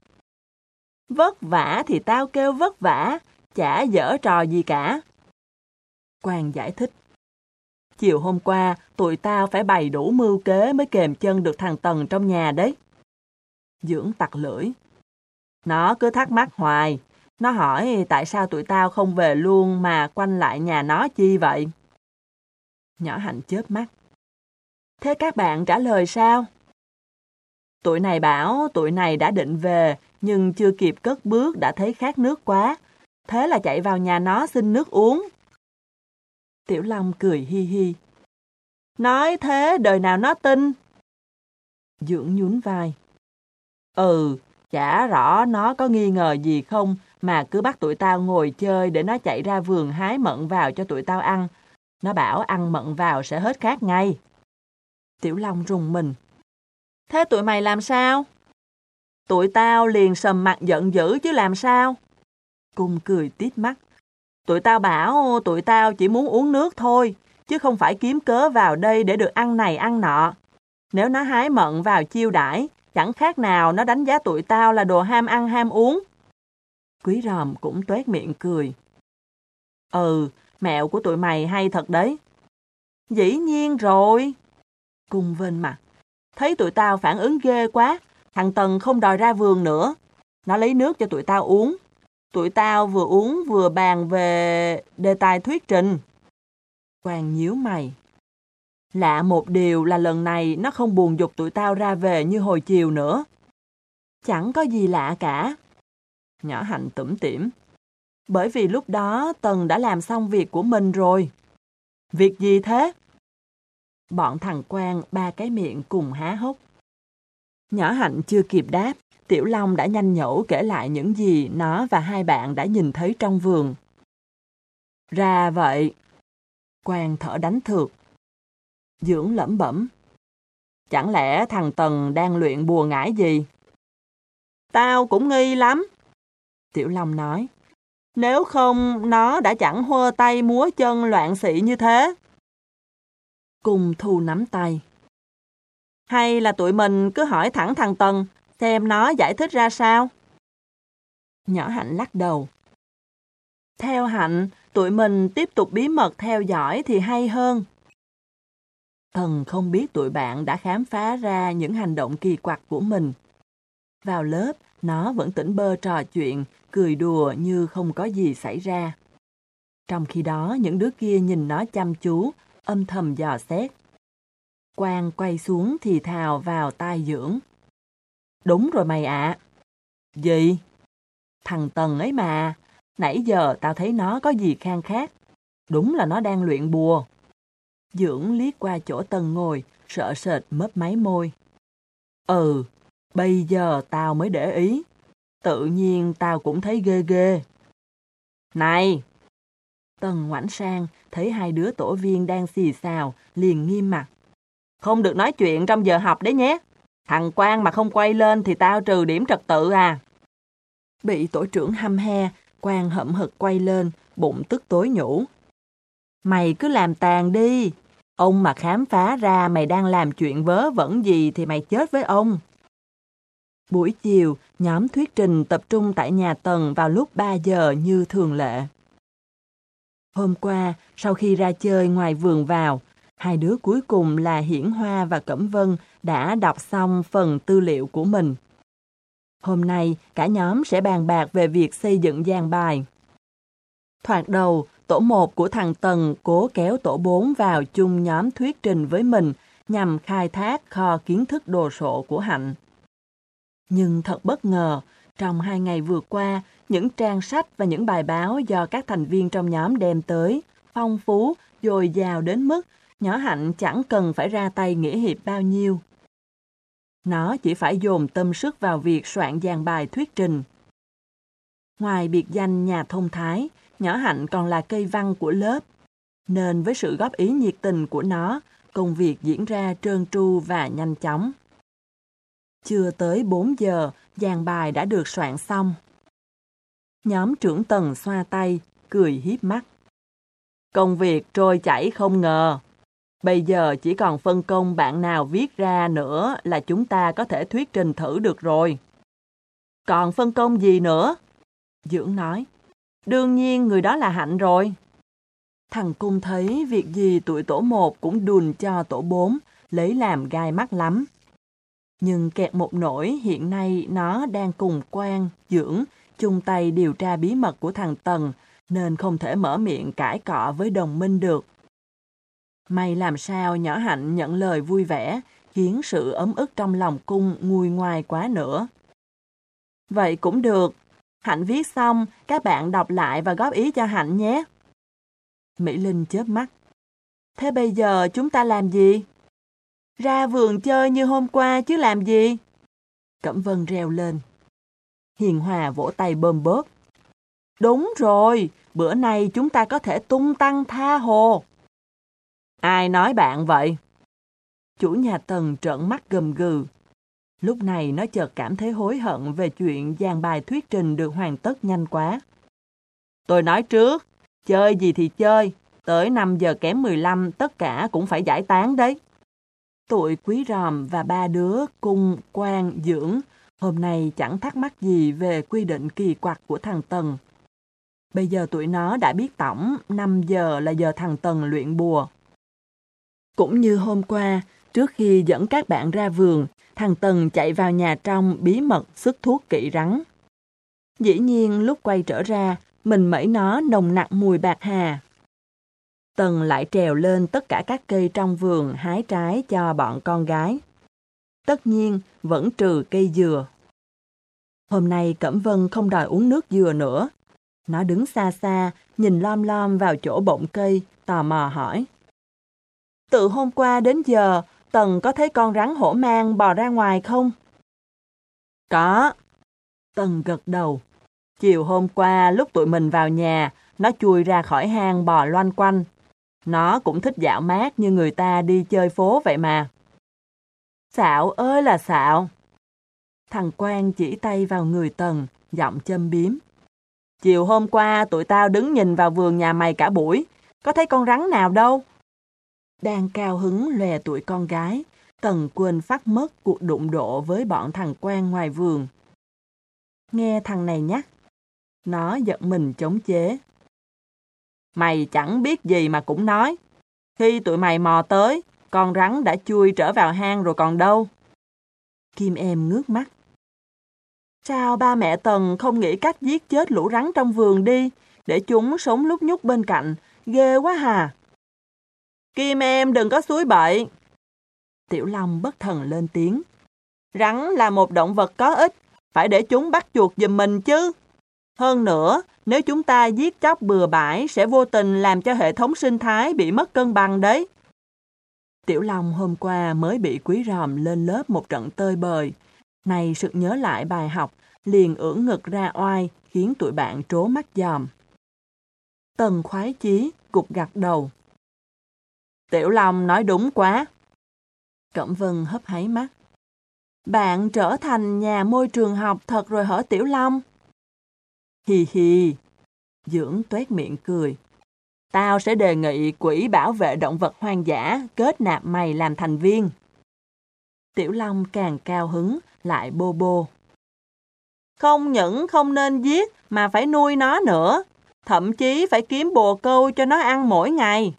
Vất vả thì tao kêu vất vả, chả dở trò gì cả. Quang giải thích. Chiều hôm qua, tụi tao phải bày đủ mưu kế mới kềm chân được thằng Tần trong nhà đấy. Dưỡng tặc lưỡi. Nó cứ thắc mắc hoài. Nó hỏi tại sao tụi tao không về luôn mà quanh lại nhà nó chi vậy? Nhỏ hạnh chớp mắt. Thế các bạn trả lời sao? Tụi này bảo tụi này đã định về, nhưng chưa kịp cất bước đã thấy khát nước quá. Thế là chạy vào nhà nó xin nước uống. Tiểu Long cười hi hi. Nói thế đời nào nó tin? Dưỡng nhún vai. Ừ, chả rõ nó có nghi ngờ gì không mà cứ bắt tụi tao ngồi chơi để nó chạy ra vườn hái mận vào cho tụi tao ăn. Nó bảo ăn mận vào sẽ hết khát ngay. Tiểu Long rùng mình. Thế tụi mày làm sao? Tụi tao liền sầm mặt giận dữ chứ làm sao? Cung cười tít mắt. Tụi tao bảo tụi tao chỉ muốn uống nước thôi, chứ không phải kiếm cớ vào đây để được ăn này ăn nọ. Nếu nó hái mận vào chiêu đãi, chẳng khác nào nó đánh giá tụi tao là đồ ham ăn ham uống. Quý ròm cũng tuét miệng cười. Ừ, mẹo của tụi mày hay thật đấy. Dĩ nhiên rồi. Cung vên mặt. Thấy tụi tao phản ứng ghê quá, thằng Tần không đòi ra vườn nữa. Nó lấy nước cho tụi tao uống. Tụi tao vừa uống vừa bàn về đề tài thuyết trình. Quang nhíu mày. Lạ một điều là lần này nó không buồn dục tụi tao ra về như hồi chiều nữa. Chẳng có gì lạ cả. Nhỏ hạnh tủm tỉm. Bởi vì lúc đó Tần đã làm xong việc của mình rồi. Việc gì thế? Bọn thằng Quang ba cái miệng cùng há hốc. Nhỏ hạnh chưa kịp đáp, Tiểu Long đã nhanh nhẩu kể lại những gì nó và hai bạn đã nhìn thấy trong vườn. Ra vậy. Quang thở đánh thược. Dưỡng lẩm bẩm. Chẳng lẽ thằng Tần đang luyện bùa ngải gì? Tao cũng nghi lắm. Tiểu Long nói. Nếu không, nó đã chẳng hơ tay múa chân loạn xị như thế. Cùng thu nắm tay. Hay là tụi mình cứ hỏi thẳng thằng Tần, xem nó giải thích ra sao? Nhỏ Hạnh lắc đầu. Theo Hạnh, tụi mình tiếp tục bí mật theo dõi thì hay hơn. Thần không biết tụi bạn đã khám phá ra những hành động kỳ quặc của mình. Vào lớp, nó vẫn tỉnh bơ trò chuyện, cười đùa như không có gì xảy ra. Trong khi đó, những đứa kia nhìn nó chăm chú, âm thầm dò xét. Quang quay xuống thì thào vào tai dưỡng. Đúng rồi mày ạ. Gì? Thằng Tần ấy mà, nãy giờ tao thấy nó có gì khang khác. Đúng là nó đang luyện bùa. Dưỡng liếc qua chỗ Tần ngồi, sợ sệt mấp máy môi. Ừ, bây giờ tao mới để ý. Tự nhiên tao cũng thấy ghê ghê. Này! Tần ngoảnh sang, thấy hai đứa tổ viên đang xì xào, liền nghiêm mặt. Không được nói chuyện trong giờ học đấy nhé. Thằng quan mà không quay lên thì tao trừ điểm trật tự à. Bị tổ trưởng hăm he, quan hậm hực quay lên, bụng tức tối nhủ. Mày cứ làm tàn đi. Ông mà khám phá ra mày đang làm chuyện vớ vẩn gì thì mày chết với ông. Buổi chiều, nhóm thuyết trình tập trung tại nhà Tần vào lúc 3 giờ như thường lệ. Hôm qua, sau khi ra chơi ngoài vườn vào, hai đứa cuối cùng là Hiển Hoa và Cẩm Vân đã đọc xong phần tư liệu của mình. Hôm nay, cả nhóm sẽ bàn bạc về việc xây dựng gian bài. Thoạt đầu, tổ 1 của thằng Tần cố kéo tổ 4 vào chung nhóm thuyết trình với mình nhằm khai thác kho kiến thức đồ sộ của Hạnh. Nhưng thật bất ngờ, trong hai ngày vừa qua, những trang sách và những bài báo do các thành viên trong nhóm đem tới, phong phú, dồi dào đến mức nhỏ Hạnh chẳng cần phải ra tay nghĩa hiệp bao nhiêu. Nó chỉ phải dồn tâm sức vào việc soạn dàn bài thuyết trình. Ngoài biệt danh nhà thông thái, nhỏ Hạnh còn là cây văn của lớp, nên với sự góp ý nhiệt tình của nó, công việc diễn ra trơn tru và nhanh chóng. Chưa tới 4 giờ, dàn bài đã được soạn xong. Nhóm trưởng tầng xoa tay, cười hiếp mắt. Công việc trôi chảy không ngờ. Bây giờ chỉ còn phân công bạn nào viết ra nữa là chúng ta có thể thuyết trình thử được rồi. Còn phân công gì nữa? Dưỡng nói. Đương nhiên người đó là Hạnh rồi. Thằng Cung thấy việc gì tuổi tổ một cũng đùn cho tổ bốn lấy làm gai mắt lắm. Nhưng kẹt một nỗi hiện nay nó đang cùng quan, dưỡng, chung tay điều tra bí mật của thằng Tần, nên không thể mở miệng cãi cọ với đồng minh được. May làm sao nhỏ hạnh nhận lời vui vẻ, khiến sự ấm ức trong lòng cung nguôi ngoài quá nữa. Vậy cũng được. Hạnh viết xong, các bạn đọc lại và góp ý cho Hạnh nhé. Mỹ Linh chớp mắt. Thế bây giờ chúng ta làm gì? Ra vườn chơi như hôm qua chứ làm gì? Cẩm Vân reo lên. Hiền Hòa vỗ tay bơm bớt. Đúng rồi, bữa nay chúng ta có thể tung tăng tha hồ. Ai nói bạn vậy? Chủ nhà Tần trợn mắt gầm gừ. Lúc này nó chợt cảm thấy hối hận về chuyện dàn bài thuyết trình được hoàn tất nhanh quá. Tôi nói trước, chơi gì thì chơi, tới 5 giờ kém 15 tất cả cũng phải giải tán đấy. Tụi quý ròm và ba đứa cung, quan, dưỡng hôm nay chẳng thắc mắc gì về quy định kỳ quặc của thằng Tần. Bây giờ tụi nó đã biết tổng 5 giờ là giờ thằng Tần luyện bùa. Cũng như hôm qua, trước khi dẫn các bạn ra vườn, thằng Tần chạy vào nhà trong bí mật sức thuốc kỵ rắn. Dĩ nhiên lúc quay trở ra, mình mẩy nó nồng nặc mùi bạc hà. Tần lại trèo lên tất cả các cây trong vườn hái trái cho bọn con gái. Tất nhiên, vẫn trừ cây dừa. Hôm nay Cẩm Vân không đòi uống nước dừa nữa. Nó đứng xa xa, nhìn lom lom vào chỗ bụng cây, tò mò hỏi. Từ hôm qua đến giờ, Tần có thấy con rắn hổ mang bò ra ngoài không? Có. Tần gật đầu. Chiều hôm qua lúc tụi mình vào nhà, nó chui ra khỏi hang bò loanh quanh. Nó cũng thích dạo mát như người ta đi chơi phố vậy mà. Xạo ơi là xạo. Thằng Quang chỉ tay vào người Tần, giọng châm biếm. Chiều hôm qua tụi tao đứng nhìn vào vườn nhà mày cả buổi, có thấy con rắn nào đâu. Đang cao hứng lòe tuổi con gái, Tần quên phát mất cuộc đụng độ với bọn thằng quan ngoài vườn. Nghe thằng này nhắc, nó giật mình chống chế. Mày chẳng biết gì mà cũng nói. Khi tụi mày mò tới, con rắn đã chui trở vào hang rồi còn đâu. Kim em ngước mắt. Sao ba mẹ Tần không nghĩ cách giết chết lũ rắn trong vườn đi, để chúng sống lúc nhúc bên cạnh, ghê quá hà. Kim em đừng có suối bậy. Tiểu Long bất thần lên tiếng. Rắn là một động vật có ích, phải để chúng bắt chuột giùm mình chứ. Hơn nữa, nếu chúng ta giết chóc bừa bãi sẽ vô tình làm cho hệ thống sinh thái bị mất cân bằng đấy. Tiểu Long hôm qua mới bị quý ròm lên lớp một trận tơi bời. Này sự nhớ lại bài học, liền ưỡn ngực ra oai, khiến tụi bạn trố mắt dòm. Tần khoái chí, cục gặt đầu. Tiểu Long nói đúng quá. Cẩm Vân hấp háy mắt. Bạn trở thành nhà môi trường học thật rồi hở Tiểu Long? Hi hi, Dưỡng tuét miệng cười. Tao sẽ đề nghị quỹ bảo vệ động vật hoang dã kết nạp mày làm thành viên. Tiểu Long càng cao hứng, lại bô bô. Không những không nên giết mà phải nuôi nó nữa. Thậm chí phải kiếm bồ câu cho nó ăn mỗi ngày.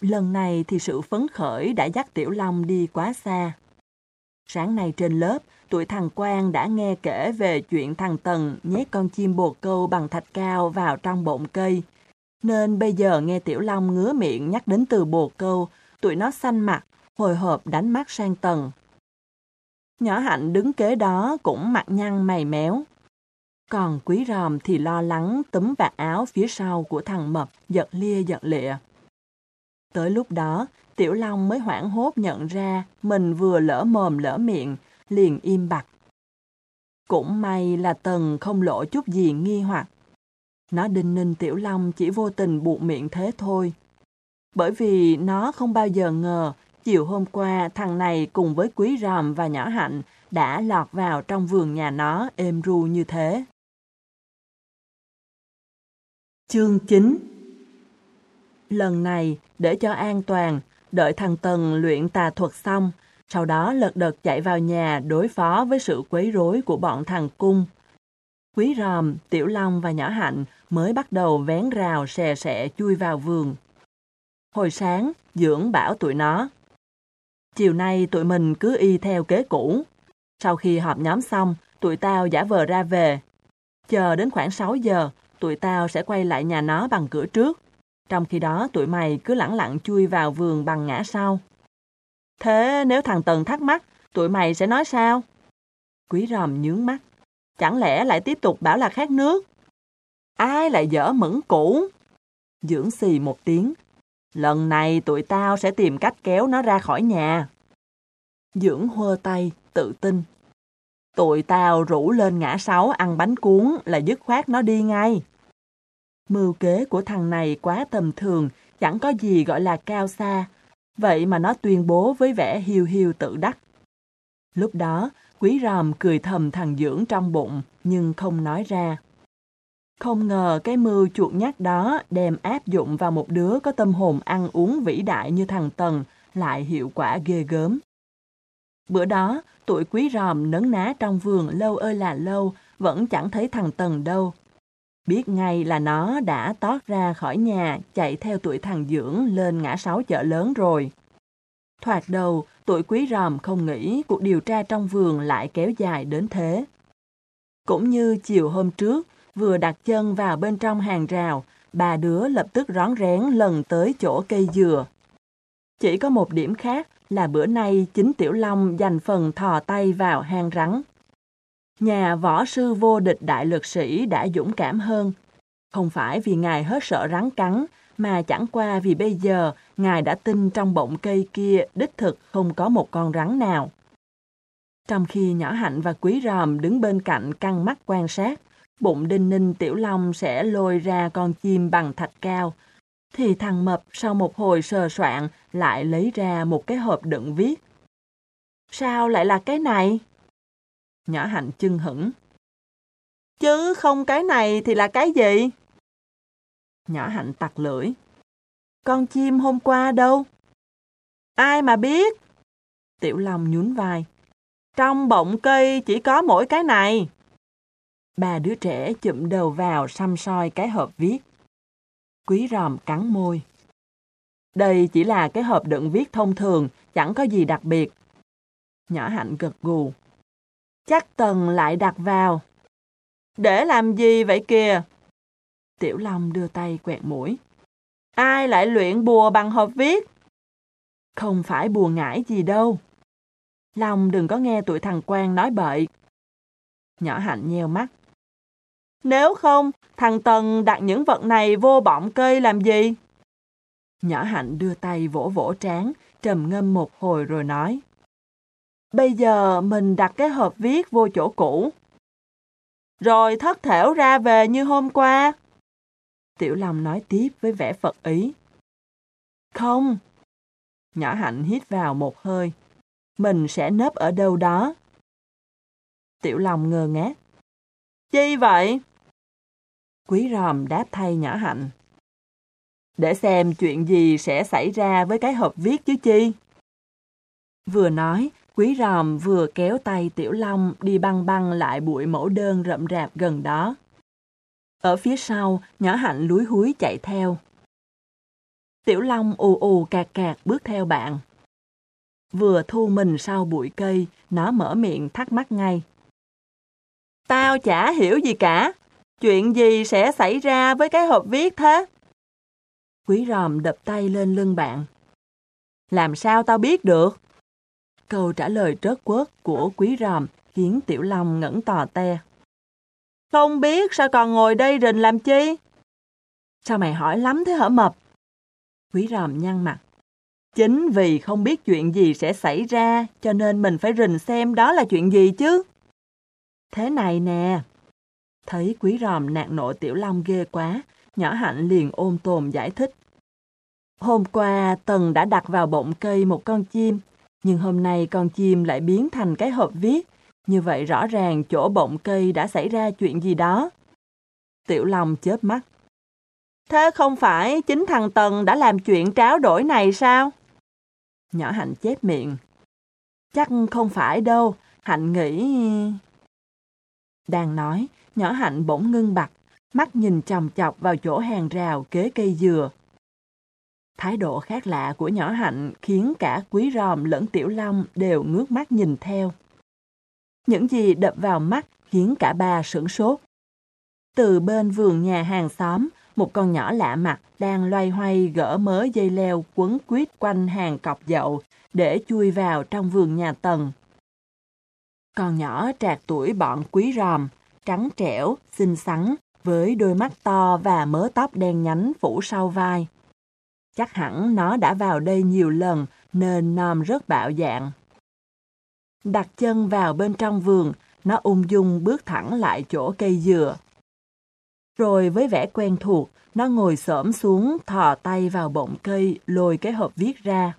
Lần này thì sự phấn khởi đã dắt Tiểu Long đi quá xa. Sáng nay trên lớp, tụi thằng Quang đã nghe kể về chuyện thằng Tần nhét con chim bồ câu bằng thạch cao vào trong bộn cây. Nên bây giờ nghe Tiểu Long ngứa miệng nhắc đến từ bồ câu, tụi nó xanh mặt, hồi hộp đánh mắt sang Tần. Nhỏ Hạnh đứng kế đó cũng mặt nhăn mày méo. Còn quý ròm thì lo lắng túm vạt áo phía sau của thằng Mập giật lia giật lịa. Tới lúc đó, Tiểu Long mới hoảng hốt nhận ra mình vừa lỡ mồm lỡ miệng, liền im bặt. Cũng may là Tần không lộ chút gì nghi hoặc. Nó đinh ninh Tiểu Long chỉ vô tình buộc miệng thế thôi. Bởi vì nó không bao giờ ngờ chiều hôm qua thằng này cùng với Quý Ròm và Nhỏ Hạnh đã lọt vào trong vườn nhà nó êm ru như thế. Chương 9 Lần này, để cho an toàn, đợi thằng Tần luyện tà thuật xong, sau đó lật đật chạy vào nhà đối phó với sự quấy rối của bọn thằng cung. Quý ròm, Tiểu Long và Nhỏ Hạnh mới bắt đầu vén rào xè xẹ chui vào vườn. Hồi sáng, Dưỡng bảo tụi nó. Chiều nay tụi mình cứ y theo kế cũ. Sau khi họp nhóm xong, tụi tao giả vờ ra về. Chờ đến khoảng 6 giờ, tụi tao sẽ quay lại nhà nó bằng cửa trước. Trong khi đó tụi mày cứ lẳng lặng chui vào vườn bằng ngã sau. Thế nếu thằng Tần thắc mắc, tụi mày sẽ nói sao? Quý ròm nhướng mắt. Chẳng lẽ lại tiếp tục bảo là khát nước? Ai lại dở mẫn cũ? Dưỡng xì một tiếng. Lần này tụi tao sẽ tìm cách kéo nó ra khỏi nhà. Dưỡng hơ tay, tự tin. Tụi tao rủ lên ngã sáu ăn bánh cuốn là dứt khoát nó đi ngay. Mưu kế của thằng này quá tầm thường, chẳng có gì gọi là cao xa. Vậy mà nó tuyên bố với vẻ hiu hiu tự đắc. Lúc đó, quý ròm cười thầm thằng dưỡng trong bụng, nhưng không nói ra. Không ngờ cái mưu chuột nhát đó đem áp dụng vào một đứa có tâm hồn ăn uống vĩ đại như thằng Tần, lại hiệu quả ghê gớm. Bữa đó, tụi quý ròm nấn ná trong vườn lâu ơi là lâu, vẫn chẳng thấy thằng Tần đâu. Biết ngay là nó đã tót ra khỏi nhà, chạy theo tuổi thằng Dưỡng lên ngã sáu chợ lớn rồi. Thoạt đầu, tuổi quý ròm không nghĩ cuộc điều tra trong vườn lại kéo dài đến thế. Cũng như chiều hôm trước, vừa đặt chân vào bên trong hàng rào, bà đứa lập tức rón rén lần tới chỗ cây dừa. Chỉ có một điểm khác là bữa nay chính Tiểu Long dành phần thò tay vào hang rắn. Nhà võ sư vô địch đại lực sĩ đã dũng cảm hơn. Không phải vì ngài hết sợ rắn cắn, mà chẳng qua vì bây giờ ngài đã tin trong bọng cây kia đích thực không có một con rắn nào. Trong khi nhỏ hạnh và quý ròm đứng bên cạnh căng mắt quan sát, bụng đinh ninh tiểu long sẽ lôi ra con chim bằng thạch cao, thì thằng mập sau một hồi sờ soạn lại lấy ra một cái hộp đựng viết. Sao lại là cái này? Nhỏ hạnh chưng hững. Chứ không cái này thì là cái gì? Nhỏ hạnh tặc lưỡi. Con chim hôm qua đâu? Ai mà biết? Tiểu lòng nhún vai. Trong bọng cây chỉ có mỗi cái này. Ba đứa trẻ chụm đầu vào xăm soi cái hộp viết. Quý ròm cắn môi. Đây chỉ là cái hộp đựng viết thông thường, chẳng có gì đặc biệt. Nhỏ hạnh gật gù. Chắc Tần lại đặt vào. Để làm gì vậy kìa? Tiểu Long đưa tay quẹt mũi. Ai lại luyện bùa bằng hộp viết? Không phải bùa ngải gì đâu. Long đừng có nghe tụi thằng Quang nói bậy. Nhỏ hạnh nheo mắt. Nếu không, thằng Tần đặt những vật này vô bọng cây làm gì? Nhỏ hạnh đưa tay vỗ vỗ trán, trầm ngâm một hồi rồi nói. Bây giờ mình đặt cái hộp viết vô chỗ cũ. Rồi thất thểu ra về như hôm qua. Tiểu Long nói tiếp với vẻ phật ý. Không. Nhỏ hạnh hít vào một hơi. mình sẽ nấp ở đâu đó. Tiểu Long ngơ ngác. Chi vậy? Quý ròm đáp thay nhỏ hạnh. Để xem chuyện gì sẽ xảy ra với cái hộp viết chứ chi. Vừa nói, quý ròm vừa kéo tay Tiểu Long đi băng băng lại bụi mẫu đơn rậm rạp gần đó. Ở phía sau, nhỏ hạnh lúi húi chạy theo. Tiểu Long ù ù cạc cạc bước theo bạn. Vừa thu mình sau bụi cây, nó mở miệng thắc mắc ngay. Tao chả hiểu gì cả. Chuyện gì sẽ xảy ra với cái hộp viết thế? Quý ròm đập tay lên lưng bạn. Làm sao tao biết được? Câu trả lời trớt quớt của quý ròm khiến Tiểu Long ngẩn tò te. Không biết sao còn ngồi đây rình làm chi? Sao mày hỏi lắm thế hả mập? Quý ròm nhăn mặt. Chính vì không biết chuyện gì sẽ xảy ra, cho nên mình phải rình xem đó là chuyện gì chứ. Thế này nè. Thấy quý ròm nạt nộ tiểu long ghê quá, nhỏ hạnh liền ôm tồn giải thích. Hôm qua Tần đã đặt vào bọng cây một con chim, nhưng hôm nay con chim lại biến thành cái hộp viết. Như vậy rõ ràng chỗ bọng cây đã xảy ra chuyện gì đó. Tiểu Long chớp mắt. Thế không phải chính thằng Tần đã làm chuyện tráo đổi này sao? Nhỏ Hạnh chép miệng. Chắc không phải đâu, Hạnh nghĩ... Đang nói, nhỏ Hạnh bỗng ngưng bặt, mắt nhìn chòng chọc vào chỗ hàng rào kế cây dừa. Thái độ khác lạ của nhỏ Hạnh khiến cả Quý Ròm lẫn Tiểu Long đều ngước mắt nhìn theo. Những gì đập vào mắt khiến cả ba sửng sốt. Từ bên vườn nhà hàng xóm, một con nhỏ lạ mặt đang loay hoay gỡ mớ dây leo quấn quýt quanh hàng cọc dậu để chui vào trong vườn nhà tầng Con nhỏ trạc tuổi bọn quý ròm, trắng trẻo, xinh xắn, với đôi mắt to và mớ tóc đen nhánh phủ sau vai. Chắc hẳn nó đã vào đây nhiều lần nên nom rất bạo dạng. Đặt chân vào bên trong vườn, nó ung dung bước thẳng lại chỗ cây dừa. Rồi với vẻ quen thuộc, nó ngồi xổm xuống, thò tay vào bọng cây, lôi cái hộp viết ra.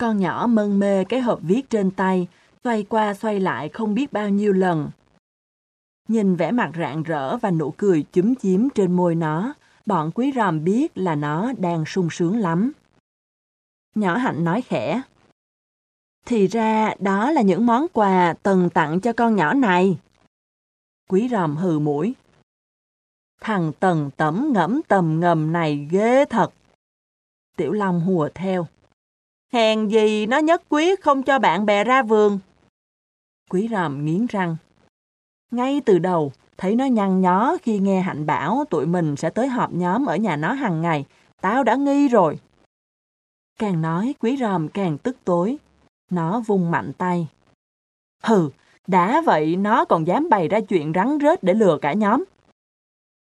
Con nhỏ mân mê cái hộp viết trên tay, xoay qua xoay lại không biết bao nhiêu lần. Nhìn vẻ mặt rạng rỡ và nụ cười chúm chím trên môi nó, bọn quý ròm biết là nó đang sung sướng lắm. Nhỏ hạnh nói khẽ. Thì ra đó là những món quà Tần tặng cho con nhỏ này. Quý ròm hừ mũi. Thằng Tần tẩm ngẫm tầm ngầm này ghê thật. Tiểu Long hùa theo. Hèn gì nó nhất quyết không cho bạn bè ra vườn. Quý ròm nghiến răng. Ngay từ đầu, thấy nó nhăn nhó khi nghe Hạnh bảo tụi mình sẽ tới họp nhóm ở nhà nó hàng ngày. Tao đã nghi rồi. Càng nói, quý ròm càng tức tối. Nó vung mạnh tay. Hừ, đã vậy nó còn dám bày ra chuyện rắn rết để lừa cả nhóm.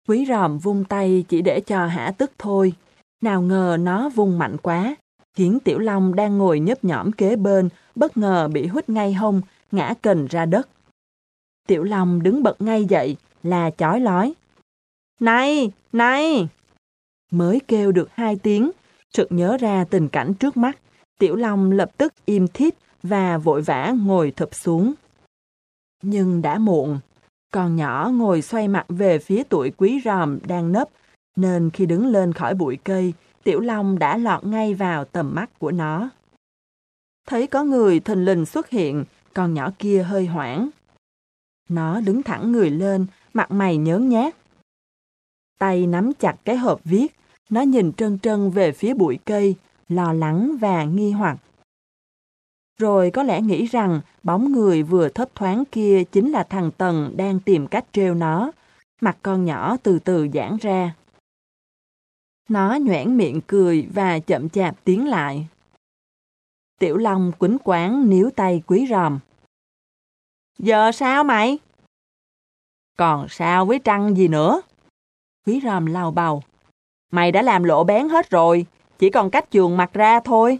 Quý ròm vung tay chỉ để cho hả tức thôi. Nào ngờ nó vung mạnh quá, khiến Tiểu Long đang ngồi nhấp nhõm kế bên, bất ngờ bị hút ngay hông, ngã cần ra đất. Tiểu Long đứng bật ngay dậy, là chói lói. Này, này! Mới kêu được hai tiếng, sực nhớ ra tình cảnh trước mắt, Tiểu Long lập tức im thít và vội vã ngồi thụp xuống. Nhưng đã muộn, con nhỏ ngồi xoay mặt về phía tuổi quý ròm đang nấp, nên khi đứng lên khỏi bụi cây, Tiểu Long đã lọt ngay vào tầm mắt của nó. Thấy có người thình lình xuất hiện, con nhỏ kia hơi hoảng. Nó đứng thẳng người lên, mặt mày nhớn nhát. Tay nắm chặt cái hộp viết, nó nhìn trân trân về phía bụi cây, lo lắng và nghi hoặc. Rồi có lẽ nghĩ rằng bóng người vừa thấp thoáng kia chính là thằng Tần đang tìm cách trêu nó. Mặt con nhỏ từ từ giãn ra. Nó nhoẻn miệng cười và chậm chạp tiến lại. Tiểu Long quýnh quán níu tay quý ròm. Giờ sao mày? Còn sao với trăng gì nữa? Quý ròm lau bầu. Mày đã làm lộ bén hết rồi, chỉ còn cách chuồng mặt ra thôi.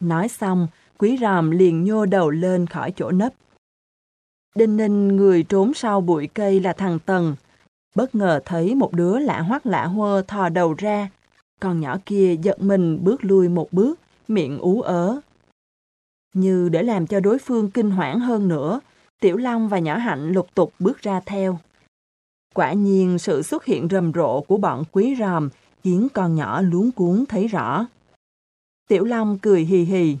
Nói xong, quý ròm liền nhô đầu lên khỏi chỗ nấp. Đinh ninh người trốn sau bụi cây là thằng Tần. Bất ngờ thấy một đứa lạ hoắc lạ hơ thò đầu ra. Con nhỏ kia giật mình bước lui một bước, miệng ú ớ. Như để làm cho đối phương kinh hoảng hơn nữa, Tiểu Long và Nhỏ Hạnh lục tục bước ra theo. Quả nhiên sự xuất hiện rầm rộ của bọn quý ròm khiến con nhỏ luống cuốn thấy rõ. Tiểu Long cười hì hì.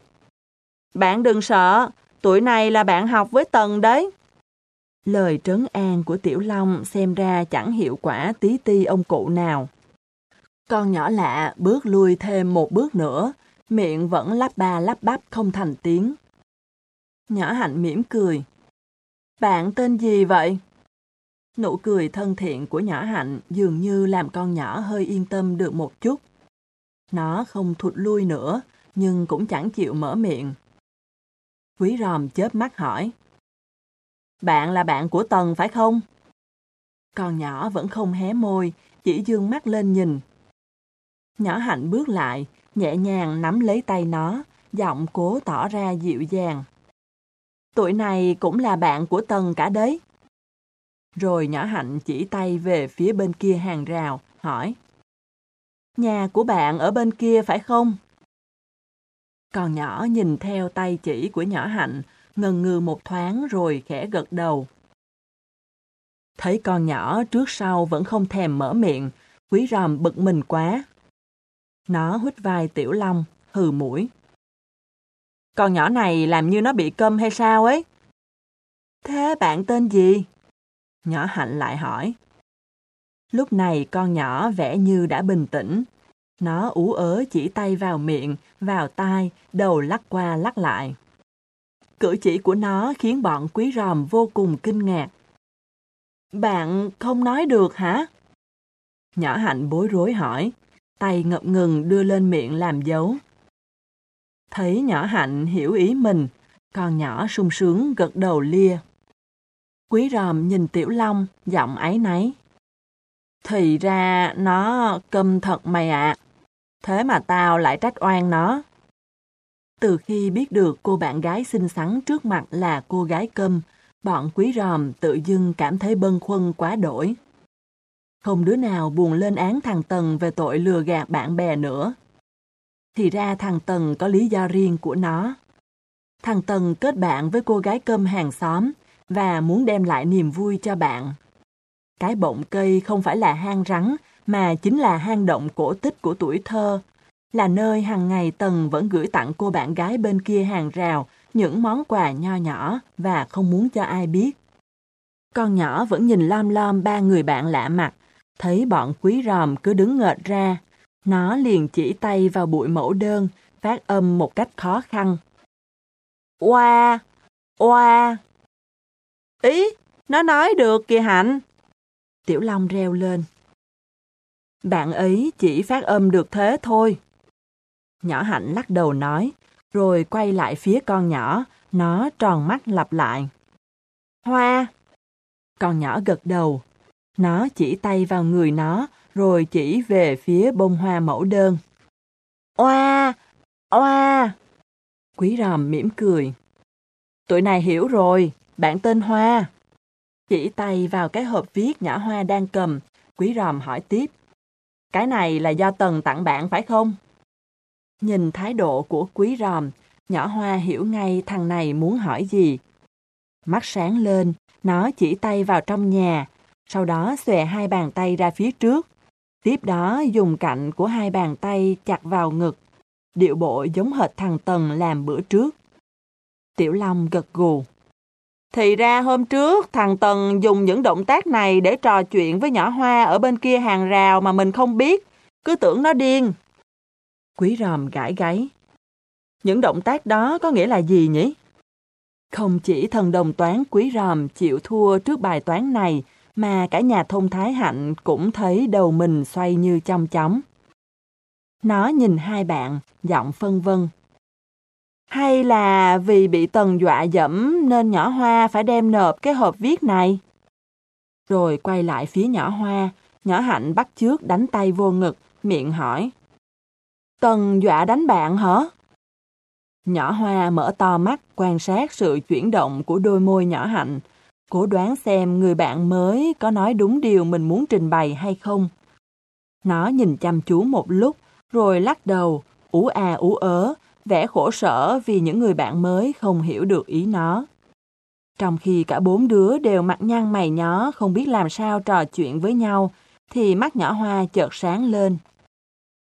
Bạn đừng sợ, tuổi này là bạn học với Tần đấy. Lời trấn an của Tiểu Long xem ra chẳng hiệu quả tí ti ông cụ nào. Con nhỏ lạ bước lui thêm một bước nữa, miệng vẫn lắp ba lắp bắp không thành tiếng. Nhỏ hạnh mỉm cười. Bạn tên gì vậy? Nụ cười thân thiện của nhỏ hạnh dường như làm con nhỏ hơi yên tâm được một chút. Nó không thụt lui nữa, nhưng cũng chẳng chịu mở miệng. Quý ròm chớp mắt hỏi. Bạn là bạn của Tần phải không? Con nhỏ vẫn không hé môi, chỉ dương mắt lên nhìn. Nhỏ hạnh bước lại, nhẹ nhàng nắm lấy tay nó, giọng cố tỏ ra dịu dàng. Tuổi này cũng là bạn của Tần cả đấy. Rồi nhỏ hạnh chỉ tay về phía bên kia hàng rào, hỏi. Nhà của bạn ở bên kia phải không? còn nhỏ nhìn theo tay chỉ của nhỏ hạnh, ngần ngừ một thoáng rồi khẽ gật đầu. Thấy con nhỏ trước sau vẫn không thèm mở miệng, quý ròm bực mình quá. Nó hít vai tiểu long, hừ mũi. Con nhỏ này làm như nó bị câm hay sao ấy? Thế bạn tên gì? Nhỏ hạnh lại hỏi. Lúc này con nhỏ vẻ như đã bình tĩnh. Nó ú ớ chỉ tay vào miệng, vào tai, đầu lắc qua lắc lại. Cử chỉ của nó khiến bọn quý ròm vô cùng kinh ngạc. Bạn không nói được hả? Nhỏ hạnh bối rối hỏi, tay ngập ngừng đưa lên miệng làm dấu. Thấy nhỏ hạnh hiểu ý mình, con nhỏ sung sướng gật đầu lia. Quý ròm nhìn Tiểu Long, giọng ấy nấy. Thì ra nó câm thật mày ạ. Thế mà tao lại trách oan nó. Từ khi biết được cô bạn gái xinh xắn trước mặt là cô gái câm, bọn quý ròm tự dưng cảm thấy bâng khuâng quá đổi. Không đứa nào buồn lên án thằng Tần về tội lừa gạt bạn bè nữa. Thì ra thằng Tần có lý do riêng của nó. Thằng Tần kết bạn với cô gái cơm hàng xóm và muốn đem lại niềm vui cho bạn. Cái bọng cây không phải là hang rắn mà chính là hang động cổ tích của tuổi thơ, là nơi hàng ngày Tần vẫn gửi tặng cô bạn gái bên kia hàng rào những món quà nho nhỏ và không muốn cho ai biết. Con nhỏ vẫn nhìn lom lom ba người bạn lạ mặt, thấy bọn quý ròm cứ đứng ngợt ra. Nó liền chỉ tay vào bụi mẫu đơn, phát âm một cách khó khăn. Oa! Oa! Ý, nó nói được kìa Hạnh. Tiểu Long reo lên. Bạn ấy chỉ phát âm được thế thôi. Nhỏ Hạnh lắc đầu nói, rồi quay lại phía con nhỏ, nó tròn mắt lặp lại. Hoa! Con nhỏ gật đầu. Nó chỉ tay vào người nó, rồi chỉ về phía bông hoa mẫu đơn. Oa! Oa! Quý ròm mỉm cười. Tụi này hiểu rồi, bạn tên Hoa. Chỉ tay vào cái hộp viết nhỏ Hoa đang cầm, quý ròm hỏi tiếp. Cái này là do Tần tặng bạn phải không? Nhìn thái độ của quý ròm, nhỏ Hoa hiểu ngay thằng này muốn hỏi gì. Mắt sáng lên, nó chỉ tay vào trong nhà, sau đó xòe hai bàn tay ra phía trước. Tiếp đó dùng cạnh của hai bàn tay chặt vào ngực, điệu bộ giống hệt thằng Tần làm bữa trước. Tiểu Long gật gù. Thì ra hôm trước thằng Tần dùng những động tác này để trò chuyện với nhỏ Hoa ở bên kia hàng rào mà mình không biết, cứ tưởng nó điên. Quý ròm gãi gáy. Những động tác đó có nghĩa là gì nhỉ? Không chỉ thần đồng toán quý ròm chịu thua trước bài toán này, mà cả nhà thông thái hạnh cũng thấy đầu mình xoay như trong chóng. Nó nhìn hai bạn, giọng phân vân. Hay là vì bị tần dọa dẫm nên nhỏ hoa phải đem nộp cái hộp viết này? Rồi quay lại phía nhỏ hoa, nhỏ hạnh bắt trước đánh tay vô ngực, miệng hỏi. Tần dọa đánh bạn hả? Nhỏ hoa mở to mắt quan sát sự chuyển động của đôi môi nhỏ hạnh, cố đoán xem người bạn mới có nói đúng điều mình muốn trình bày hay không. Nó nhìn chăm chú một lúc, rồi lắc đầu, ú à ú ớ, vẻ khổ sở vì những người bạn mới không hiểu được ý nó. Trong khi cả bốn đứa đều mặt nhăn mày nhó không biết làm sao trò chuyện với nhau, thì mắt nhỏ hoa chợt sáng lên.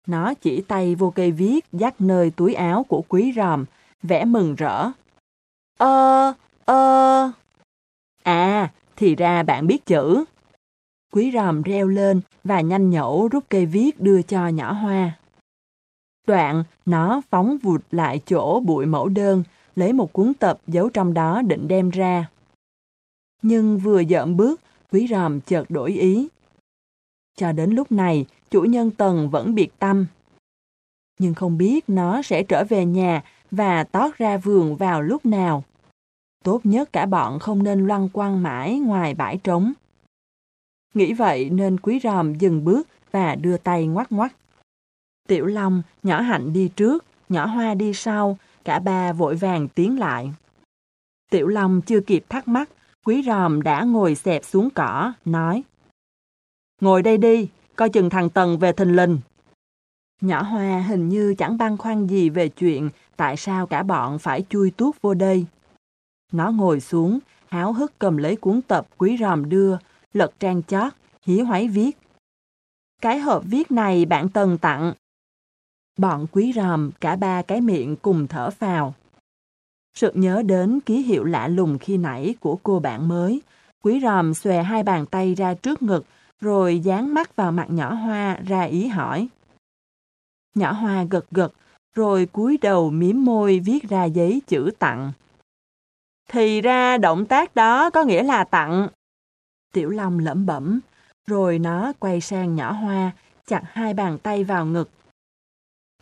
Nó chỉ tay vô cây viết dắt nơi túi áo của quý ròm, vẽ mừng rỡ. Ơ, ơ... À, thì ra bạn biết chữ. Quý ròm reo lên và nhanh nhẩu rút cây viết đưa cho nhỏ hoa. Đoạn, nó phóng vụt lại chỗ bụi mẫu đơn, lấy một cuốn tập giấu trong đó định đem ra. Nhưng vừa dợm bước, quý ròm chợt đổi ý. Cho đến lúc này, chủ nhân Tần vẫn biệt tâm. Nhưng không biết nó sẽ trở về nhà và tót ra vườn vào lúc nào. Tốt nhất cả bọn không nên loan quăng mãi ngoài bãi trống. Nghĩ vậy nên quý ròm dừng bước và đưa tay ngoắt ngoắt. Tiểu Long, nhỏ Hạnh đi trước, nhỏ Hoa đi sau, cả ba vội vàng tiến lại. Tiểu Long chưa kịp thắc mắc, quý ròm đã ngồi xẹp xuống cỏ, nói. Ngồi đây đi, coi chừng thằng Tần về thình lình. Nhỏ Hoa hình như chẳng băn khoăn gì về chuyện tại sao cả bọn phải chui tuốt vô đây. Nó ngồi xuống, háo hức cầm lấy cuốn tập quý ròm đưa, lật trang chót, hí hoáy viết. Cái hộp viết này bạn Tần tặng. Bọn quý ròm cả ba cái miệng cùng thở phào. Sực nhớ đến ký hiệu lạ lùng khi nãy của cô bạn mới. Quý ròm xòe hai bàn tay ra trước ngực, rồi dán mắt vào mặt nhỏ hoa ra ý hỏi. Nhỏ hoa gật gật, rồi cúi đầu miếm môi viết ra giấy chữ tặng. Thì ra động tác đó có nghĩa là tặng. Tiểu Long lẩm bẩm, rồi nó quay sang nhỏ hoa, chặt hai bàn tay vào ngực.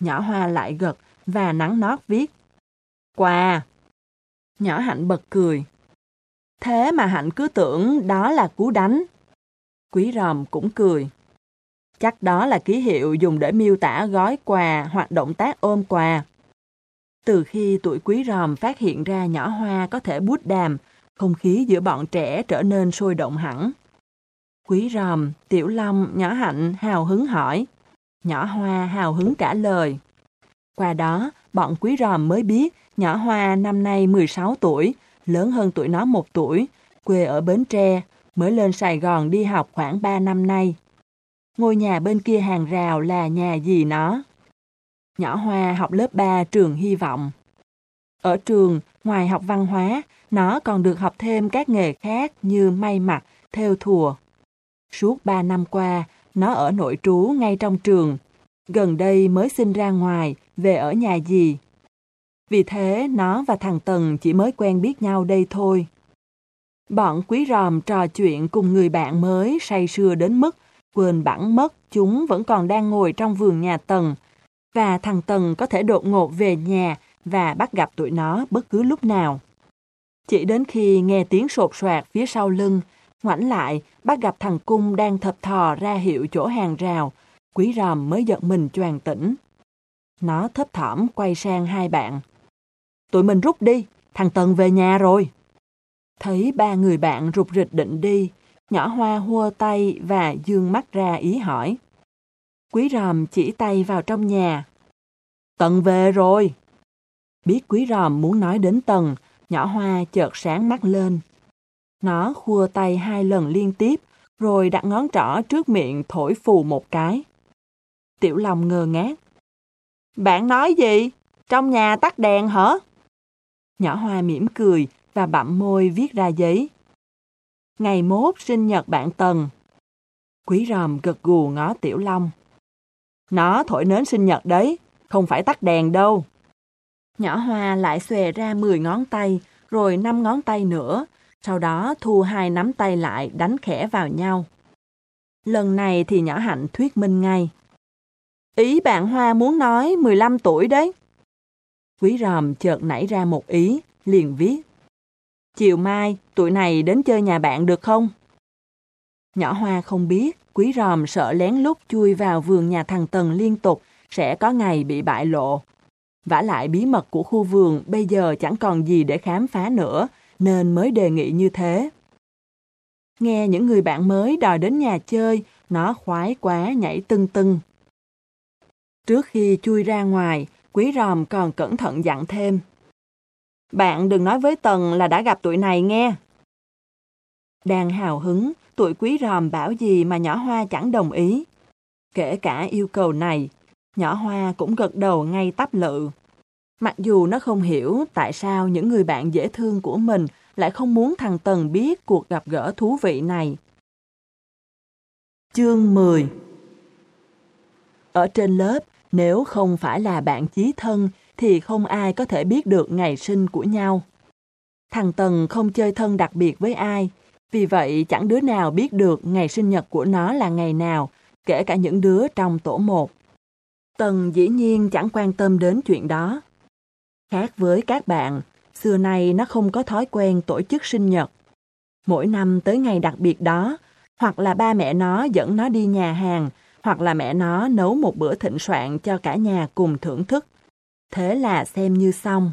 Nhỏ hoa lại gật và nắng nót viết. Quà! Nhỏ hạnh bật cười. Thế mà hạnh cứ tưởng đó là cú đánh. Quý ròm cũng cười. Chắc đó là ký hiệu dùng để miêu tả gói quà hoặc động tác ôm quà. Từ khi tuổi quý ròm phát hiện ra nhỏ hoa có thể bút đàm, không khí giữa bọn trẻ trở nên sôi động hẳn. Quý ròm, tiểu long, nhỏ hạnh hào hứng hỏi. Nhỏ hoa hào hứng trả lời. Qua đó, bọn quý ròm mới biết nhỏ hoa năm nay 16 tuổi, lớn hơn tuổi nó một tuổi, quê ở Bến Tre, mới lên Sài Gòn đi học khoảng 3 năm nay. Ngôi nhà bên kia hàng rào là nhà gì nó? Nhỏ Hoa học lớp 3 trường Hy vọng. Ở trường, ngoài học văn hóa, nó còn được học thêm các nghề khác như may mặc, theo thùa. Suốt 3 năm qua, nó ở nội trú ngay trong trường. Gần đây mới sinh ra ngoài, về ở nhà gì. Vì thế, nó và thằng Tần chỉ mới quen biết nhau đây thôi. Bọn quý ròm trò chuyện cùng người bạn mới say sưa đến mức quên bẵng mất chúng vẫn còn đang ngồi trong vườn nhà Tần, và thằng Tần có thể đột ngột về nhà và bắt gặp tụi nó bất cứ lúc nào. Chỉ đến khi nghe tiếng sột soạt phía sau lưng, ngoảnh lại bắt gặp thằng Cung đang thập thò ra hiệu chỗ hàng rào, quý ròm mới giật mình choàng tỉnh. Nó thấp thỏm quay sang hai bạn. Tụi mình rút đi, thằng Tần về nhà rồi. Thấy ba người bạn rụt rịch định đi, nhỏ hoa hua tay và dương mắt ra ý hỏi. Quý ròm chỉ tay vào trong nhà. Tần về rồi. Biết quý ròm muốn nói đến tần, nhỏ hoa chợt sáng mắt lên. Nó khua tay hai lần liên tiếp, rồi đặt ngón trỏ trước miệng thổi phù một cái. Tiểu Long ngơ ngác. Bạn nói gì? Trong nhà tắt đèn hả? Nhỏ hoa mỉm cười và bặm môi viết ra giấy. Ngày mốt sinh nhật bạn Tần. Quý ròm gật gù ngó Tiểu Long. Nó thổi nến sinh nhật đấy, không phải tắt đèn đâu. Nhỏ Hoa lại xòe ra 10 ngón tay, rồi 5 ngón tay nữa, sau đó thu hai nắm tay lại đánh khẽ vào nhau. Lần này thì nhỏ Hạnh thuyết minh ngay. Ý bạn Hoa muốn nói 15 tuổi đấy. Quý ròm chợt nảy ra một ý, liền viết. Chiều mai, tụi này đến chơi nhà bạn được không? Nhỏ Hoa không biết, quý ròm sợ lén lút chui vào vườn nhà thằng Tần liên tục, sẽ có ngày bị bại lộ. vả lại bí mật của khu vườn bây giờ chẳng còn gì để khám phá nữa, nên mới đề nghị như thế. Nghe những người bạn mới đòi đến nhà chơi, nó khoái quá nhảy tưng tưng. Trước khi chui ra ngoài, Quý ròm còn cẩn thận dặn thêm. Bạn đừng nói với Tần là đã gặp tụi này nghe. Đang hào hứng, tuổi quý ròm bảo gì mà nhỏ hoa chẳng đồng ý. Kể cả yêu cầu này, nhỏ hoa cũng gật đầu ngay tắp lự. Mặc dù nó không hiểu tại sao những người bạn dễ thương của mình lại không muốn thằng Tần biết cuộc gặp gỡ thú vị này. Chương 10 Ở trên lớp, nếu không phải là bạn chí thân thì không ai có thể biết được ngày sinh của nhau. Thằng Tần không chơi thân đặc biệt với ai, vì vậy chẳng đứa nào biết được ngày sinh nhật của nó là ngày nào, kể cả những đứa trong tổ một. Tần dĩ nhiên chẳng quan tâm đến chuyện đó. Khác với các bạn, xưa nay nó không có thói quen tổ chức sinh nhật. Mỗi năm tới ngày đặc biệt đó, hoặc là ba mẹ nó dẫn nó đi nhà hàng, hoặc là mẹ nó nấu một bữa thịnh soạn cho cả nhà cùng thưởng thức. Thế là xem như xong.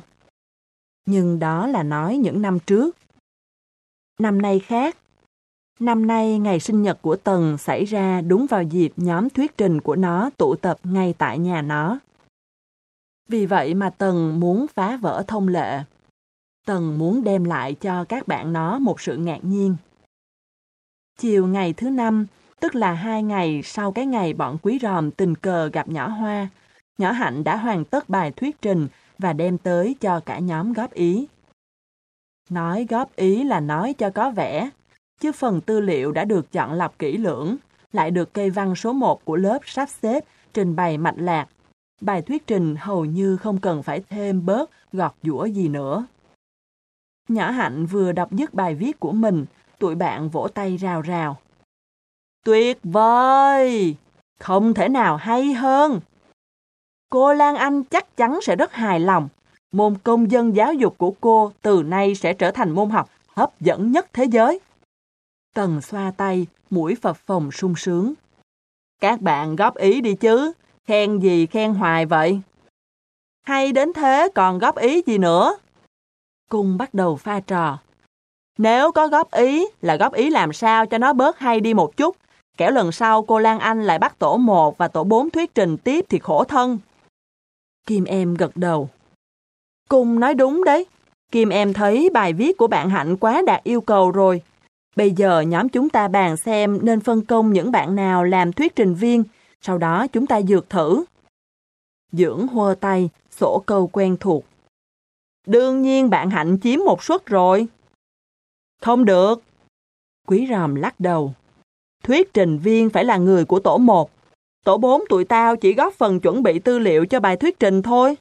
Nhưng đó là nói những năm trước. Năm nay khác. Năm nay ngày sinh nhật của Tần xảy ra đúng vào dịp nhóm thuyết trình của nó tụ tập ngay tại nhà nó. Vì vậy mà Tần muốn phá vỡ thông lệ. Tần muốn đem lại cho các bạn nó một sự ngạc nhiên. Chiều ngày thứ năm, tức là hai ngày sau cái ngày bọn quý ròm tình cờ gặp nhỏ Hoa, nhỏ Hạnh đã hoàn tất bài thuyết trình và đem tới cho cả nhóm góp ý. Nói góp ý là nói cho có vẻ, chứ phần tư liệu đã được chọn lọc kỹ lưỡng, lại được cây văn số 1 của lớp sắp xếp, trình bày mạch lạc. Bài thuyết trình hầu như không cần phải thêm bớt gọt giũa gì nữa. Nhỏ Hạnh vừa đọc dứt bài viết của mình, tụi bạn vỗ tay rào rào. Tuyệt vời! Không thể nào hay hơn! Cô Lan Anh chắc chắn sẽ rất hài lòng. Môn công dân giáo dục của cô từ nay sẽ trở thành môn học hấp dẫn nhất thế giới. Tần xoa tay, mũi phập phồng sung sướng. Các bạn góp ý đi chứ, khen gì khen hoài vậy? Hay đến thế còn góp ý gì nữa? Cung bắt đầu pha trò. Nếu có góp ý là góp ý làm sao cho nó bớt hay đi một chút. Kẻo lần sau cô Lan Anh lại bắt tổ 1 và tổ 4 thuyết trình tiếp thì khổ thân. Kim em gật đầu. Cung nói đúng đấy. Kim em thấy bài viết của bạn Hạnh quá đạt yêu cầu rồi. Bây giờ nhóm chúng ta bàn xem nên phân công những bạn nào làm thuyết trình viên, sau đó chúng ta dược thử. Dưỡng hô tay, sổ câu quen thuộc. Đương nhiên bạn Hạnh chiếm một suất rồi. Không được. Quý ròm lắc đầu. Thuyết trình viên phải là người của tổ 1. Tổ 4 tụi tao chỉ góp phần chuẩn bị tư liệu cho bài thuyết trình thôi.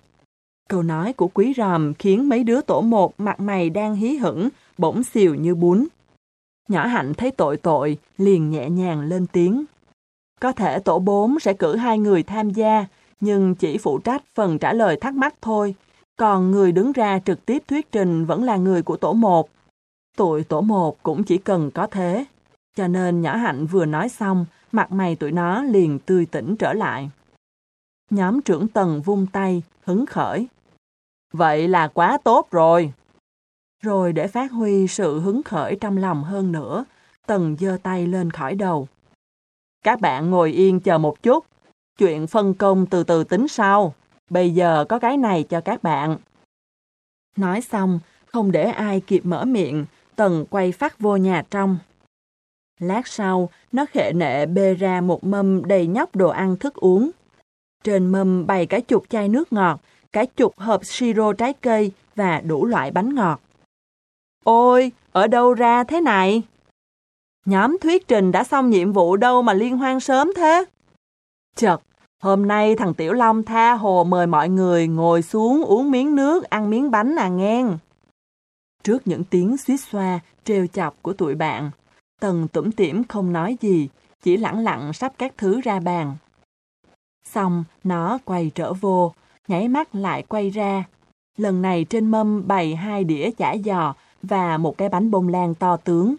Câu nói của quý ròm khiến mấy đứa tổ một mặt mày đang hí hửng, bỗng xìu như bún. Nhỏ hạnh thấy tội tội, liền nhẹ nhàng lên tiếng. Có thể tổ 4 sẽ cử hai người tham gia, nhưng chỉ phụ trách phần trả lời thắc mắc thôi. Còn người đứng ra trực tiếp thuyết trình vẫn là người của tổ 1. Tụi tổ 1 cũng chỉ cần có thế. Cho nên nhỏ hạnh vừa nói xong, mặt mày tụi nó liền tươi tỉnh trở lại. Nhóm trưởng tầng vung tay, hứng khởi. Vậy là quá tốt rồi. Rồi để phát huy sự hứng khởi trong lòng hơn nữa, Tần giơ tay lên khỏi đầu. Các bạn ngồi yên chờ một chút. Chuyện phân công từ từ tính sau. Bây giờ có cái này cho các bạn. Nói xong, không để ai kịp mở miệng, Tần quay phát vô nhà trong. Lát sau, nó khệ nệ bê ra một mâm đầy nhóc đồ ăn thức uống. Trên mâm bày cả chục chai nước ngọt, cả chục hộp siro trái cây và đủ loại bánh ngọt. Ôi, ở đâu ra thế này? Nhóm thuyết trình đã xong nhiệm vụ đâu mà liên hoan sớm thế? Chật, hôm nay thằng Tiểu Long tha hồ mời mọi người ngồi xuống uống miếng nước, ăn miếng bánh à ngang. Trước những tiếng suýt xoa, trêu chọc của tụi bạn, Tần tủm tỉm không nói gì, chỉ lẳng lặng sắp các thứ ra bàn. Xong, nó quay trở vô, nháy mắt lại quay ra. Lần này trên mâm bày hai đĩa chả giò và một cái bánh bông lan to tướng.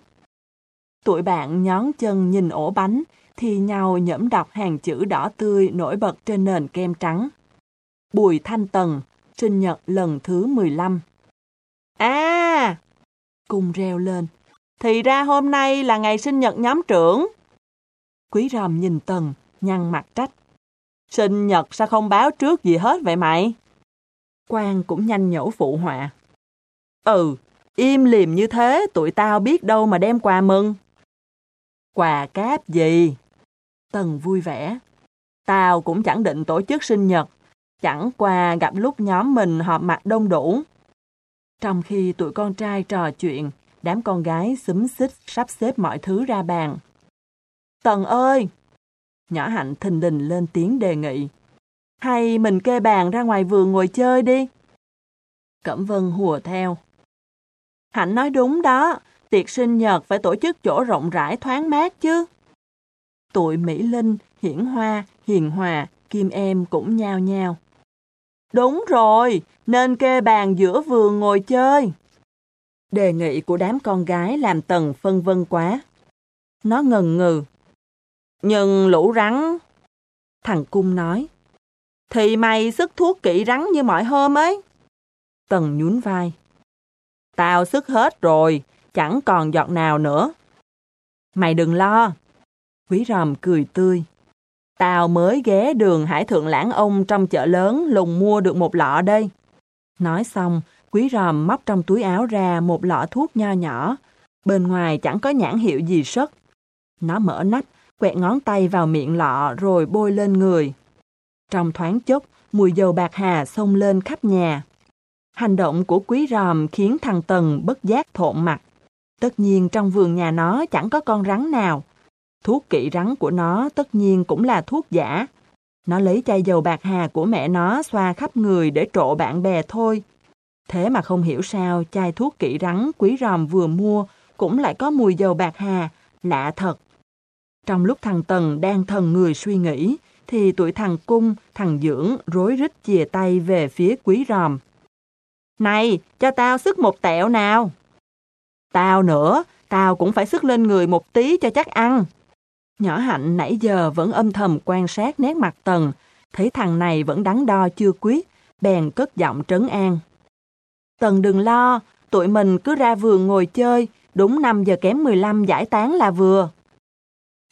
Tụi bạn nhón chân nhìn ổ bánh, thì nhau nhẫm đọc hàng chữ đỏ tươi nổi bật trên nền kem trắng. Bùi Thanh Tần, sinh nhật lần thứ 15. À! Cung reo lên. Thì ra hôm nay là ngày sinh nhật nhóm trưởng. Quý ròm nhìn Tần, nhăn mặt trách. Sinh nhật sao không báo trước gì hết vậy mày? Quang cũng nhanh nhẩu phụ họa. Ừ, im liềm như thế tụi tao biết đâu mà đem quà mừng. Quà cáp gì? Tần vui vẻ. Tao cũng chẳng định tổ chức sinh nhật, chẳng qua gặp lúc nhóm mình họp mặt đông đủ. Trong khi tụi con trai trò chuyện, đám con gái xúm xích sắp xếp mọi thứ ra bàn. Tần ơi! Nhỏ Hạnh thình lình lên tiếng đề nghị. Hay mình kê bàn ra ngoài vườn ngồi chơi đi. Cẩm Vân hùa theo. Hạnh nói đúng đó, tiệc sinh nhật phải tổ chức chỗ rộng rãi thoáng mát chứ. Tụi Mỹ Linh, Hiển Hoa, Hiền Hòa, Kim Em cũng nhao nhao. Đúng rồi, nên kê bàn giữa vườn ngồi chơi. Đề nghị của đám con gái làm Tần phân vân quá. Nó ngần ngừ. Nhưng lũ rắn... Thằng Cung nói. Thì mày sức thuốc kỵ rắn như mọi hôm ấy. Tần nhún vai. Tao sức hết rồi, chẳng còn giọt nào nữa. Mày đừng lo. Quý ròm cười tươi. Tao mới ghé đường Hải Thượng Lãng Ông trong chợ lớn lùng mua được một lọ đây. Nói xong, quý ròm móc trong túi áo ra một lọ thuốc nho nhỏ. Bên ngoài chẳng có nhãn hiệu gì sất. Nó mở nắp, quẹt ngón tay vào miệng lọ rồi bôi lên người. Trong thoáng chốc, mùi dầu bạc hà xông lên khắp nhà. Hành động của quý ròm khiến thằng Tần bất giác thộn mặt. Tất nhiên trong vườn nhà nó chẳng có con rắn nào. Thuốc kỵ rắn của nó tất nhiên cũng là thuốc giả. Nó lấy chai dầu bạc hà của mẹ nó xoa khắp người để trộ bạn bè thôi. Thế mà không hiểu sao chai thuốc kỵ rắn quý ròm vừa mua cũng lại có mùi dầu bạc hà, lạ thật. Trong lúc thằng Tần đang thần người suy nghĩ, thì tụi thằng Cung, thằng Dưỡng rối rít chìa tay về phía quý ròm. Này, cho tao sức một tẹo nào. Tao nữa, tao cũng phải sức lên người một tí cho chắc ăn. Nhỏ Hạnh nãy giờ vẫn âm thầm quan sát nét mặt Tần, thấy thằng này vẫn đắn đo chưa quyết, bèn cất giọng trấn an. Tần đừng lo, tụi mình cứ ra vườn ngồi chơi, đúng 5 giờ kém 15 giải tán là vừa.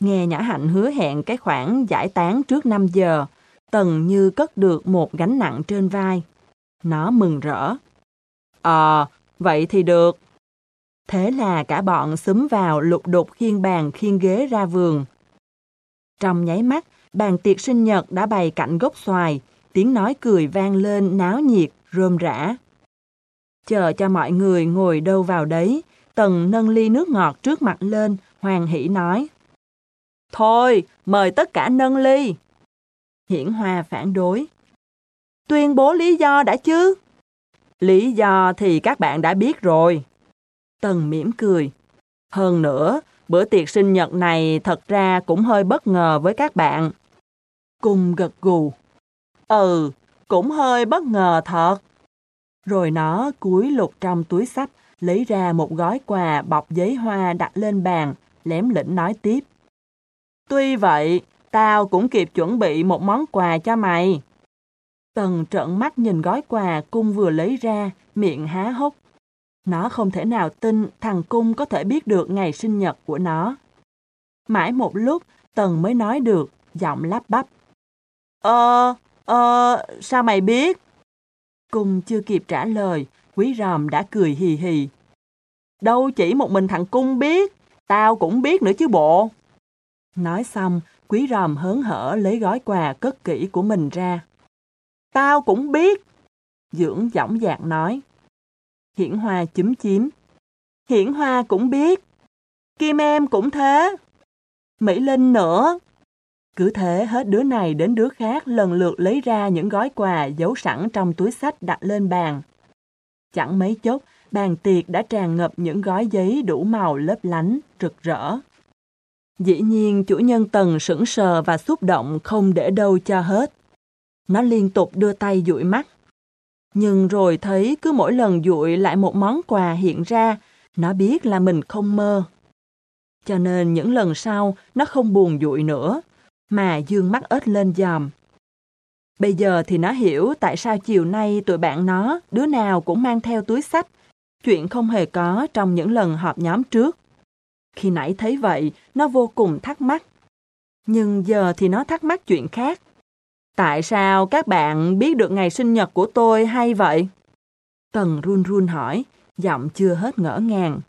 Nghe nhã Hạnh hứa hẹn cái khoản giải tán trước 5 giờ, Tần như cất được một gánh nặng trên vai. Nó mừng rỡ. Ờ, vậy thì được. Thế là cả bọn xúm vào lục đục khiên bàn khiên ghế ra vườn. Trong nháy mắt, bàn tiệc sinh nhật đã bày cạnh gốc xoài, tiếng nói cười vang lên náo nhiệt, rôm rã. Chờ cho mọi người ngồi đâu vào đấy, Tần nâng ly nước ngọt trước mặt lên, hoàng hỷ nói. Thôi, mời tất cả nâng ly. Hiển hòa phản đối. Tuyên bố lý do đã chứ? Lý do thì các bạn đã biết rồi. Tần mỉm cười. Hơn nữa, bữa tiệc sinh nhật này thật ra cũng hơi bất ngờ với các bạn. Cùng gật gù. Ừ, cũng hơi bất ngờ thật. Rồi nó cúi lục trong túi sách, lấy ra một gói quà bọc giấy hoa đặt lên bàn, lém lĩnh nói tiếp. Tuy vậy, tao cũng kịp chuẩn bị một món quà cho mày. Tần trợn mắt nhìn gói quà cung vừa lấy ra, miệng há hốc. Nó không thể nào tin thằng cung có thể biết được ngày sinh nhật của nó. Mãi một lúc, Tần mới nói được, giọng lắp bắp. Ờ, ờ, sao mày biết? Cung chưa kịp trả lời, quý ròm đã cười hì hì. Đâu chỉ một mình thằng cung biết, tao cũng biết nữa chứ bộ. Nói xong, quý ròm hớn hở lấy gói quà cất kỹ của mình ra. Tao cũng biết. Dưỡng dõng dạc nói. Hiển Hoa chúm chím. Hiển Hoa cũng biết. Kim em cũng thế. Mỹ Linh nữa. Cứ thế hết đứa này đến đứa khác lần lượt lấy ra những gói quà giấu sẵn trong túi sách đặt lên bàn. Chẳng mấy chốc, bàn tiệc đã tràn ngập những gói giấy đủ màu lấp lánh, rực rỡ. Dĩ nhiên chủ nhân Tần sững sờ và xúc động không để đâu cho hết. Nó liên tục đưa tay dụi mắt. Nhưng rồi thấy cứ mỗi lần dụi lại một món quà hiện ra, nó biết là mình không mơ. Cho nên những lần sau nó không buồn dụi nữa, mà dương mắt ếch lên dòm. Bây giờ thì nó hiểu tại sao chiều nay tụi bạn nó, đứa nào cũng mang theo túi sách, chuyện không hề có trong những lần họp nhóm trước. Khi nãy thấy vậy, nó vô cùng thắc mắc. Nhưng giờ thì nó thắc mắc chuyện khác. Tại sao các bạn biết được ngày sinh nhật của tôi hay vậy? Tần run run hỏi, giọng chưa hết ngỡ ngàng.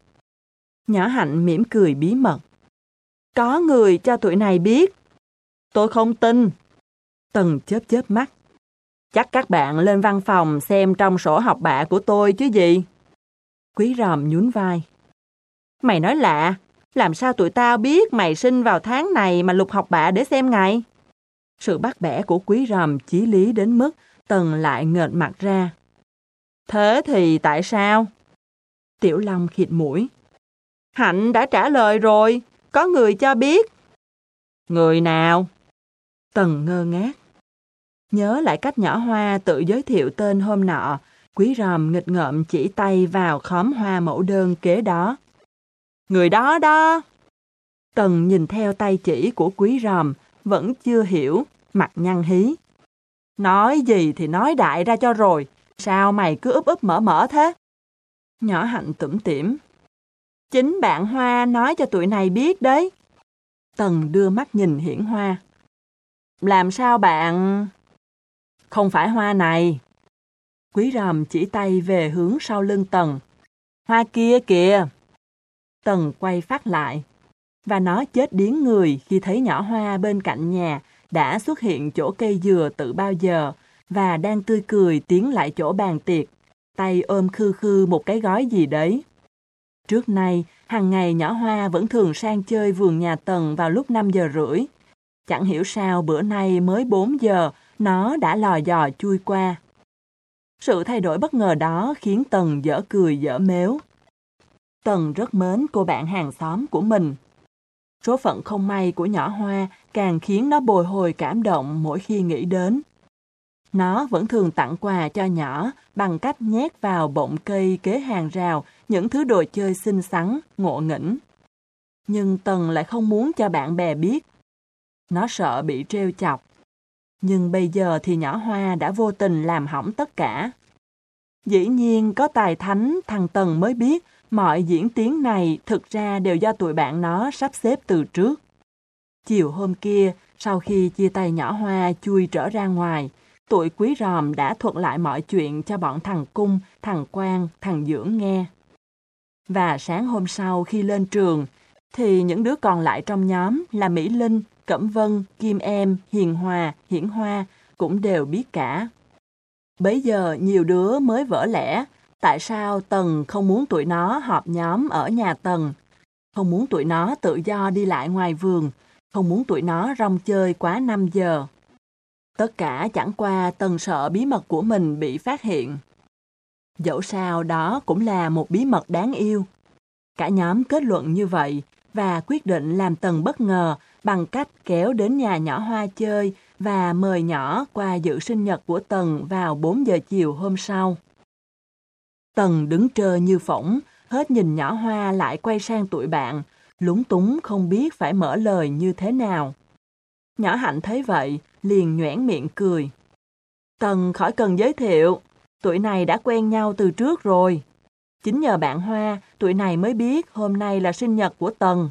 Nhỏ hạnh mỉm cười bí mật. Có người cho tụi này biết. Tôi không tin. Tần chớp chớp mắt. Chắc các bạn lên văn phòng xem trong sổ học bạ của tôi chứ gì. Quý ròm nhún vai. Mày nói lạ, làm sao tụi tao biết mày sinh vào tháng này mà lục học bạ để xem ngày? Sự bắt bẻ của quý rầm chí lý đến mức Tần lại ngợt mặt ra. Thế thì tại sao? Tiểu Long khịt mũi. Hạnh đã trả lời rồi, có người cho biết. Người nào? Tần ngơ ngác. Nhớ lại cách nhỏ hoa tự giới thiệu tên hôm nọ, quý ròm nghịch ngợm chỉ tay vào khóm hoa mẫu đơn kế đó. Người đó đó! Tần nhìn theo tay chỉ của quý ròm, vẫn chưa hiểu, mặt nhăn hí. Nói gì thì nói đại ra cho rồi, sao mày cứ úp úp mở mở thế? Nhỏ hạnh tủm tỉm. Chính bạn Hoa nói cho tụi này biết đấy. Tần đưa mắt nhìn hiển Hoa. Làm sao bạn... Không phải Hoa này. Quý ròm chỉ tay về hướng sau lưng Tần. Hoa kia kìa. Tần quay phát lại. Và nó chết điếng người khi thấy nhỏ Hoa bên cạnh nhà đã xuất hiện chỗ cây dừa từ bao giờ và đang tươi cười tiến lại chỗ bàn tiệc, tay ôm khư khư một cái gói gì đấy. Trước nay, hàng ngày nhỏ Hoa vẫn thường sang chơi vườn nhà Tần vào lúc 5 giờ rưỡi. Chẳng hiểu sao bữa nay mới 4 giờ, nó đã lò dò chui qua. Sự thay đổi bất ngờ đó khiến Tần dở cười dở mếu. Tần rất mến cô bạn hàng xóm của mình. Số phận không may của nhỏ Hoa càng khiến nó bồi hồi cảm động mỗi khi nghĩ đến. Nó vẫn thường tặng quà cho nhỏ bằng cách nhét vào bọng cây kế hàng rào những thứ đồ chơi xinh xắn, ngộ nghĩnh. Nhưng Tần lại không muốn cho bạn bè biết. Nó sợ bị trêu chọc. Nhưng bây giờ thì nhỏ Hoa đã vô tình làm hỏng tất cả. Dĩ nhiên có tài thánh thằng Tần mới biết mọi diễn tiến này thực ra đều do tụi bạn nó sắp xếp từ trước. Chiều hôm kia, sau khi chia tay nhỏ Hoa chui trở ra ngoài, tụi quý ròm đã thuật lại mọi chuyện cho bọn thằng Cung, thằng Quang, thằng Dưỡng nghe. Và sáng hôm sau khi lên trường, thì những đứa còn lại trong nhóm là Mỹ Linh, Cẩm Vân, Kim Em, Hiền Hòa, Hiển Hoa cũng đều biết cả. Bấy giờ nhiều đứa mới vỡ lẽ, tại sao Tần không muốn tụi nó họp nhóm ở nhà Tần, không muốn tụi nó tự do đi lại ngoài vườn, không muốn tụi nó rong chơi quá 5 giờ. Tất cả chẳng qua Tần sợ bí mật của mình bị phát hiện. Dẫu sao đó cũng là một bí mật đáng yêu. Cả nhóm kết luận như vậy và quyết định làm Tần bất ngờ bằng cách kéo đến nhà nhỏ Hoa chơi và mời nhỏ qua dự sinh nhật của Tần vào 4 giờ chiều hôm sau. Tần đứng trơ như phỏng, hết nhìn nhỏ Hoa lại quay sang tụi bạn, lúng túng không biết phải mở lời như thế nào. Nhỏ Hạnh thấy vậy, liền nhoẻn miệng cười. Tần khỏi cần giới thiệu, tụi này đã quen nhau từ trước rồi. Chính nhờ bạn Hoa, tụi này mới biết hôm nay là sinh nhật của Tần.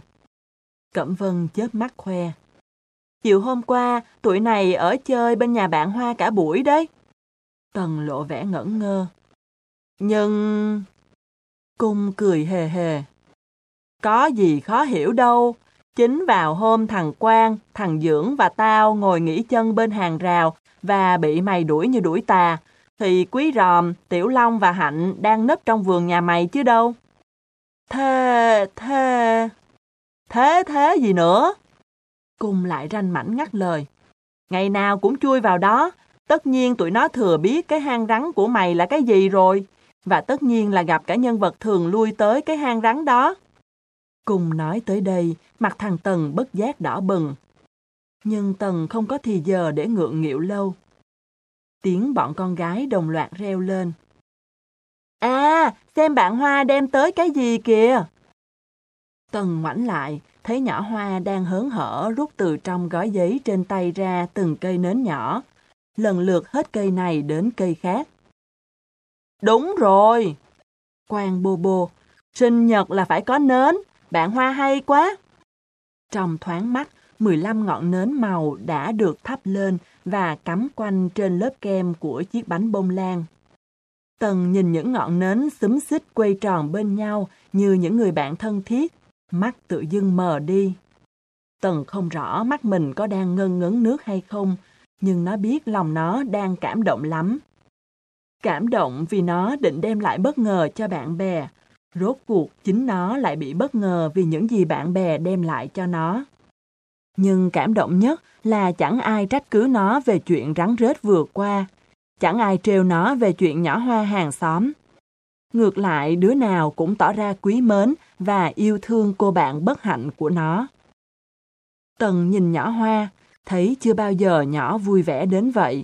Cẩm Vân chớp mắt khoe. Chiều hôm qua, tụi này ở chơi bên nhà bạn Hoa cả buổi đấy. Tần lộ vẻ ngẩn ngơ. Nhưng... Cung cười hề hề. Có gì khó hiểu đâu. Chính vào hôm thằng Quang, thằng Dưỡng và tao ngồi nghỉ chân bên hàng rào và bị mày đuổi như đuổi tà, thì Quý Ròm, Tiểu Long và Hạnh đang nấp trong vườn nhà mày chứ đâu. Thế, thế... Thế thế gì nữa? Cung lại ranh mảnh ngắt lời. Ngày nào cũng chui vào đó, tất nhiên tụi nó thừa biết cái hang rắn của mày là cái gì rồi. Và tất nhiên là gặp cả nhân vật thường lui tới cái hang rắn đó. Cùng nói tới đây, mặt thằng Tần bất giác đỏ bừng. Nhưng Tần không có thì giờ để ngượng nghịu lâu. Tiếng bọn con gái đồng loạt reo lên. À, xem bạn Hoa đem tới cái gì kìa. Tần ngoảnh lại, thấy nhỏ Hoa đang hớn hở rút từ trong gói giấy trên tay ra từng cây nến nhỏ, lần lượt hết cây này đến cây khác. Đúng rồi. Quang bô bô, sinh nhật là phải có nến, bạn Hoa hay quá. Trong thoáng mắt, 15 ngọn nến màu đã được thắp lên và cắm quanh trên lớp kem của chiếc bánh bông lan. Tần nhìn những ngọn nến xúm xích quay tròn bên nhau như những người bạn thân thiết, mắt tự dưng mờ đi. Tần không rõ mắt mình có đang ngân ngấn nước hay không, nhưng nó biết lòng nó đang cảm động lắm. Cảm động vì nó định đem lại bất ngờ cho bạn bè. Rốt cuộc chính nó lại bị bất ngờ vì những gì bạn bè đem lại cho nó. Nhưng cảm động nhất là chẳng ai trách cứ nó về chuyện rắn rết vừa qua. Chẳng ai trêu nó về chuyện nhỏ hoa hàng xóm. Ngược lại, đứa nào cũng tỏ ra quý mến và yêu thương cô bạn bất hạnh của nó. Tần nhìn nhỏ hoa, thấy chưa bao giờ nhỏ vui vẻ đến vậy.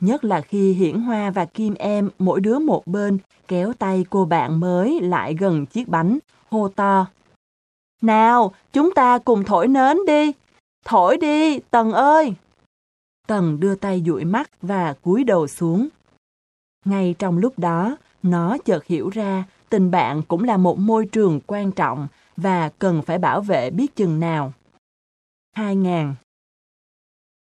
Nhất là khi Hiển Hoa và Kim Em mỗi đứa một bên kéo tay cô bạn mới lại gần chiếc bánh, hô to. Nào, chúng ta cùng thổi nến đi. Thổi đi, Tần ơi! Tần đưa tay dụi mắt và cúi đầu xuống. Ngay trong lúc đó, nó chợt hiểu ra tình bạn cũng là một môi trường quan trọng và cần phải bảo vệ biết chừng nào. 2000